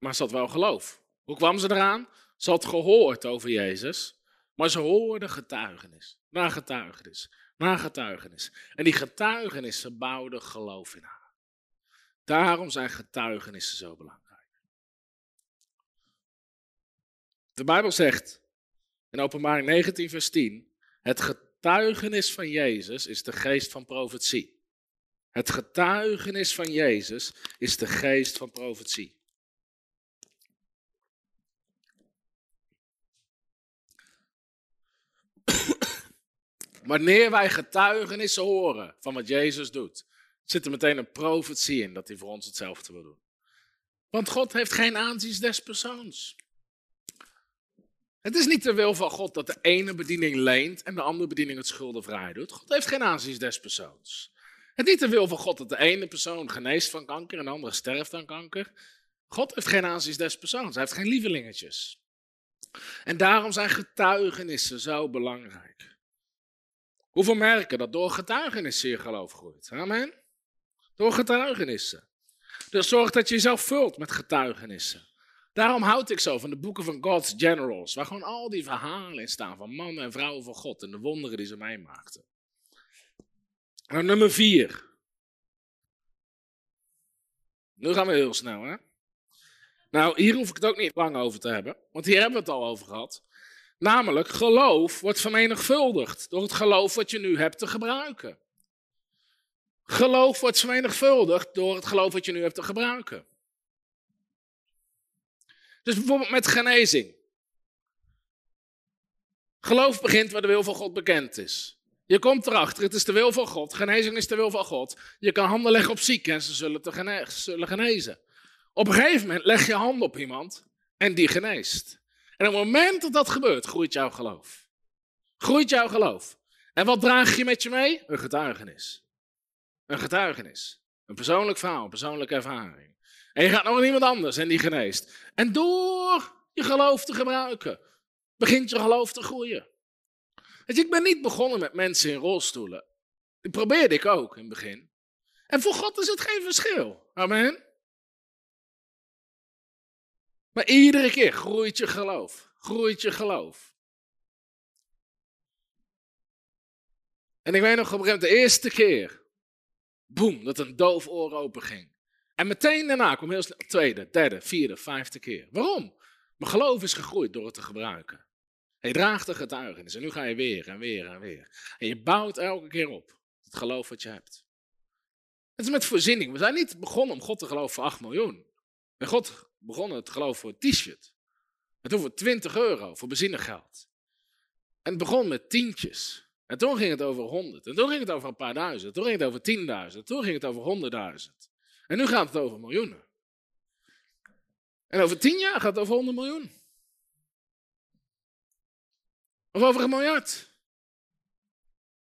Speaker 2: Maar ze had wel geloof. Hoe kwam ze eraan? Ze had gehoord over Jezus. Maar ze hoorde getuigenis. Na getuigenis. Na getuigenis. En die getuigenissen bouwden geloof in haar. Daarom zijn getuigenissen zo belangrijk. De Bijbel zegt in Openbaring 19, vers 10: Het getuigenis van Jezus is de geest van profetie. Het getuigenis van Jezus is de geest van profetie. Wanneer wij getuigenissen horen van wat Jezus doet, zit er meteen een profetie in dat hij voor ons hetzelfde wil doen. Want God heeft geen aanzien des persoons. Het is niet de wil van God dat de ene bediening leent en de andere bediening het schuldenvrij doet. God heeft geen aanzien des persoons. Het is niet de wil van God dat de ene persoon geneest van kanker en de andere sterft aan kanker. God heeft geen aanzien des persoons. Hij heeft geen lievelingetjes. En daarom zijn getuigenissen zo belangrijk. Hoeveel merken dat door getuigenissen je geloof groeit? Amen. Door getuigenissen. Dus zorg dat je jezelf vult met getuigenissen. Daarom houd ik zo van de boeken van God's Generals, waar gewoon al die verhalen in staan van mannen en vrouwen van God en de wonderen die ze meemaakten. Nou, nummer vier. Nu gaan we heel snel, hè? Nou, hier hoef ik het ook niet lang over te hebben, want hier hebben we het al over gehad. Namelijk, geloof wordt vermenigvuldigd door het geloof wat je nu hebt te gebruiken. Geloof wordt vermenigvuldigd door het geloof wat je nu hebt te gebruiken. Dus bijvoorbeeld met genezing. Geloof begint waar de wil van God bekend is. Je komt erachter, het is de wil van God. Genezing is de wil van God. Je kan handen leggen op zieken en ze zullen, te zullen genezen. Op een gegeven moment leg je hand op iemand en die geneest. En op het moment dat dat gebeurt, groeit jouw geloof. Groeit jouw geloof. En wat draag je met je mee? Een getuigenis. Een getuigenis. Een persoonlijk verhaal, een persoonlijke ervaring. En je gaat nog iemand anders en die geneest. En door je geloof te gebruiken, begint je geloof te groeien. Je, ik ben niet begonnen met mensen in rolstoelen. Die probeerde ik ook in het begin. En voor God is het geen verschil. Amen. Maar iedere keer groeit je geloof. Groeit je geloof. En ik weet nog op een de eerste keer. Boem, dat een doof oor open ging. En meteen daarna kwam heel snel tweede, derde, vierde, vijfde keer. Waarom? Mijn geloof is gegroeid door het te gebruiken. Je draagt de getuigenis en nu ga je weer en weer en weer. En je bouwt elke keer op het geloof wat je hebt. Het is met voorziening. We zijn niet begonnen om God te geloven voor 8 miljoen. En God begonnen te geloven voor een t-shirt. En toen voor 20 euro voor benzinegeld. En het begon met tientjes. En toen ging het over 100. En toen ging het over een paar duizend. Toen ging het over 10.000. Toen ging het over 100.000. En nu gaat het over miljoenen. En over 10 jaar gaat het over 100 miljoen. Of over een miljard.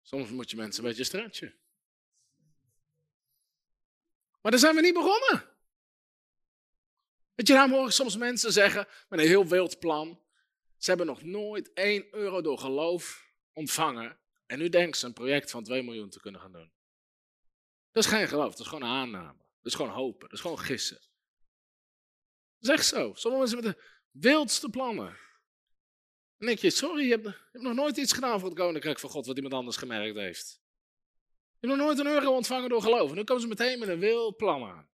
Speaker 2: Soms moet je mensen een beetje stretchen. Maar daar zijn we niet begonnen. Weet je, nou hoor ik soms mensen zeggen met een heel wild plan. Ze hebben nog nooit 1 euro door geloof ontvangen. En nu denken ze een project van 2 miljoen te kunnen gaan doen. Dat is geen geloof, dat is gewoon een aanname. Dat is gewoon hopen, dat is gewoon gissen. Echt zo. Sommige mensen met de wildste plannen. Dan denk je, sorry, je hebt, je hebt nog nooit iets gedaan voor het koninkrijk van God wat iemand anders gemerkt heeft. Je hebt nog nooit een euro ontvangen door geloof. En nu komen ze meteen met een wild plan aan.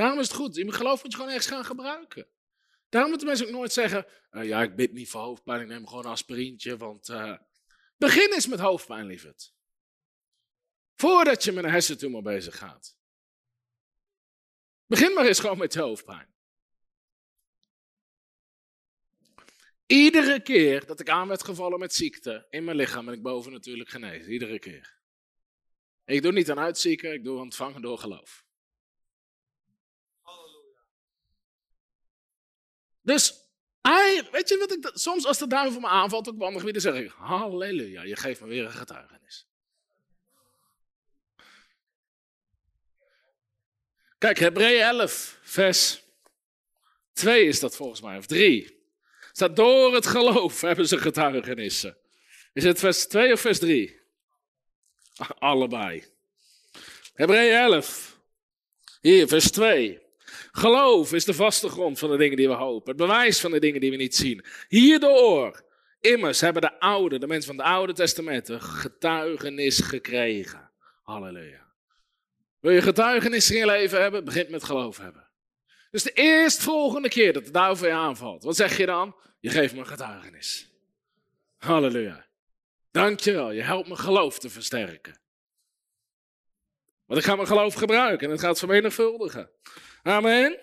Speaker 2: Daarom is het goed. Je geloof moet je gewoon ergens gaan gebruiken. Daarom moeten mensen ook nooit zeggen: uh, Ja, ik bid niet voor hoofdpijn, ik neem gewoon een aspirintje. Want uh, begin eens met hoofdpijn, lieverd. Voordat je met een hersentumor bezig gaat. Begin maar eens gewoon met hoofdpijn. Iedere keer dat ik aan werd gevallen met ziekte in mijn lichaam ben ik boven natuurlijk genezen. Iedere keer. Ik doe niet aan uitzieken, ik doe ontvangen door geloof. Dus, weet je wat ik, soms als de duivel me aanvalt op andere gebieden, zeg ik, halleluja, je geeft me weer een getuigenis. Kijk, Hebreeën 11, vers 2 is dat volgens mij, of 3. Staat door het geloof hebben ze getuigenissen. Is het vers 2 of vers 3? Allebei. Hebreeën 11. Hier, vers 2. Geloof is de vaste grond van de dingen die we hopen. Het bewijs van de dingen die we niet zien. Hierdoor, immers, hebben de oude, de mensen van het Oude Testament, getuigenis gekregen. Halleluja. Wil je getuigenis in je leven hebben? Begint met geloof hebben. Dus de eerstvolgende keer dat de duivel je aanvalt, wat zeg je dan? Je geeft me een getuigenis. Halleluja. Dankjewel, je helpt me geloof te versterken. Want ik ga mijn geloof gebruiken en het gaat vermenigvuldigen. Amen.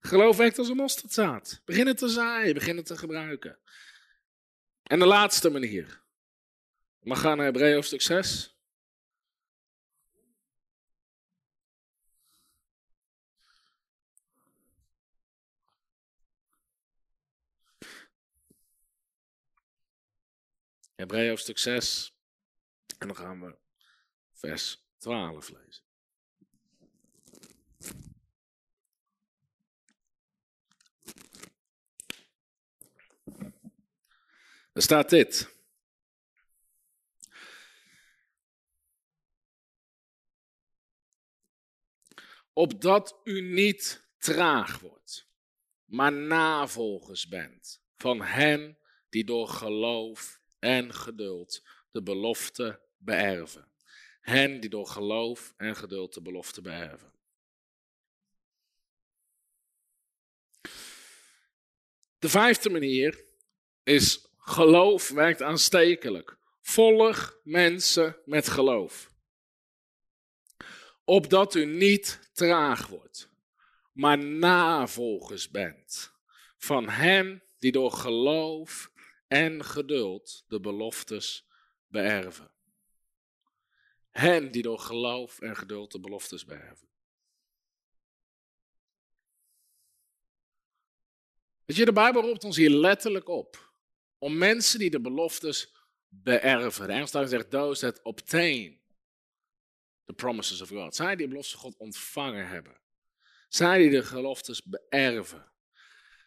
Speaker 2: Geloof werkt als een mosterdzaad. Begin het te zaaien, begin het te gebruiken. En de laatste manier. We gaan naar Hebreeën hoofdstuk 6. Hebreeën hoofdstuk 6. En dan gaan we vers 12 lezen. Er staat dit. Opdat u niet traag wordt, maar navolgers bent van hen die door geloof en geduld de belofte beërven. Hen die door geloof en geduld de belofte beërven. De vijfde manier is geloof werkt aanstekelijk. Volg mensen met geloof. Opdat u niet traag wordt, maar navolgers bent van hen die door geloof en geduld de beloftes beërven. Hen die door geloof en geduld de beloftes beërven. Weet je, de Bijbel roept ons hier letterlijk op om mensen die de beloftes beërven. De Engelse zegt those that obtain the promises of God. Zij die de beloftes van God ontvangen hebben. Zij die de geloftes beërven.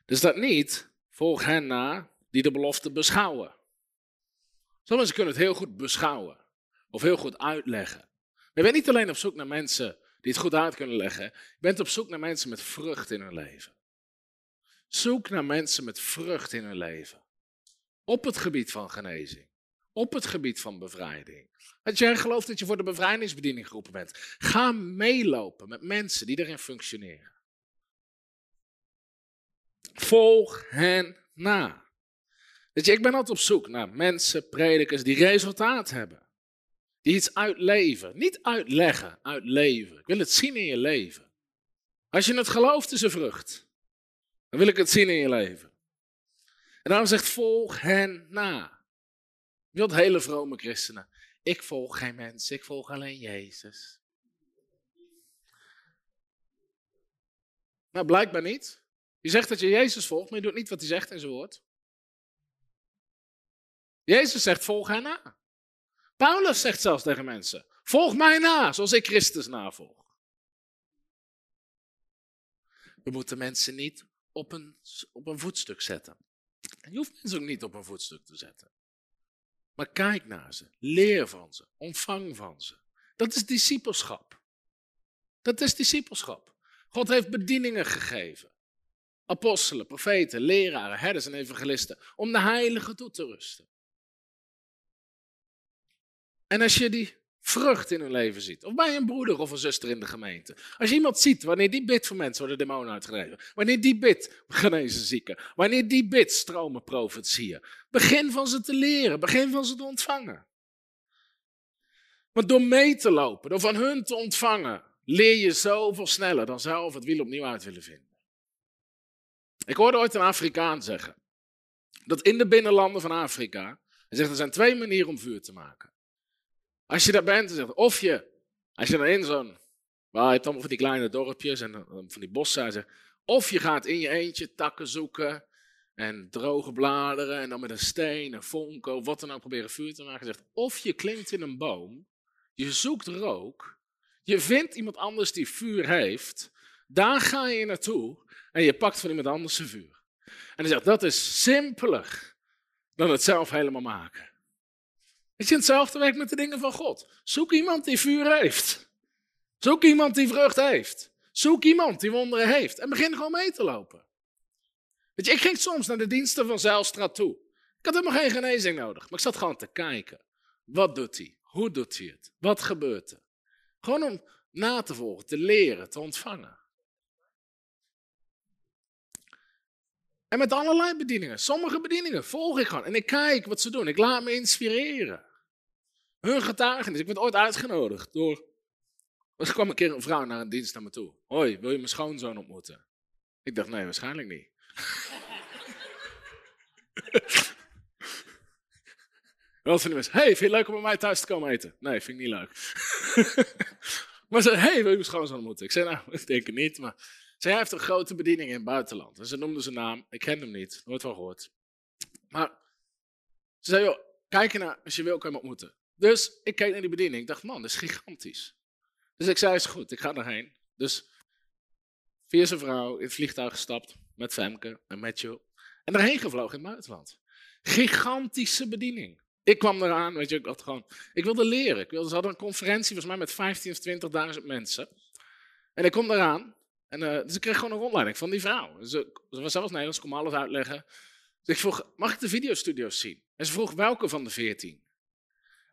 Speaker 2: Dus dat niet, volg hen na die de belofte beschouwen. Sommige mensen kunnen het heel goed beschouwen. Of heel goed uitleggen. Maar je bent niet alleen op zoek naar mensen die het goed uit kunnen leggen. Je bent op zoek naar mensen met vrucht in hun leven. Zoek naar mensen met vrucht in hun leven. Op het gebied van genezing. Op het gebied van bevrijding. Als jij gelooft dat je voor de bevrijdingsbediening geroepen bent, ga meelopen met mensen die erin functioneren. Volg hen na. Weet je, ik ben altijd op zoek naar mensen, predikers die resultaat hebben. Iets uitleven. Niet uitleggen, uitleven. Ik wil het zien in je leven. Als je het gelooft, is een vrucht. Dan wil ik het zien in je leven. En daarom zegt volg hen na. Je wilt hele vrome christenen. Ik volg geen mensen, ik volg alleen Jezus. Nou, blijkbaar niet. Je zegt dat je Jezus volgt, maar je doet niet wat hij zegt in zijn woord. Jezus zegt, volg hen na. Paulus zegt zelfs tegen mensen, volg mij na, zoals ik Christus navolg. We moeten mensen niet op een, op een voetstuk zetten. Je hoeft mensen ook niet op een voetstuk te zetten. Maar kijk naar ze, leer van ze, ontvang van ze. Dat is discipelschap. Dat is discipelschap. God heeft bedieningen gegeven. Apostelen, profeten, leraren, herders en evangelisten. Om de heilige toe te rusten. En als je die vrucht in hun leven ziet, of bij een broeder of een zuster in de gemeente. Als je iemand ziet, wanneer die bidt voor mensen, worden demonen uitgedreven. Wanneer die bidt, genezen zieken. Wanneer die bidt, stromen profetieën. Begin van ze te leren, begin van ze te ontvangen. Want door mee te lopen, door van hun te ontvangen, leer je zoveel sneller dan zelf het wiel opnieuw uit willen vinden. Ik hoorde ooit een Afrikaan zeggen, dat in de binnenlanden van Afrika, hij zegt er zijn twee manieren om vuur te maken. Als je daar bent, zegt, of je, als je dan in zo'n, je hebt van die kleine dorpjes en van die bossen, of je gaat in je eentje takken zoeken en droge bladeren en dan met een steen, een vonk of wat dan ook proberen vuur te maken. Zegt, of je klimt in een boom, je zoekt rook, je vindt iemand anders die vuur heeft, daar ga je naartoe en je pakt van iemand anders zijn vuur. En hij zegt, dat is simpeler dan het zelf helemaal maken. Weet je, hetzelfde werkt met de dingen van God. Zoek iemand die vuur heeft. Zoek iemand die vrucht heeft. Zoek iemand die wonderen heeft. En begin gewoon mee te lopen. Weet je, ik ging soms naar de diensten van Zijlstra toe. Ik had helemaal geen genezing nodig. Maar ik zat gewoon te kijken. Wat doet hij? Hoe doet hij het? Wat gebeurt er? Gewoon om na te volgen, te leren, te ontvangen. En met allerlei bedieningen. Sommige bedieningen volg ik gewoon. En ik kijk wat ze doen. Ik laat me inspireren. Hun getuigenis. Ik werd ooit uitgenodigd door. Er kwam een keer een vrouw naar een dienst naar me toe. Hoi, wil je mijn schoonzoon ontmoeten? Ik dacht, nee, waarschijnlijk niet. Wel hey, vind je het leuk om bij mij thuis te komen eten? Nee, vind ik niet leuk. maar ze hey, wil je mijn schoonzoon ontmoeten? Ik zei, nou, ik denk het niet, maar... Zij heeft een grote bediening in het buitenland. En ze noemde zijn naam, ik ken hem niet, nooit van gehoord. Maar ze zei, joh, kijk naar, als je wil, kan je hem ontmoeten. Dus ik keek naar die bediening. Ik dacht, man, dat is gigantisch. Dus ik zei, is goed, ik ga erheen. Dus via zijn vrouw in het vliegtuig gestapt met Femke en Matthew. En erheen gevlogen in het buitenland. Gigantische bediening. Ik kwam eraan, weet je, ik dacht gewoon, ik wilde leren. Ik wilde, ze hadden een conferentie, volgens mij met 15 of 20.000 mensen. En ik kom eraan, en, uh, dus ik kreeg gewoon een rondleiding van die vrouw. Ze, ze was zelfs Nederlands, kon alles uitleggen. Dus ik vroeg, mag ik de videostudio's zien? En ze vroeg, welke van de 14?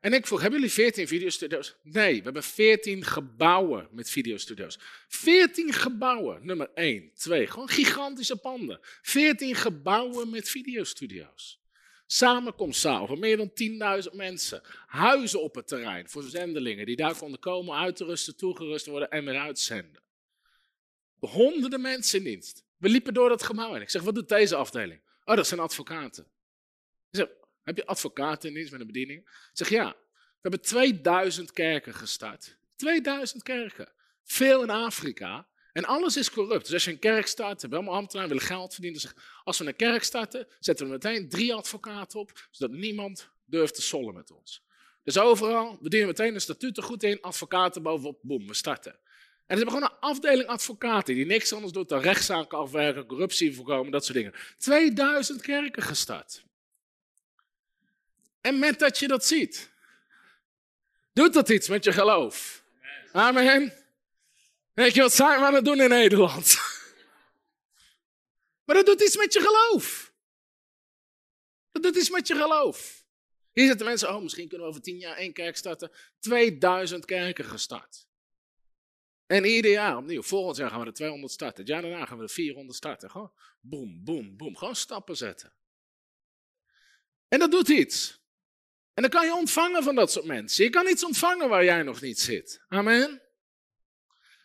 Speaker 2: En ik vroeg, hebben jullie 14 videostudio's? Nee, we hebben 14 gebouwen met videostudio's. 14 gebouwen, nummer 1, 2, gewoon gigantische panden. 14 gebouwen met videostudio's. Samenkomstzaal voor meer dan 10.000 mensen. Huizen op het terrein voor zendelingen die daar konden komen, uit te rusten, toegerust worden en weer uitzenden. Honderden mensen in dienst. We liepen door dat gebouw en ik zeg, wat doet deze afdeling? Oh, dat zijn advocaten. Ik zeg, heb je advocaten in dienst met een bediening? Zeg, ja. We hebben 2000 kerken gestart. 2000 kerken. Veel in Afrika. En alles is corrupt. Dus als je een kerk start, hebben allemaal ambtenaren, willen geld verdienen. Dus als we een kerk starten, zetten we meteen drie advocaten op, zodat niemand durft te sollen met ons. Dus overal, we dienen meteen een statuut er goed in, advocaten bovenop, boem, we starten. En ze hebben gewoon een afdeling advocaten die niks anders doet dan rechtszaken afwerken, corruptie voorkomen, dat soort dingen. 2000 kerken gestart. En met dat je dat ziet, doet dat iets met je geloof. Amen. Weet je wat zijn we aan het doen in Nederland? Maar dat doet iets met je geloof. Dat doet iets met je geloof. Hier zitten mensen, oh, misschien kunnen we over tien jaar één kerk starten. 2000 kerken gestart. En ieder jaar opnieuw. Volgend jaar gaan we de 200 starten. Het jaar daarna gaan we de 400 starten. Gewoon boem, boem, boem. Gewoon stappen zetten. En dat doet iets. En dan kan je ontvangen van dat soort mensen. Je kan iets ontvangen waar jij nog niet zit. Amen.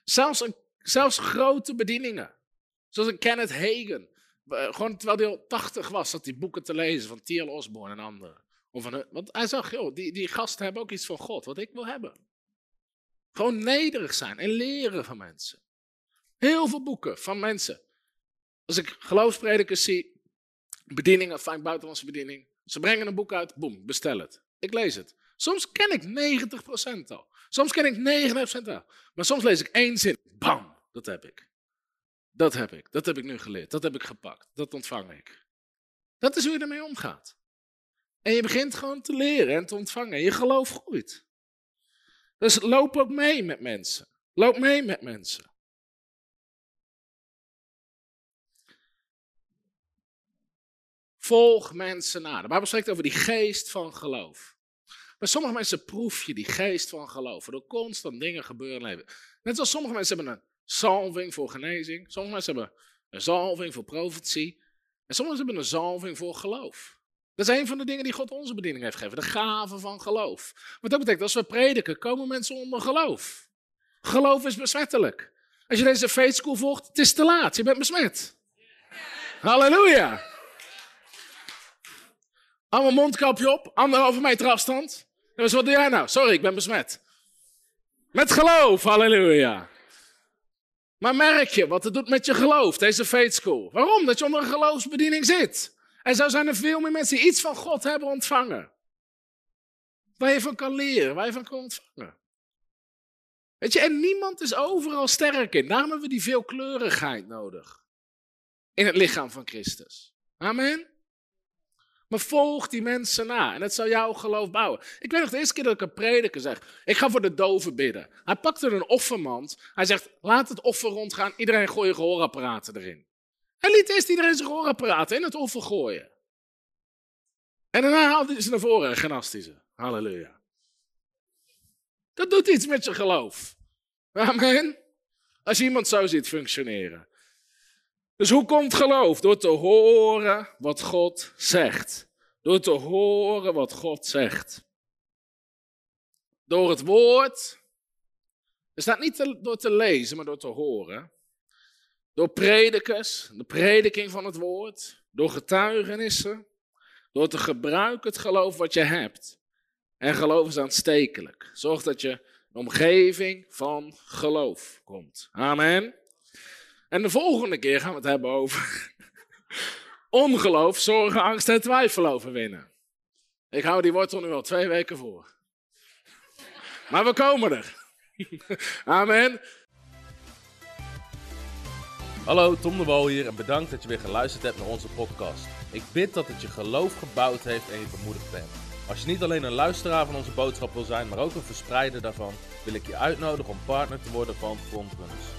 Speaker 2: Zelfs, zelfs grote bedieningen. Zoals een Kenneth Hagen. Eh, gewoon terwijl hij al 80 was, zat hij boeken te lezen van T.L. Osborne en anderen. Of van, want hij zag, joh, die, die gasten hebben ook iets van God, wat ik wil hebben. Gewoon nederig zijn en leren van mensen. Heel veel boeken van mensen. Als ik geloofspredikers zie, bedieningen, vaak buitenlandse bediening. Ze brengen een boek uit, boem, bestel het. Ik lees het. Soms ken ik 90% al. Soms ken ik 99% al. Maar soms lees ik één zin, bam, dat heb ik. Dat heb ik, dat heb ik nu geleerd, dat heb ik gepakt, dat ontvang ik. Dat is hoe je ermee omgaat. En je begint gewoon te leren en te ontvangen. Je geloof groeit. Dus loop ook mee met mensen. Loop mee met mensen. Volg mensen na. De Bijbel spreekt over die geest van geloof. Bij sommige mensen proef je die geest van geloof. Er constant dingen gebeuren leven. Net zoals sommige mensen hebben een zalving voor genezing. Sommige mensen hebben een zalving voor profetie. En sommigen hebben een zalving voor geloof. Dat is een van de dingen die God onze bediening heeft gegeven. De gave van geloof. Wat dat betekent, als we prediken, komen mensen onder geloof. Geloof is besmettelijk. Als je deze faith school volgt, het is te laat. Je bent besmet. Halleluja. Allemaal mondkapje op, anderhalve meter afstand. Dus wat doe jij nou? Sorry, ik ben besmet. Met geloof, halleluja. Maar merk je wat het doet met je geloof, deze faith school? Waarom? Dat je onder een geloofsbediening zit. En zo zijn er veel meer mensen die iets van God hebben ontvangen. Waar je van kan leren, waar je van kan ontvangen. Weet je, en niemand is overal sterk in. Daarom hebben we die veelkleurigheid nodig. In het lichaam van Christus. Amen. Maar volg die mensen na en het zal jouw geloof bouwen. Ik weet nog de eerste keer dat ik een prediker zeg, ik ga voor de doven bidden. Hij pakte een offermand. Hij zegt, laat het offer rondgaan, iedereen gooi je gehoorapparaten erin. Hij liet eerst iedereen zijn gehoorapparaten in het offer gooien. En daarna haalde hij ze naar voren en genast ze. Halleluja. Dat doet iets met je geloof. Amen. Als je iemand zo ziet functioneren. Dus hoe komt geloof? Door te horen wat God zegt. Door te horen wat God zegt. Door het woord. Er staat niet door te lezen, maar door te horen. Door predikers, de prediking van het woord. Door getuigenissen. Door te gebruiken het geloof wat je hebt. En geloof is aanstekelijk. Zorg dat je een omgeving van geloof komt. Amen. En de volgende keer gaan we het hebben over ongeloof, zorgen, angst en twijfel overwinnen. Ik hou die wortel nu al twee weken voor. Maar we komen er. Amen.
Speaker 3: Hallo, Tom de Wol hier en bedankt dat je weer geluisterd hebt naar onze podcast. Ik bid dat het je geloof gebouwd heeft en je bemoedigd bent. Als je niet alleen een luisteraar van onze boodschap wil zijn, maar ook een verspreider daarvan, wil ik je uitnodigen om partner te worden van Frontrunners.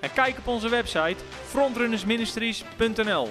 Speaker 1: en kijk op onze website frontrunnersministries.nl.